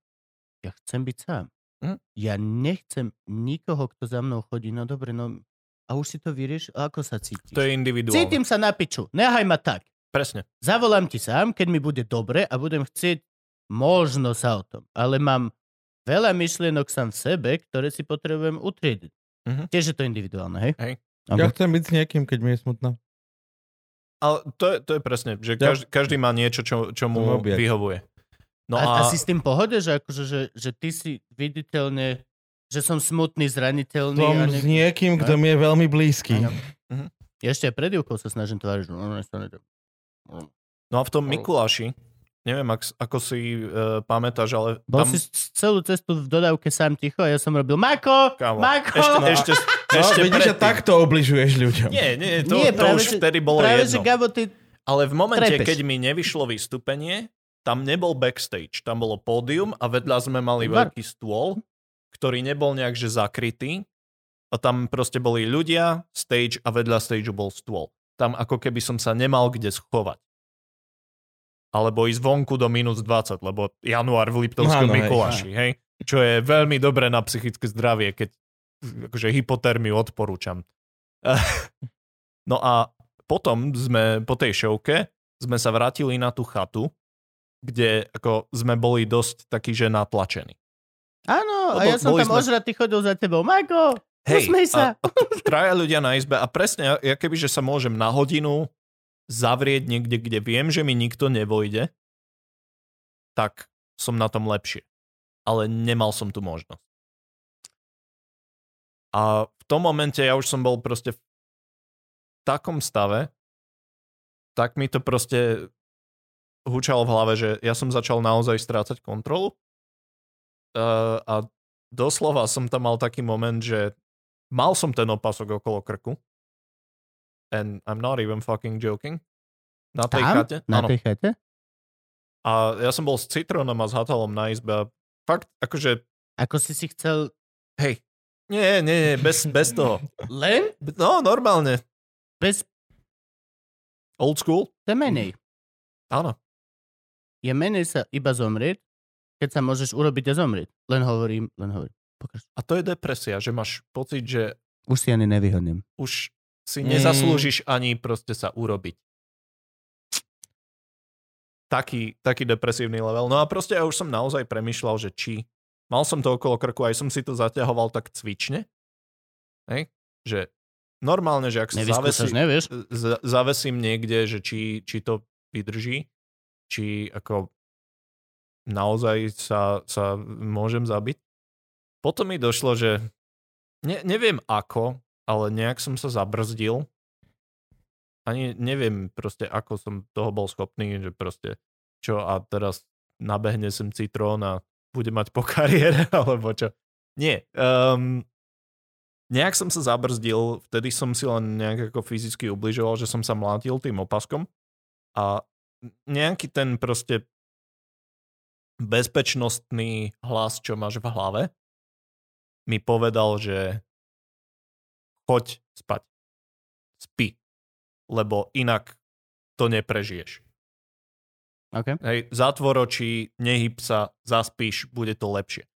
Ja chcem byť sám. Hm? Ja nechcem nikoho, kto za mnou chodí. No dobre, no a už si to vyrieš, ako sa cítiš? To je individuálne. Cítim sa na piču, nehaj ma tak. Presne. Zavolám ti sám, keď mi bude dobre a budem chcieť možno sa o tom. Ale mám veľa myšlienok sám v sebe, ktoré si potrebujem utriediť. Mhm. Tiež je to individuálne, hej? Hej. Ja chcem byť s niekým, keď mi je smutno. Ale to je, to je presne, že každý, každý má niečo, čo, čo mu objekt. vyhovuje. No a, a a, si s tým pohode, že, akože, že, že ty si viditeľne, že som smutný, zraniteľný. Som a s niekým, kto mi je veľmi blízky. Áno. Ja ešte aj pred Júkou sa snažím tváriť, no, no, no a v tom Mikuláši, neviem, ak, ako si uh, pamätáš, ale Bol tam... si celú cestu v dodávke sám ticho a ja som robil Mako, Kámo, Mako. Ešte, ešte, No, ešte vidíš, že takto obližuješ ľuďom. Nie, nie, to, Nie, to práve, už že- vtedy bolo Práve, že jedno. Gabo, ty... Ale v momente, trepeš. keď mi nevyšlo vystúpenie, tam nebol backstage, tam bolo pódium a vedľa sme mali Bar. veľký stôl, ktorý nebol nejak že zakrytý a tam proste boli ľudia, stage a vedľa stageu bol stôl. Tam ako keby som sa nemal kde schovať. Alebo ísť vonku do minus 20, lebo január v Liptovskom Áno, hej. Mikuláši, hej. Čo je veľmi dobré na psychické zdravie, keď akože hypotermiu odporúčam. No a potom sme po tej šovke sme sa vrátili na tú chatu, kde ako sme boli dosť takí, že natlačení. Áno, a Lebo ja som tam sme- ožratý chodil za tebou. Mako, usmej sa. a, a traja ľudia na izbe a presne, ja keby, že sa môžem na hodinu zavrieť niekde, kde viem, že mi nikto nevojde, tak som na tom lepšie. Ale nemal som tu možnosť. A v tom momente ja už som bol proste v takom stave, tak mi to proste hučalo v hlave, že ja som začal naozaj strácať kontrolu. Uh, a doslova som tam mal taký moment, že mal som ten opasok okolo krku. And I'm not even fucking joking. Na tej Tam? chate. Na áno. tej chate? A ja som bol s citrónom a s hatalom na izbe a fakt, akože, Ako si si chcel... hej, nie, nie, nie, bez, bez toho. Len? No, normálne. Bez... Old school? To menej. Áno. Je menej sa iba zomrieť, keď sa môžeš urobiť a zomrieť. Len hovorím, len hovorím. Pokrač. A to je depresia, že máš pocit, že Už si ani nevyhodnem. už si Mm. nezaslúžiš ani proste sa urobiť. Taký, taký depresívny level. No a proste ja už som naozaj premyšľal, že či mal som to okolo krku, aj som si to zaťahoval tak cvične. Hej? Že normálne, že ak sa Nevyskúšaš, zavesí, nevieš? z- zavesím niekde, že či, či to vydrží, či ako naozaj sa, sa môžem zabiť. Potom mi došlo, že Ne, neviem ako, ale nejak som sa zabrzdil. Ani neviem proste, ako som toho bol schopný, že proste čo a teraz nabehne sem citrón a bude mať po kariére, alebo čo. Nie. Um, nejak som sa zabrzdil, vtedy som si len nejak ako fyzicky ubližoval, že som sa mlátil tým opaskom a nejaký ten proste bezpečnostný hlas, čo máš v hlave, mi povedal, že choď spať. Spí. Lebo inak to neprežiješ. Okay. Hej, zatvor oči, nehyb sa, zaspíš, bude to lepšie.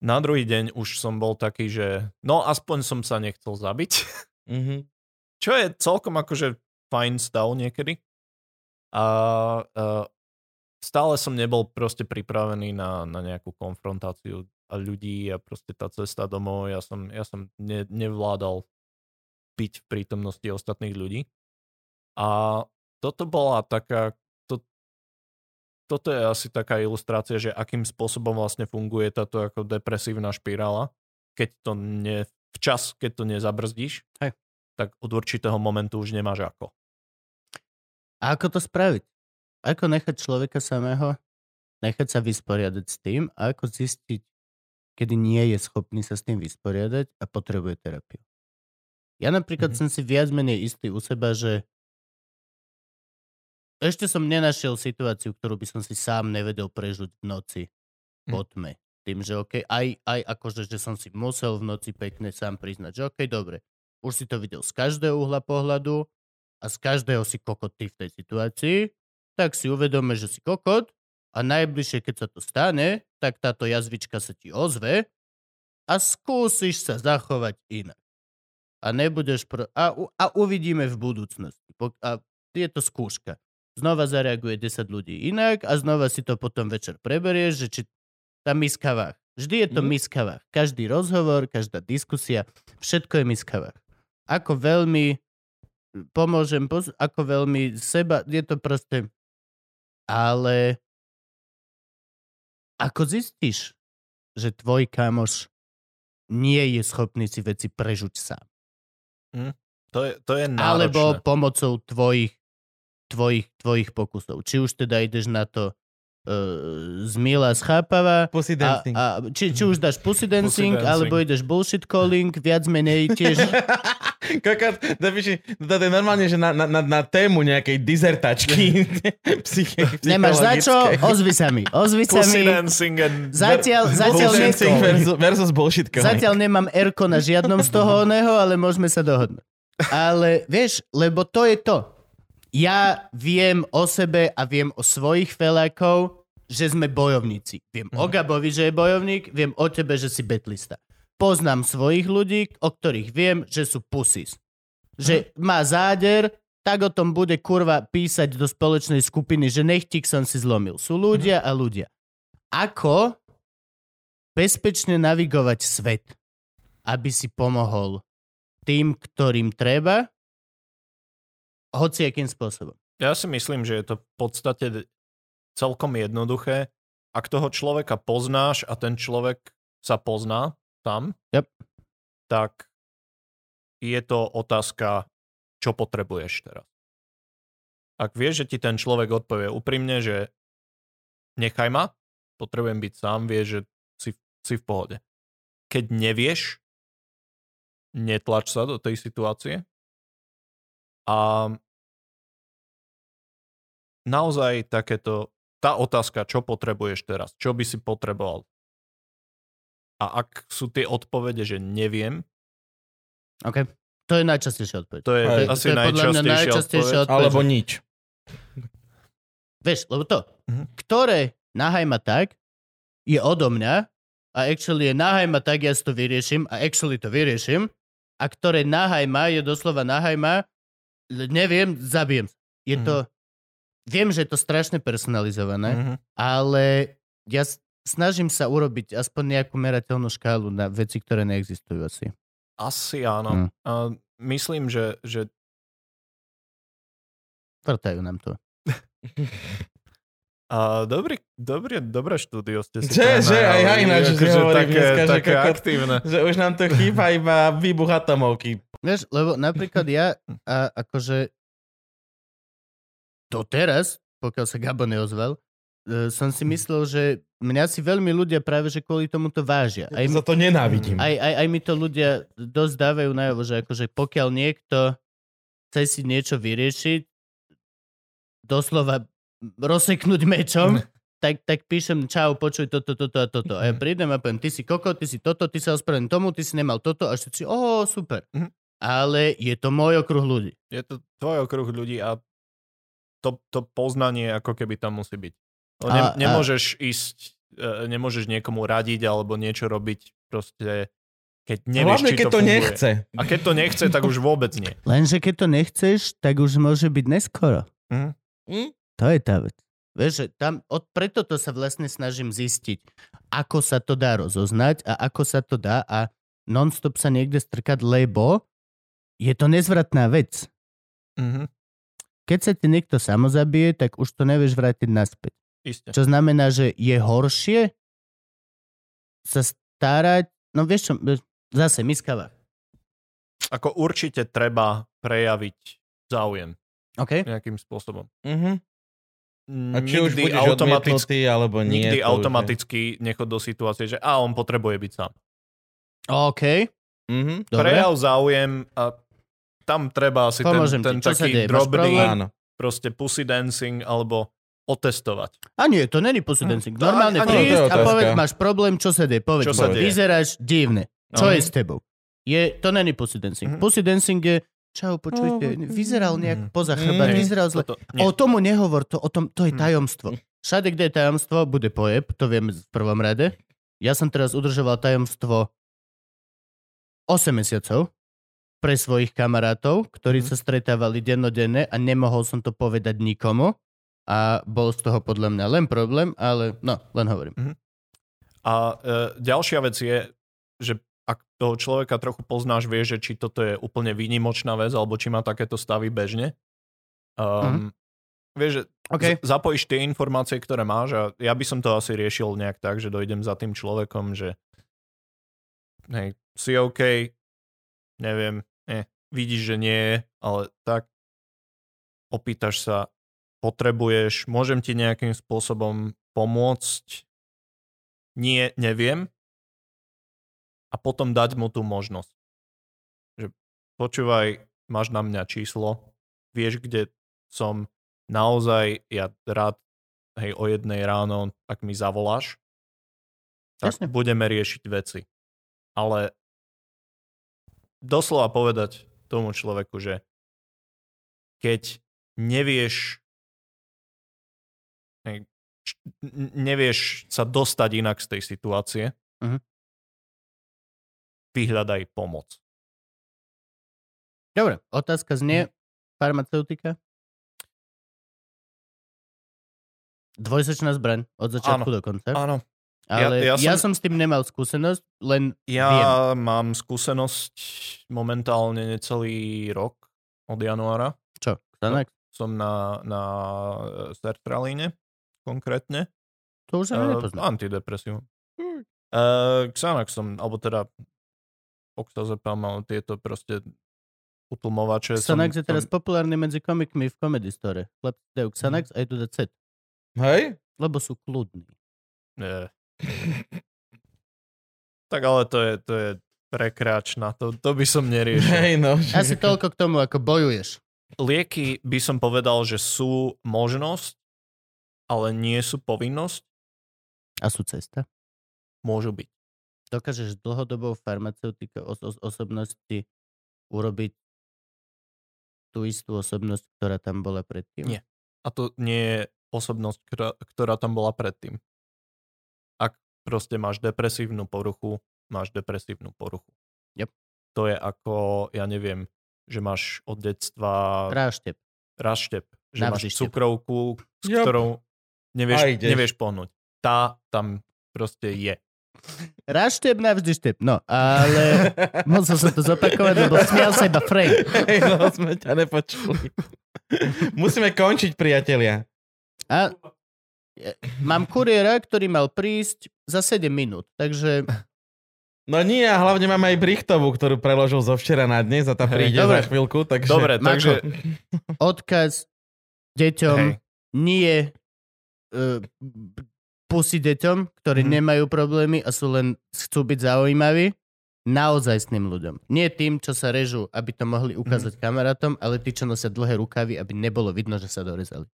Na druhý deň už som bol taký, že no aspoň som sa nechcel zabiť. Mm-hmm. Čo je celkom akože fajn stav niekedy. A uh, stále som nebol proste pripravený na, na nejakú konfrontáciu a ľudí a proste tá cesta domov, ja som, ja som ne, nevládal byť v prítomnosti ostatných ľudí. A toto bola taká, toto je asi taká ilustrácia, že akým spôsobom vlastne funguje táto ako depresívna špirála, keď to ne, včas, keď to nezabrzdíš, Hej. tak od určitého momentu už nemáš ako. A ako to spraviť? Ako nechať človeka samého, nechať sa vysporiadať s tým a ako zistiť, kedy nie je schopný sa s tým vysporiadať a potrebuje terapiu. Ja napríklad Mhm. som si viac menej istý u seba, že ešte som nenašiel situáciu, ktorú by som si sám nevedel prežuť v noci po tme. Tým, že OK, aj, aj akože, že som si musel v noci pekne sám priznať, že OK, dobre, už si to videl z každého uhla pohľadu a z každého si kokot ty v tej situácii, tak si uvedome, že si kokot a najbližšie, keď sa to stane, tak táto jazvička sa ti ozve a skúsiš sa zachovať inak. A nebudeš... Pro... A, a uvidíme v budúcnosti. A je to skúška. Znova zareaguje 10 ľudí inak a znova si to potom večer preberieš, že či tá miskavách. Vždy je to Mhm. miskavách. Každý rozhovor, každá diskusia, všetko je miskavách. Ako veľmi pomôžem, ako veľmi seba, je to proste... Ale ako zistíš, že tvoj kamoš nie je schopný si veci prežuť sám? To je, to je náročné. Alebo pomocou tvojich, tvojich, tvojich pokusov. Či už teda ideš na to uh, z Mila schápava, Pussy a, dancing. a, či, či už dáš pussy dancing, dancing. alebo ideš bullshit calling, viac menej tiež. Kokot, napíši, to je normálne, že na, na, na, na tému nejakej dizertačky. Psyche, Nemáš za čo, ozvi sa mi. Ozvi sa Pussy mi. dancing and... Zatiaľ, zatiaľ, dancing versus, versus bullshit calling. zatiaľ nemám erko na žiadnom z toho oného, ale môžeme sa dohodnúť. Ale vieš, lebo to je to. Ja viem o sebe a viem o svojich felákov, že sme bojovníci. Viem o Gabovi, že je bojovník, viem o tebe, že si betlista. Poznám svojich ľudí, o ktorých viem, že sú pusis. Že má záder, tak o tom bude kurva písať do spoločnej skupiny, že nechtík som si zlomil. Sú ľudia a ľudia. Ako bezpečne navigovať svet, aby si pomohol tým, ktorým treba, hociakým spôsobom. Ja si myslím, že je to v podstate celkom jednoduché. Ak toho človeka poznáš a ten človek sa pozná tam, Yep. tak je to otázka, čo potrebuješ teraz. Ak vieš, že ti ten človek odpovie úprimne, že nechaj ma, potrebujem byť sám, vieš, že si, si v pohode. Keď nevieš, netlač sa do tej situácie a naozaj takéto, tá otázka, čo potrebuješ teraz, čo by si potreboval. A ak sú tie odpovede, že neviem, OK? To je najčastejšia odpoveď. to je Hej. asi to je podľa mňa najčastejšia, odpoveď. odpoveď. Alebo nič. Vieš, lebo to, Mhm. ktoré nahaj ma tak, je odo mňa a actually je nahaj ma tak, ja si to vyriešim a actually to vyriešim a ktoré nahaj ma je doslova nahaj ma, l- neviem, zabijem. Je Mhm. to, viem, že je to strašne personalizované, Mhm. ale ja snažím sa urobiť aspoň nejakú merateľnú škálu na veci, ktoré neexistujú asi. Asi áno. Hm. A myslím, že, že Vrtajú nám to. A dobrý, dobrý, dobré štúdio ste si Že, že, aj ja ináč hovorím také, dneska, že také kokot. aktívne. Že už nám to chýba iba výbuch atomovky. Vieš, lebo napríklad ja, a akože doteraz, pokiaľ sa Gabo neozval, e, som si myslel, že mňa si veľmi ľudia práve, že kvôli tomu to vážia. Aj, Za to nenávidím. aj, aj, aj mi to ľudia dosť dávajú najavo, že akože pokiaľ niekto chce si niečo vyriešiť, doslova rozseknúť mečom, tak, tak píšem, čau, počuj toto, toto a toto. A ja prídem a poviem, ty si koko, ty si toto, ty sa ospravedlň tomu, ty si nemal toto a všetci, o, super. Mhm. Ale je to môj okruh ľudí. Je to tvoj okruh ľudí a to, to poznanie ako keby tam musí byť. No, ne, A- a- nemôžeš ísť, e, nemôžeš niekomu radiť alebo niečo robiť proste, keď nevieš, Hlavne, či keď to, to funguje. nechce. A keď to nechce, tak už vôbec nie. Lenže keď to nechceš, tak už môže byť neskoro. Hm? To je tá vec. Vieš, že tam, od, preto to sa vlastne snažím zistiť, ako sa to dá rozoznať a ako sa to dá a non-stop sa niekde strkať, lebo je to nezvratná vec. Mhm. Keď sa ti niekto samozabije, tak už to nevieš vrátiť naspäť. Isté. Čo znamená, že je horšie sa starať, no vieš čo, zase miskava. Ako určite treba prejaviť záujem OK? nejakým spôsobom. Mhm. A či už nikdy budeš odmietnutý, alebo nie. nikdy to už je- automaticky nechod do situácie, že a on potrebuje byť sám. OK. Mhm. Dobre. Prejav záujem a tam treba asi ten, Pomôžem ten sa taký deje? Drobný? Áno. proste pussy dancing alebo otestovať. A nie, to není pussy dancing. to Normálne ani- prísť to je a povedz, máš problém, čo sa deje. Povedz, Čo sa deje? vyzeráš divne. Čo No. je s tebou? Je, to není pussy dancing. Mhm. Pussy dancing je, čau, počujte, vyzeral nejak Mhm. poza chrbát, Mhm. vyzeral zle. Toto, nie. O tomu nehovor, to, o tom, to je Mhm. tajomstvo. Všade, kde je tajomstvo, bude pojeb, to vieme v prvom rade. Ja som teraz udržoval tajomstvo 8 mesiacov pre svojich kamarátov, ktorí Mhm. sa stretávali dennodenne a nemohol som to povedať nikomu. A bol z toho podľa mňa len problém, ale no, len hovorím. A e, ďalšia vec je, že ak toho človeka trochu poznáš, vieš, že či toto je úplne výnimočná vec, alebo či má takéto stavy bežne. Um, Vieš, že OK. z- zapojíš tie informácie, ktoré máš a ja by som to asi riešil nejak tak, že dojdem za tým človekom, že hej, si OK, neviem, eh, vidíš, že nie je, ale tak opýtaš sa, potrebuješ, môžem ti nejakým spôsobom pomôcť, nie, neviem, a potom dať mu tú možnosť. Že počúvaj, máš na mňa číslo, vieš, kde som, naozaj ja rád, hej, o jednej ráno, tak mi zavoláš, tak Jasne. budeme riešiť veci. Ale doslova povedať tomu človeku, že keď nevieš nevieš sa dostať inak z tej situácie, Mhm. vyhľadaj pomoc. Dobre, otázka znie, farmaceutika? Dvojsečná zbraň od začiatku do konca. Áno. Ale ja, ja- ja ja, som- som... s tým nemal skúsenosť, len Ja viem. mám skúsenosť momentálne necelý rok od januára. Čo? Xanax? Som na, na e, sertralíne konkrétne. To už sa Uh, nepoznám. antidepresívum. Uh, Xanax som, alebo teda oxazepam, ale tieto proste utlmovače. som- Xanax je teraz som- populárny medzi komikmi v Comedy Store. Chlapci dajú Xanax a idú dať set. Hej? Lebo sú kľudní. Nie. Tak ale to je, to je rekreačná, to, to by som neriešil. Hej, no. Asi toľko k tomu, ako bojuješ. Lieky by som povedal, že sú možnosť, ale nie sú povinnosť. A sú cesta. Môžu byť. Dokážeš dlhodobou farmaceutike os- os- osobnosti urobiť tú istú osobnosť, ktorá tam bola predtým? Nie. A to nie je osobnosť, ktorá, ktorá tam bola predtým. Proste máš depresívnu poruchu, máš depresívnu poruchu. Yep. To je ako, ja neviem, že máš od detstva Ráštep. raštep, že Navždy máš štep. cukrovku, s Yep. ktorou nevieš, nevieš pohnúť. Tá tam proste je. Ráštep navždy štep. No, ale musel som to zopakovať, lebo smial sa iba Frank. Hej, no, sme ťa nepočuli. Musíme končiť, priatelia. A Mám kuriéra, ktorý mal prísť za 7 minút, takže No nie, a hlavne máme aj Brichtovú, ktorú preložil zo včera na dnes a tá príde Dobre. za chvíľku, takže... Dobre, Mako. takže... odkaz deťom Hej. nie uh, pusy deťom, ktorí Mhm. nemajú problémy a sú len chcú byť zaujímaví, naozaj s tým ľuďom. Nie tým, čo sa režú, aby to mohli ukázať kamarátom, ale tí, čo nosia dlhé rukavy, aby nebolo vidno, že sa dorezali.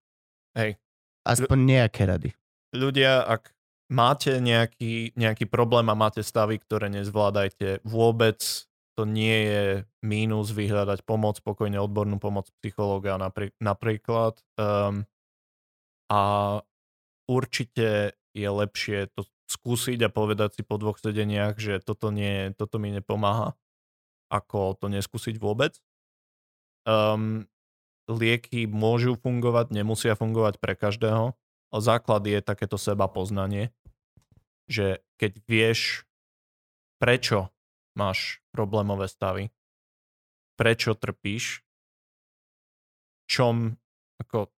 Hej. Aspoň nejaké rady. ľudia, ak máte nejaký, nejaký problém a máte stavy, ktoré nezvládajte, vôbec to nie je mínus vyhľadať pomoc, pokojne odbornú pomoc psychológa napri- napríklad. Um, a určite je lepšie to skúsiť a povedať si po dvoch sedeniach, že toto, nie, toto mi nepomáha, ako to neskúsiť vôbec. Um, lieky môžu fungovať, nemusia fungovať pre každého, ale základ je takéto seba poznanie, že keď vieš, prečo máš problémové stavy, prečo trpíš, čom ako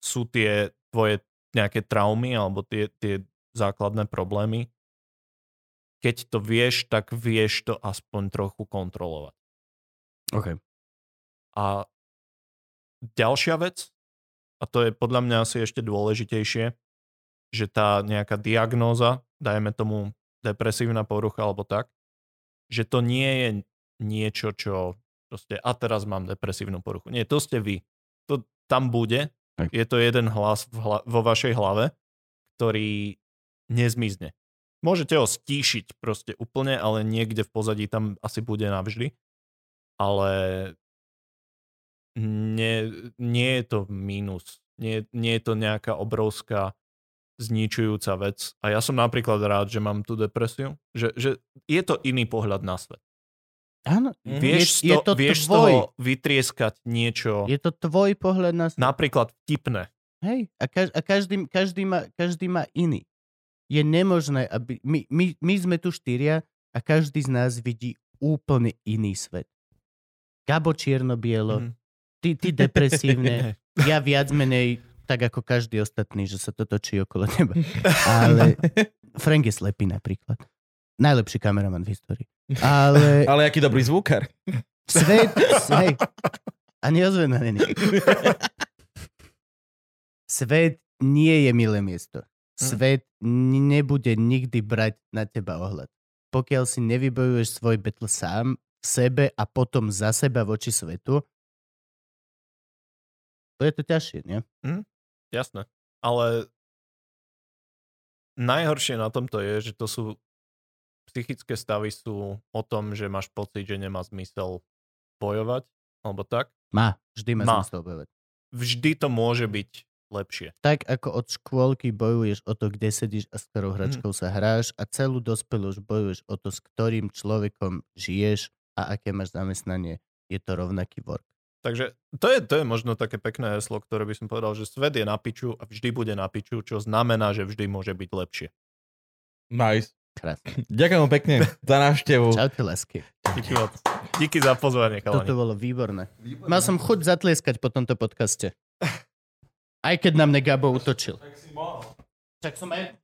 sú tie tvoje nejaké traumy alebo tie, tie základné problémy, keď to vieš, tak vieš to aspoň trochu kontrolovať. OK. A ďalšia vec, a to je podľa mňa asi ešte dôležitejšie, že tá nejaká diagnóza, dajme tomu depresívna porucha alebo tak, že to nie je niečo, čo proste, a teraz mám depresívnu poruchu. Nie, to ste vy. To tam bude. Tak. Je to jeden hlas v hla, vo vašej hlave, ktorý nezmizne. Môžete ho stíšiť proste úplne, ale niekde v pozadí tam asi bude navždy. Ale nie, nie je to mínus. Nie, nie je to nejaká obrovská zničujúca vec. A ja som napríklad rád, že mám tú depresiu. Že, že je to iný pohľad na svet. Áno, Mhm. Vieš, je, je to, to vieš tvoj. toho vytrieskať niečo Je to tvoj pohľad na svet. napríklad vtipné. Hej, a, kaž, a každý, každý, má, každý má iný. Je nemožné, aby... My, my, my sme tu štyria a každý z nás vidí úplne iný svet. Gabo čierno-bielo, Mhm. Ty, ty depresívne, ja viac menej tak ako každý ostatný, že sa to točí okolo teba. Ale Frank je slepý napríklad. Najlepší kameraman v histórii. Ale Ale aký dobrý zvukár. svet... Hej, a neozvená není. Svet nie je milé miesto. Svet n- nebude nikdy brať na teba ohľad. Pokiaľ si nevybojuješ svoj betl sám v sebe a potom za seba voči svetu, bude to ťažšie, nie? Jasné. Ale najhoršie na tomto je, že to sú psychické stavy sú o tom, že máš pocit, že nemá zmysel bojovať, alebo tak. Má, vždy má, Má. zmysel bojovať. Vždy to môže byť lepšie. Tak ako od škôlky bojuješ o to, kde sedíš a s ktorou hračkou sa hráš a celú dospelosť bojuješ o to, s ktorým človekom žiješ a aké máš zamestnanie. Je to rovnaký work. Takže to je, to je možno také pekné heslo, ktoré by som povedal, že svet je na piču a vždy bude na piču, čo znamená, že vždy môže byť lepšie. Nice. Krásne. Ďakujem pekne za návštevu. Čaute, lásky. Díky moc. Díky za pozvanie, Toto chalani. bolo výborné. Mal som chuť zatlieskať po tomto podcaste. Aj keď na mne Gabo utočil. Tak som aj...